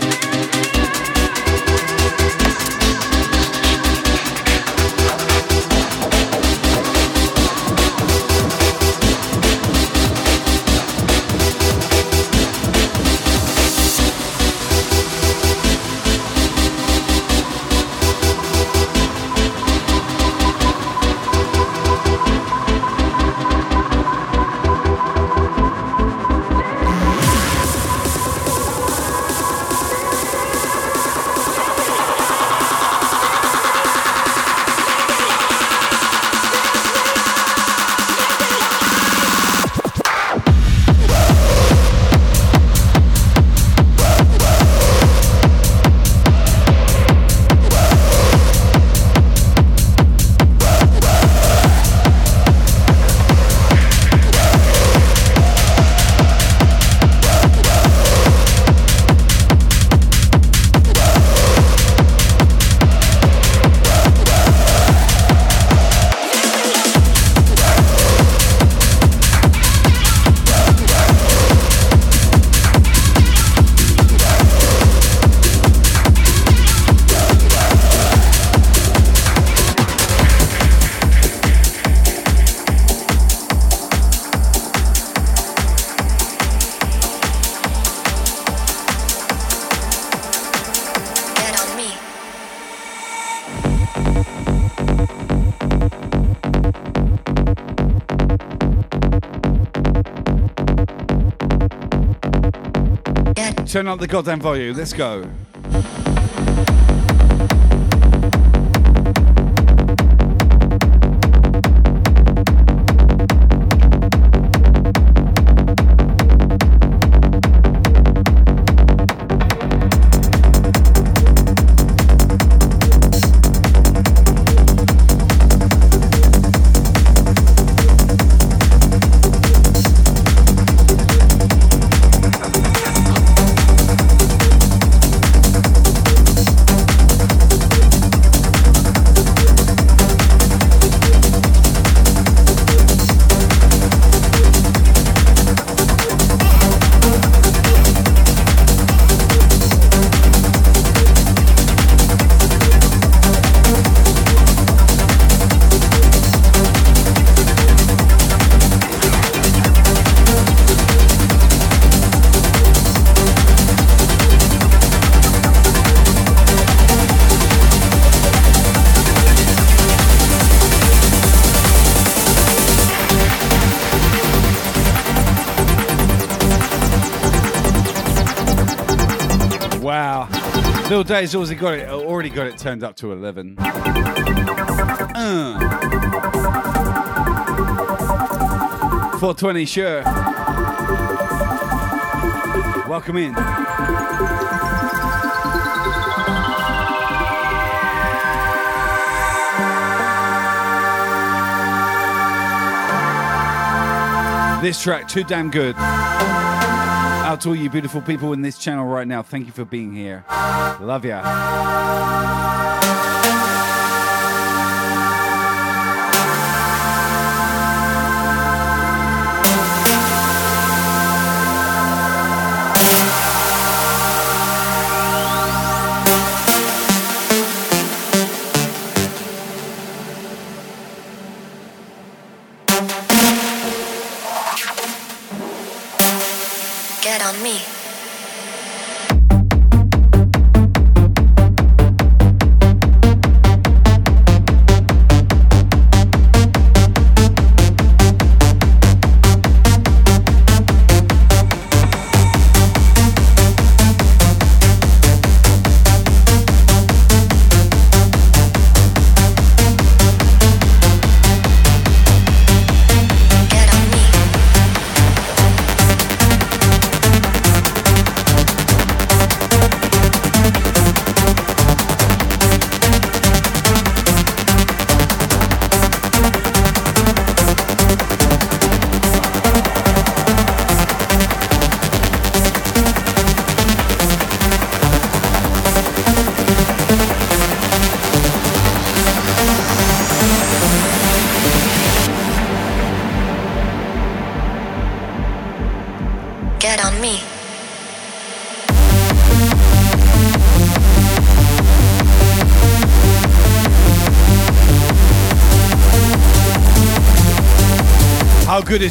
Turn up the goddamn volume. Let's go. Days already got it already got it turned up to eleven. Uh. 420 sure. Welcome in. This track, too damn good. To all you beautiful people in this channel right now. Thank you for being here. Love ya.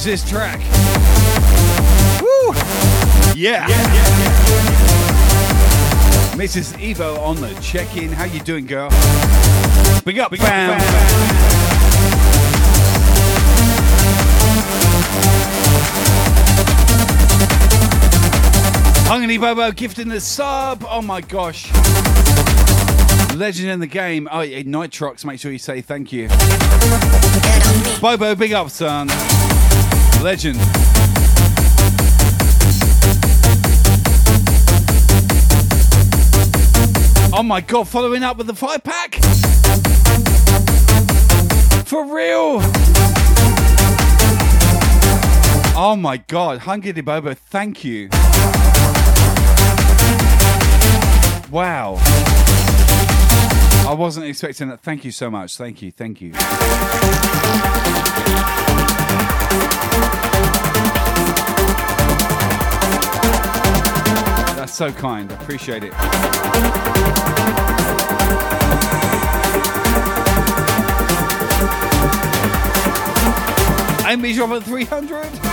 Is this track? Woo! Yeah. Mrs. Evo on the check-in. How you doing, girl? Big up, fam. Hungry Bobo gifting the sub. Oh my gosh. Legend in the game. Oh, yeah, Nitrox. Make sure you say thank you. Bobo, big up, son. Legend. Oh my god, following up with the five pack? For real? Oh my god, Hungry Bobo, thank you. Wow. I wasn't expecting that. Thank you so much. Thank you. Thank you. That's so kind. I appreciate it. Drop at 300.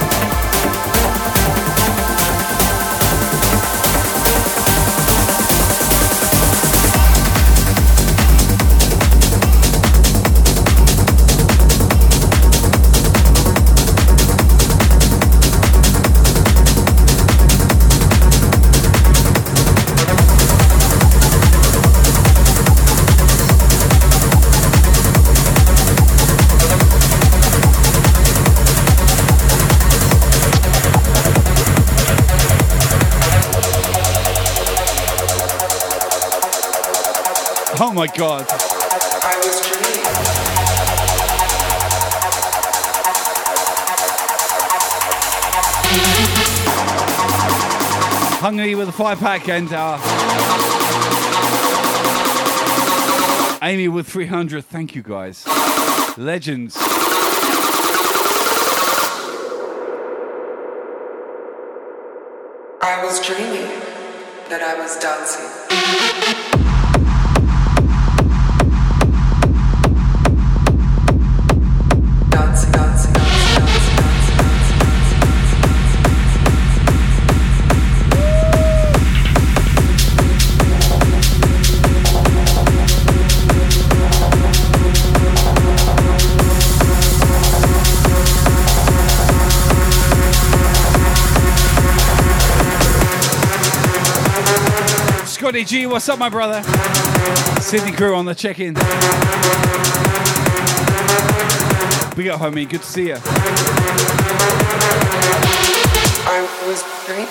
Oh my god. Hungry with a five pack and uh, Amy with 300. Thank you guys. Legends. I was dreaming that I was. Dancing, G, what's up, my brother? Sydney crew on the check in. Big up, homie. Good to see you. I was dreaming.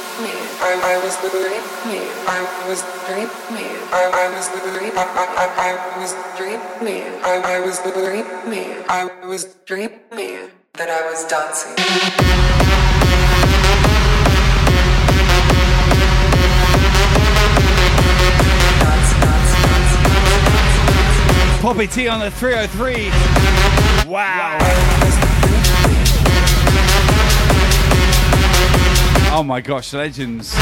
I, I was dreaming. I was dreaming. I, I was dreaming. I, I, I, I was dreaming. I, I was dreaming. I was dreaming that I was dancing. Poppy T on the 303. Wow. Oh my gosh, legends.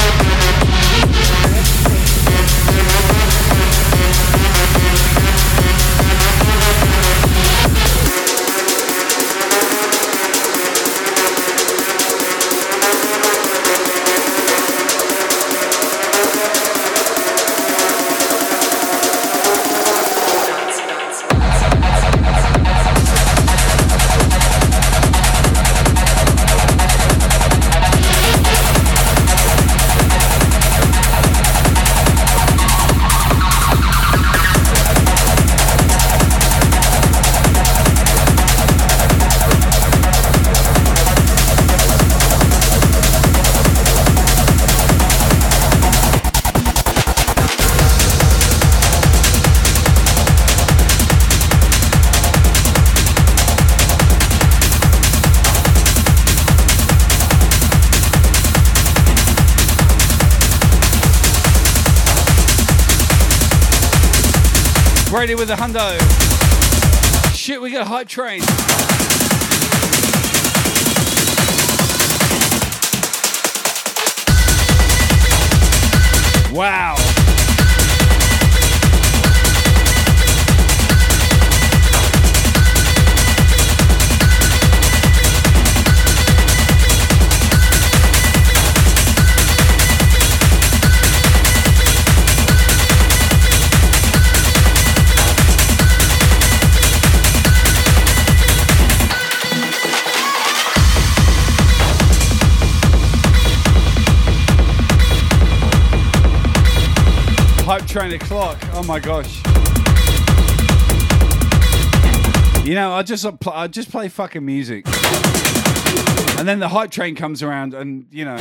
Brady with the hundo. Shit, we got a hype train. Wow. Train o'clock. Oh my gosh. You know, I just I just play fucking music, and then the hype train comes around, and you know,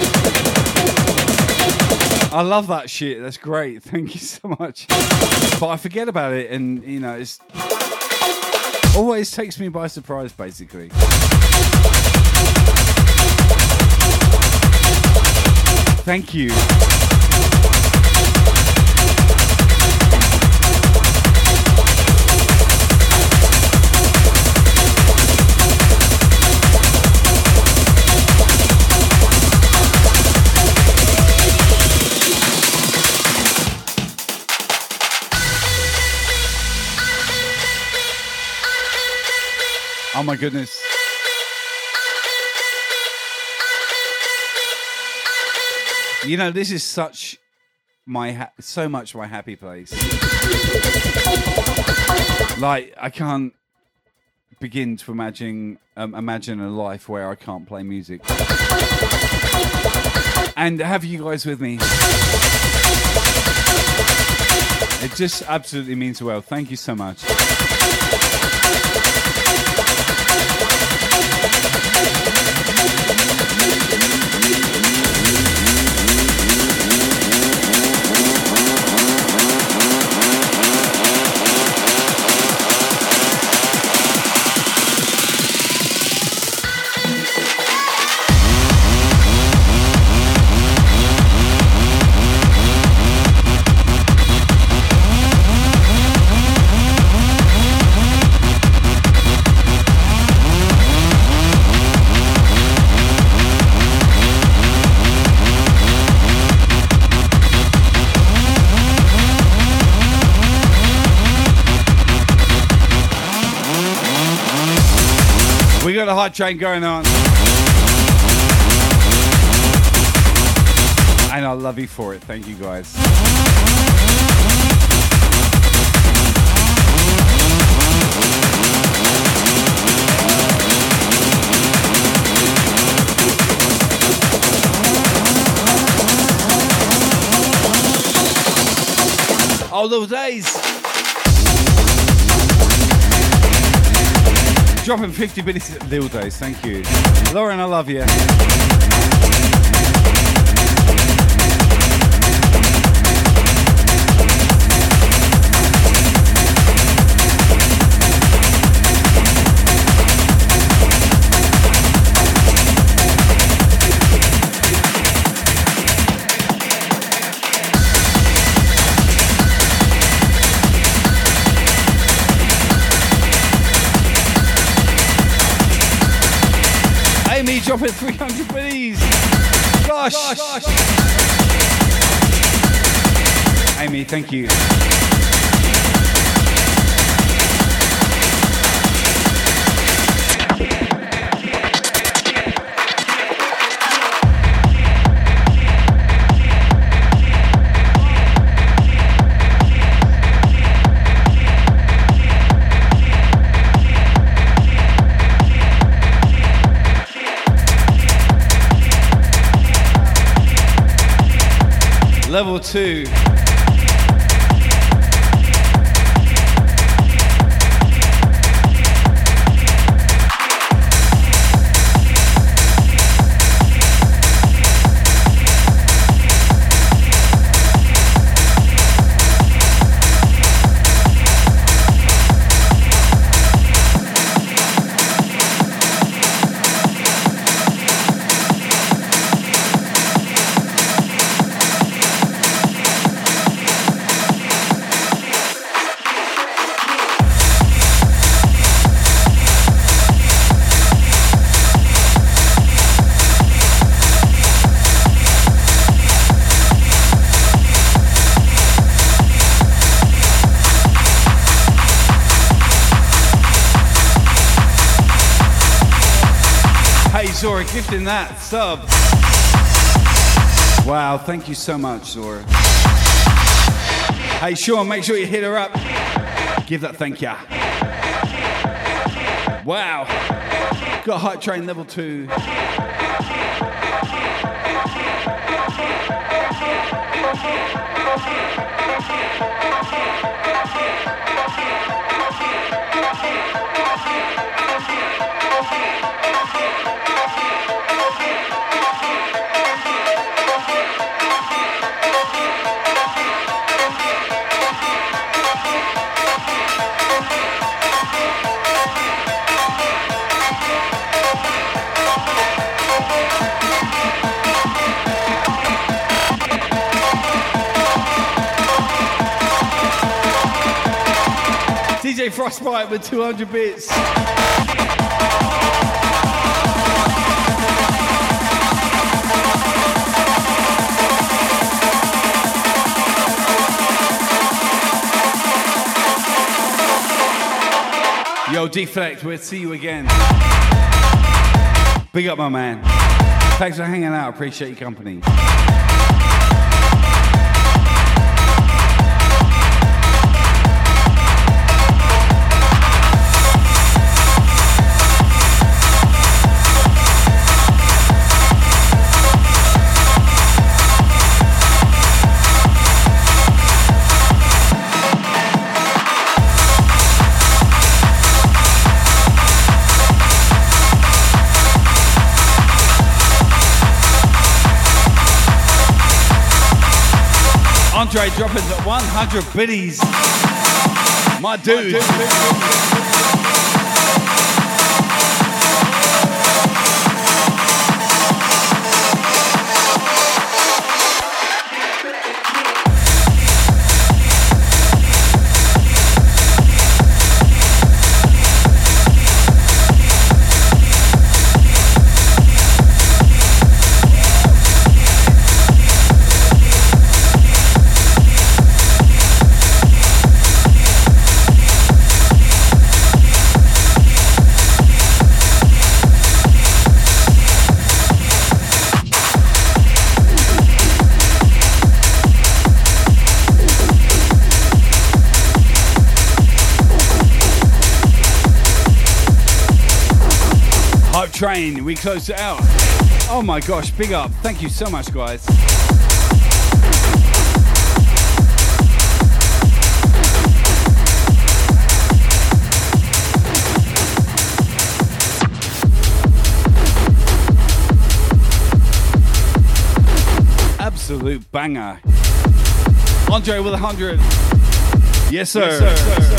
I love that shit. That's great. Thank you so much. But I forget about it, and you know, it's always takes me by surprise, basically. Thank you. Oh my goodness. You know, this is such my ha- so much my happy place. Like I can't begin to imagine um, imagine a life where I can't play music. And have you guys with me? It just absolutely means the world. Thank you so much. Train going on. And I love you for it. Thank you guys. All those days. Dropping 50 minutes at Days, thank you. Lauren, I love you. Amy dropping 300 biddies. Gosh. Amy, thank you. Level two. Gifting that sub. Wow, thank you so much, Zora. Hey Sean, make sure you hit her up. Give that thank ya. Wow. Got Hype Train level two. DJ Frostbite with 200 bits. Yo, Deflect, we'll see you again. Big up, my man. Thanks for hanging out. Appreciate your company. Andre dropping the 100 biddies. My dude. Hype We close it out. Oh my gosh, big up. Thank you so much, guys. Absolute banger. Andre with a hundred. Yes, sir. Yes, sir.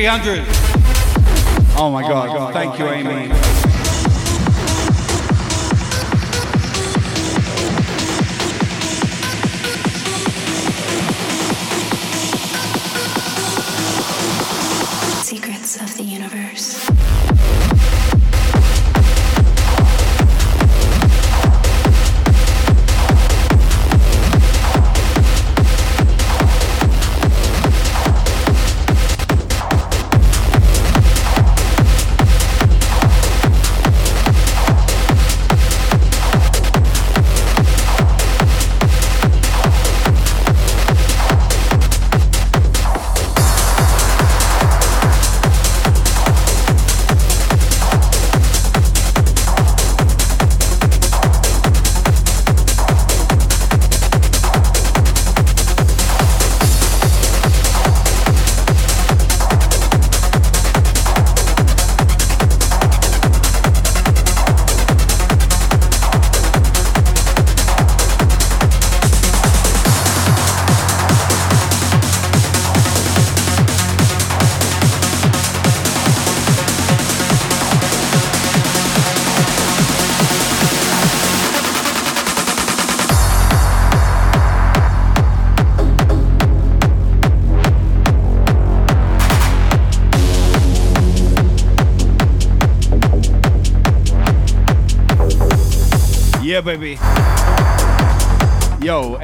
Amy with 300. Oh my oh god. Thank you, Amy.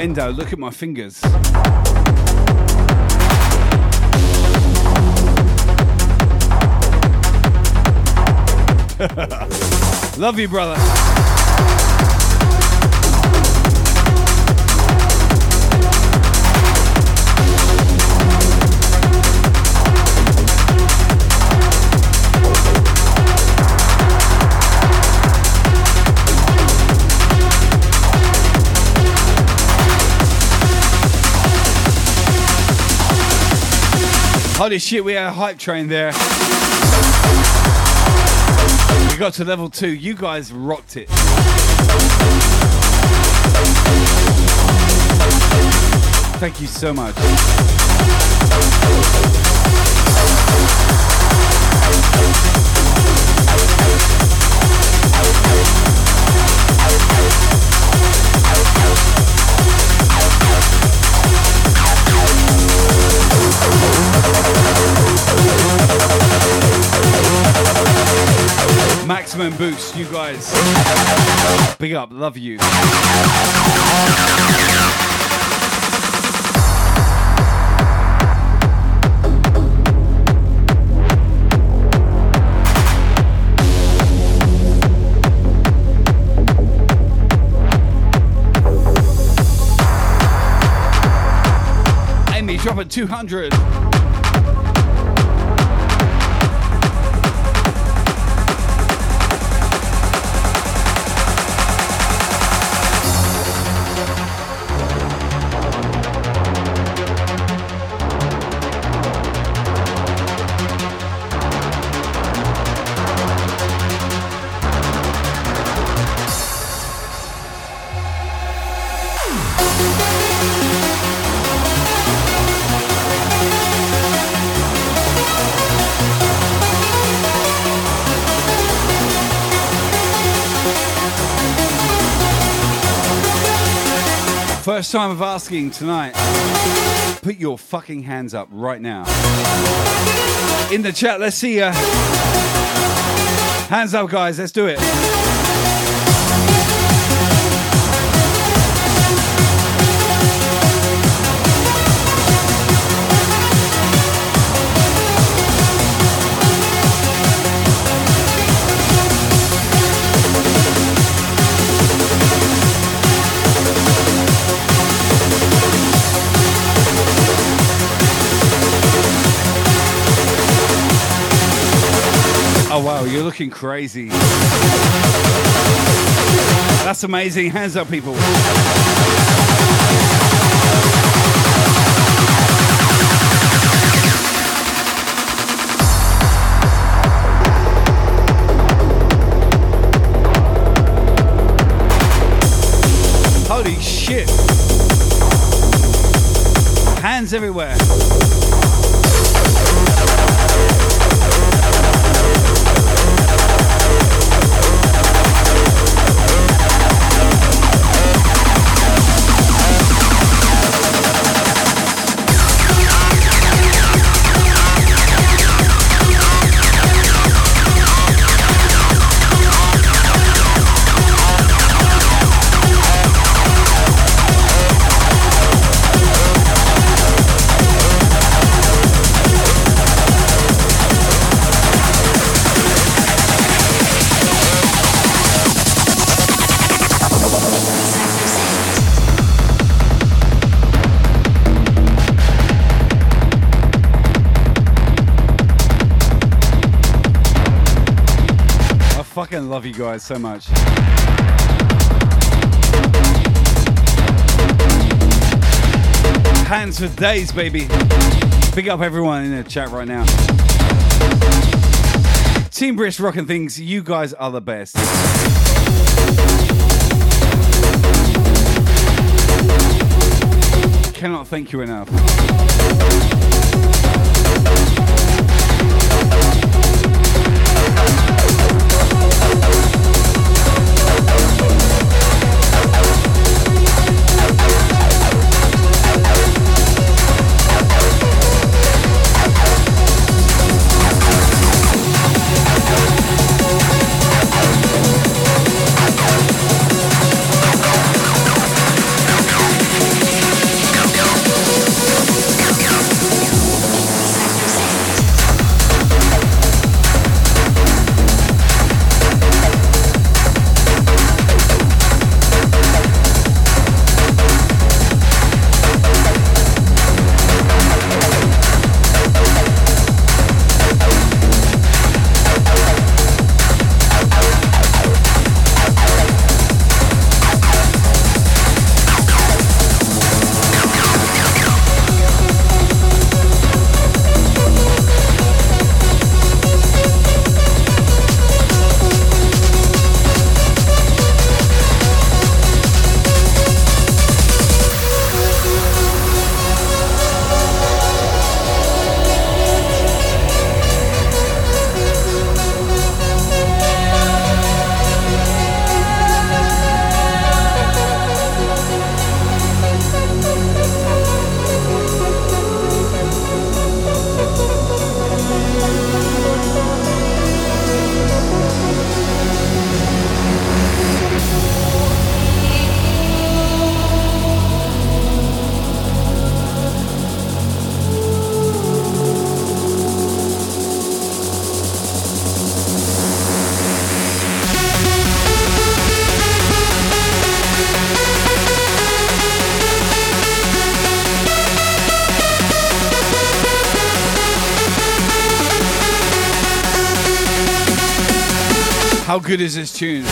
Endo, look at my fingers. Love you, brother. Holy shit, we had a hype train there. We got to level two. You guys rocked it. Thank you so much. Maximum guys. Big up, love you. Drop at 200. Time of asking tonight. Put your fucking hands up right now. In the chat, let's see ya. Hands up, guys. Let's do it. Wow, crazy. That's amazing. Hands up, people. Holy shit. Hands everywhere. So much. Hands for days, baby. Big up everyone in the chat right now. Team Brisk rocking things. You guys are the best. Cannot thank you enough. Good is this tune?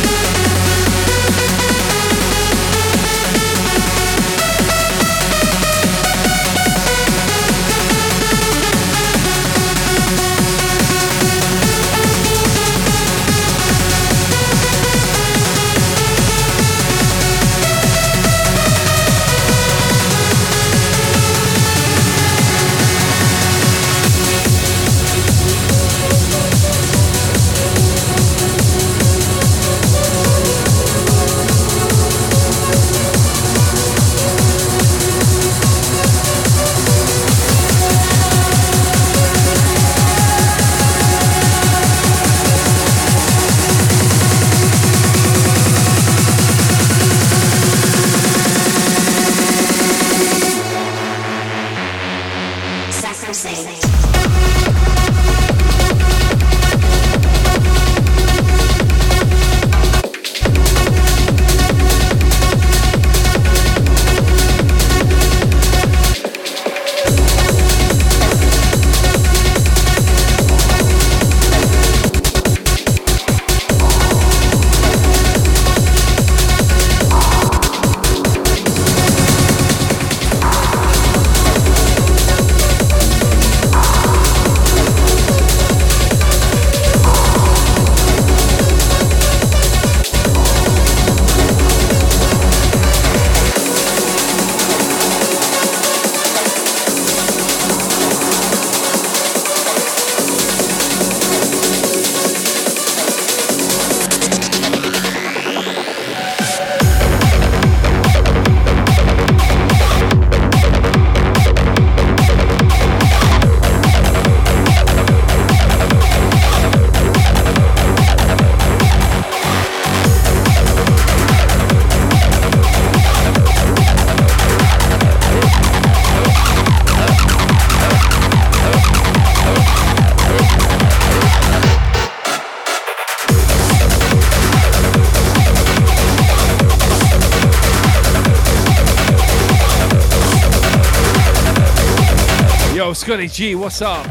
G, what's up?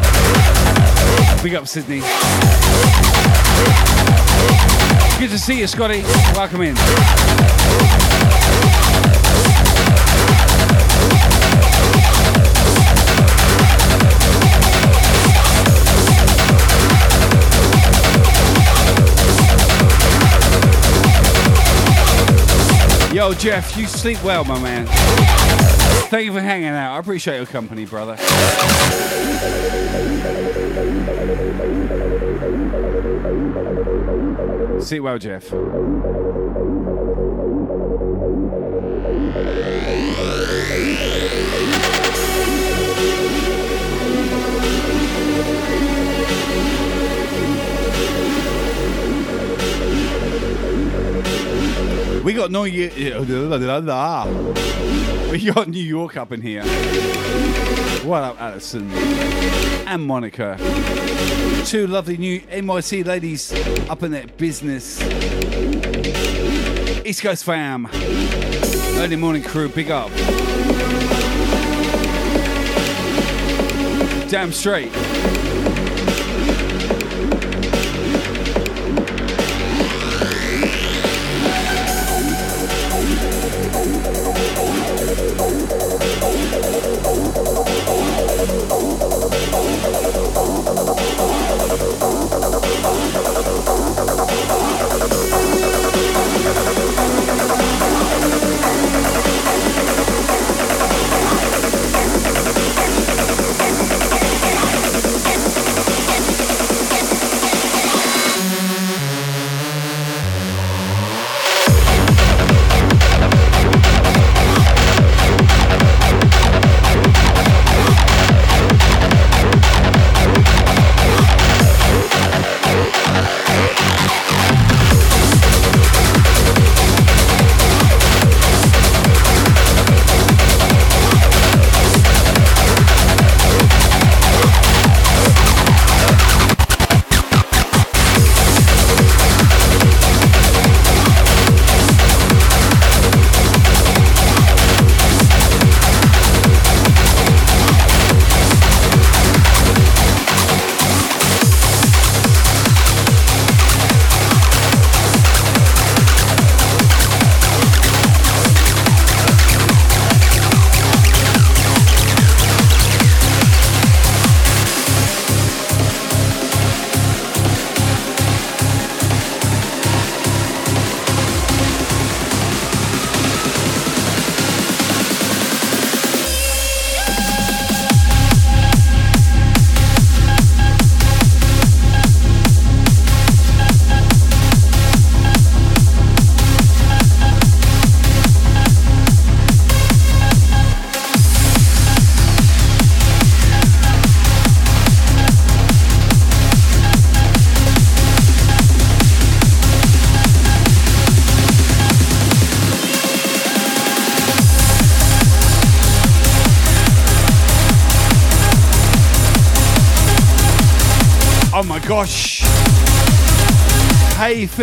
Big up, Sydney. Good to see you, Scotty. Welcome in. Yo, Jeff, you sleep well, my man. Thank you for hanging out. I appreciate your company, brother. Sleep well, Jeff. Got New York. Oh, we got New York up in here. What up, Alison and Monica? Two lovely new NYC ladies up in that business. East Coast fam. Early morning crew, big up. Damn straight.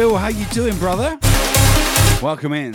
Phil, how you doing, brother? Welcome in.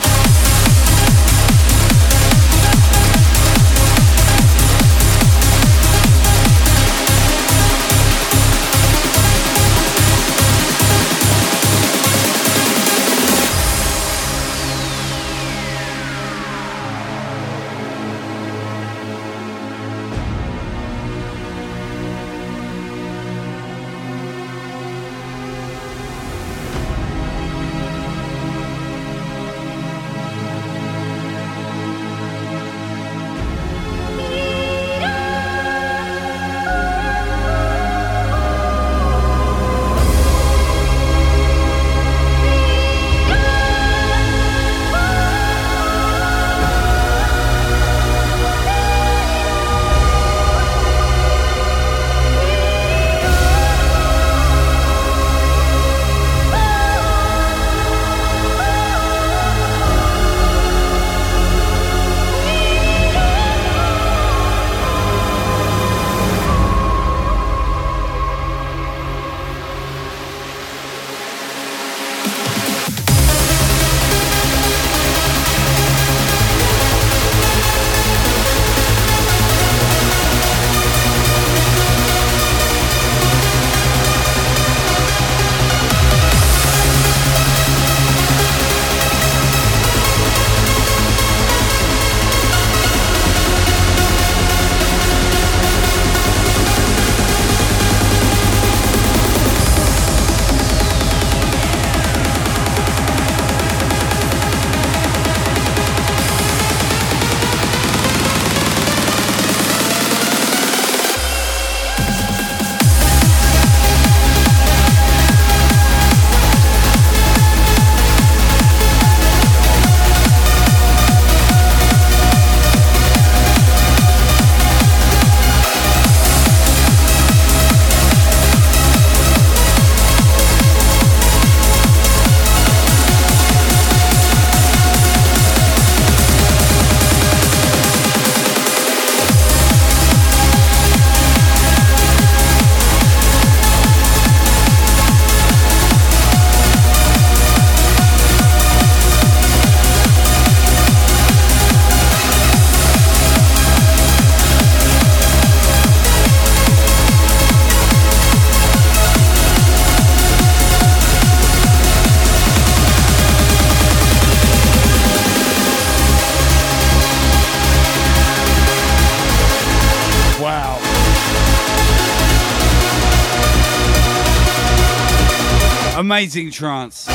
Amazing trance.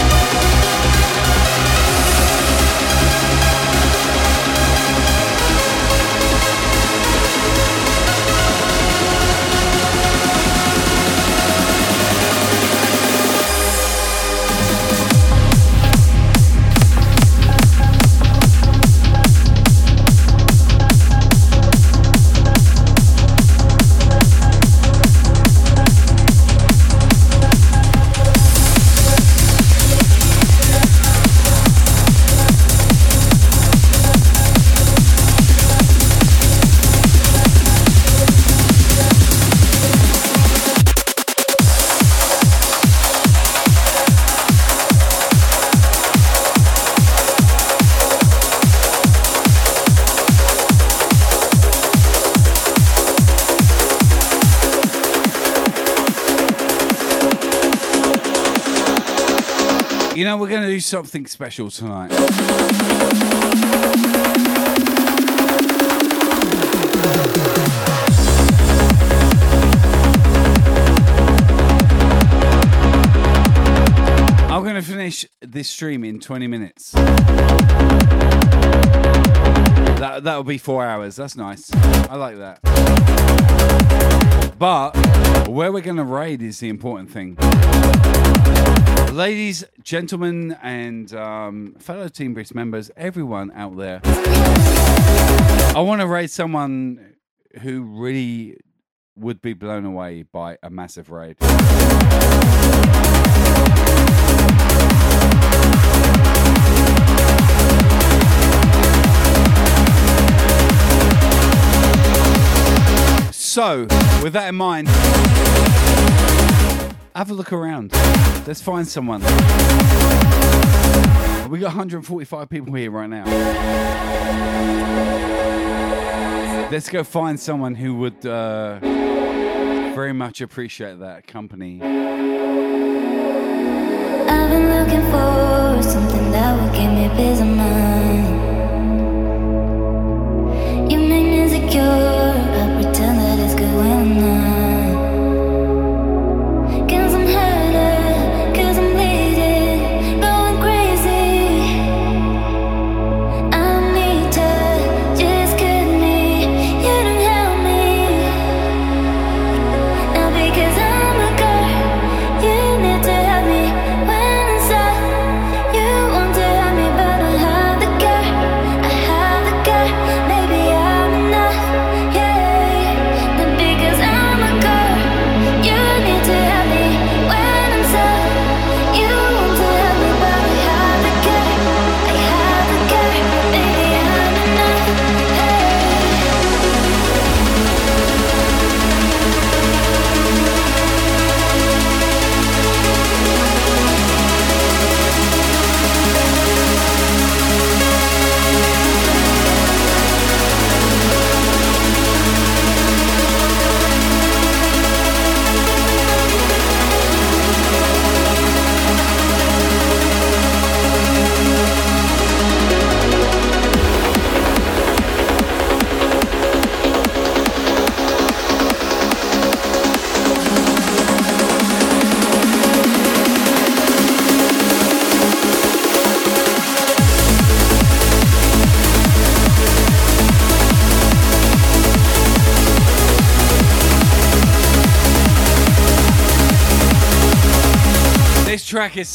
Know, we're going to do something special tonight. I'm going to finish this stream in 20 minutes. That that'll be four hours. That's nice. I like that. But where we're going to raid is the important thing. Ladies, gentlemen, and um, fellow Team Brisk members, everyone out there, I want to raid someone who really would be blown away by a massive raid. So, with that in mind, have a look around. Let's find someone. We got 145 people here right now. Let's go find someone who would uh, very much appreciate that company. I've been looking for something that give me peace of mind.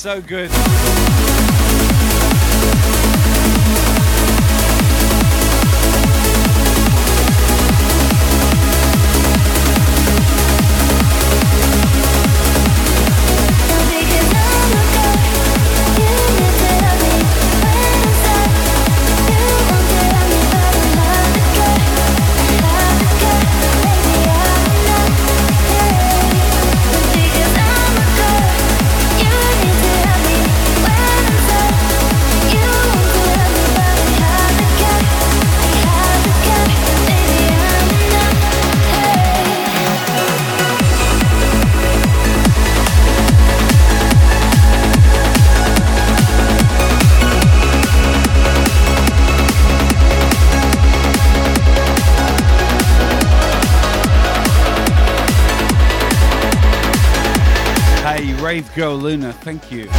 So good. go, Luna. Thank you.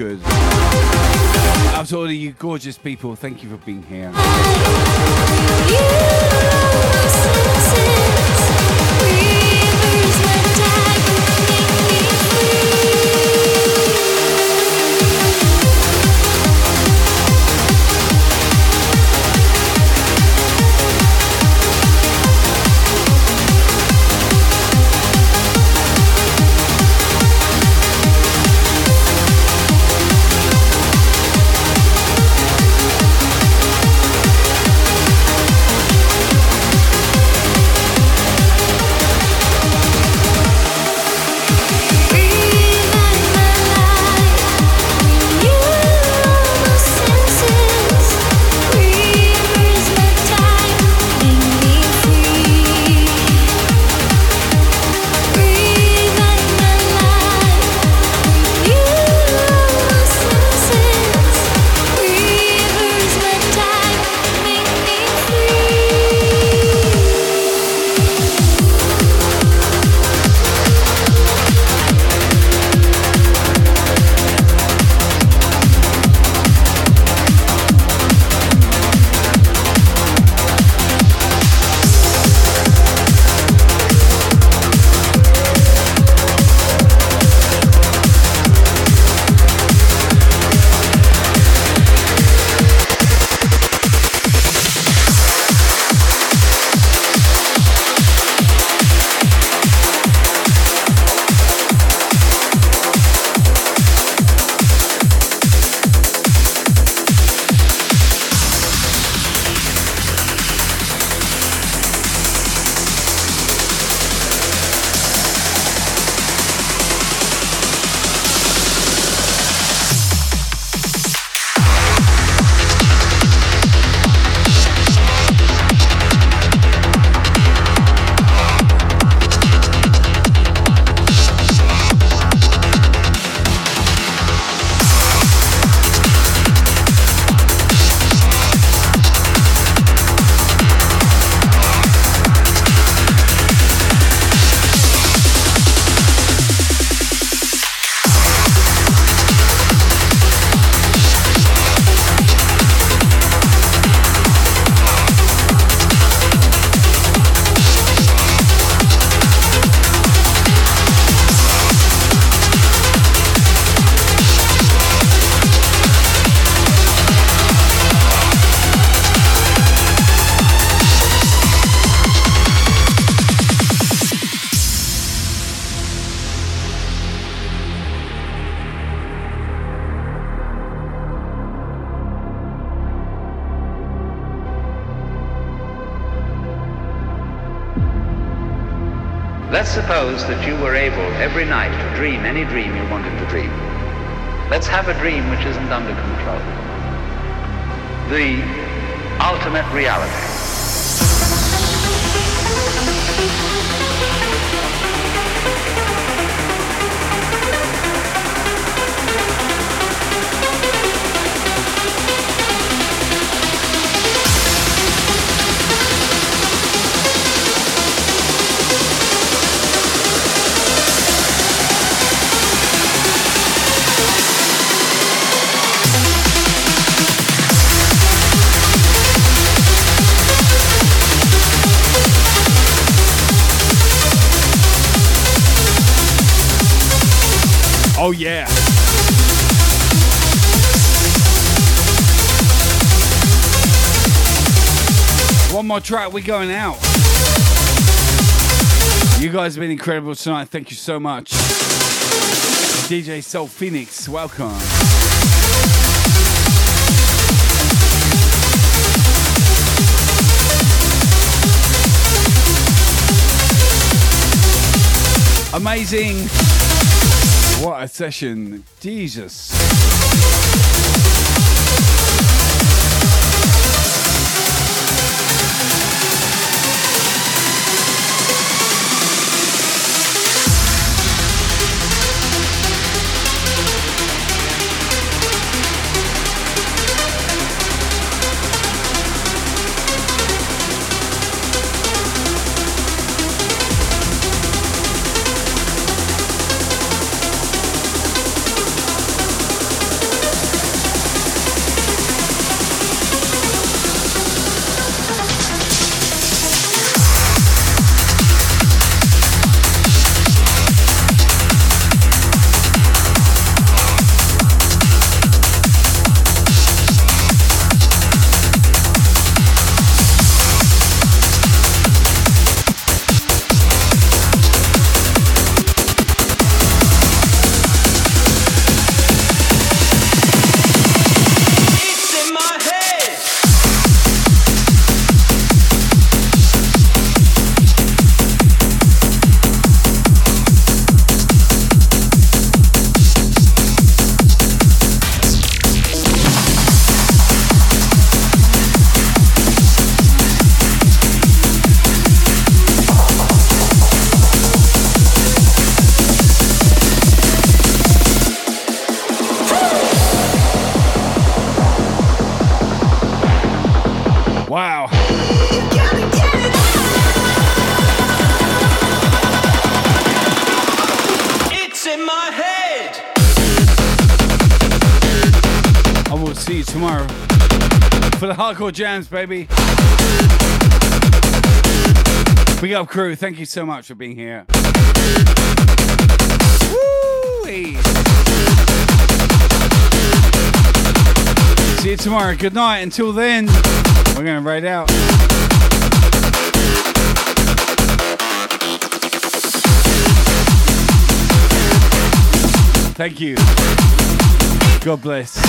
good. Absolutely, you gorgeous people. Thank you for being here. Let's suppose that you were able every night to dream any dream you wanted to dream. Let's have a dream which isn't under control. The ultimate reality. Oh yeah. One more track, we're going out. You guys have been incredible tonight. Thank you so much. DJ Soul Phoenix, welcome. Amazing. What a session. Jesus. Jams, baby. Big up, crew. Thank you so much for being here. Woo-wee. See you tomorrow. Good night. Until then, we're going to raid out. Thank you. God bless.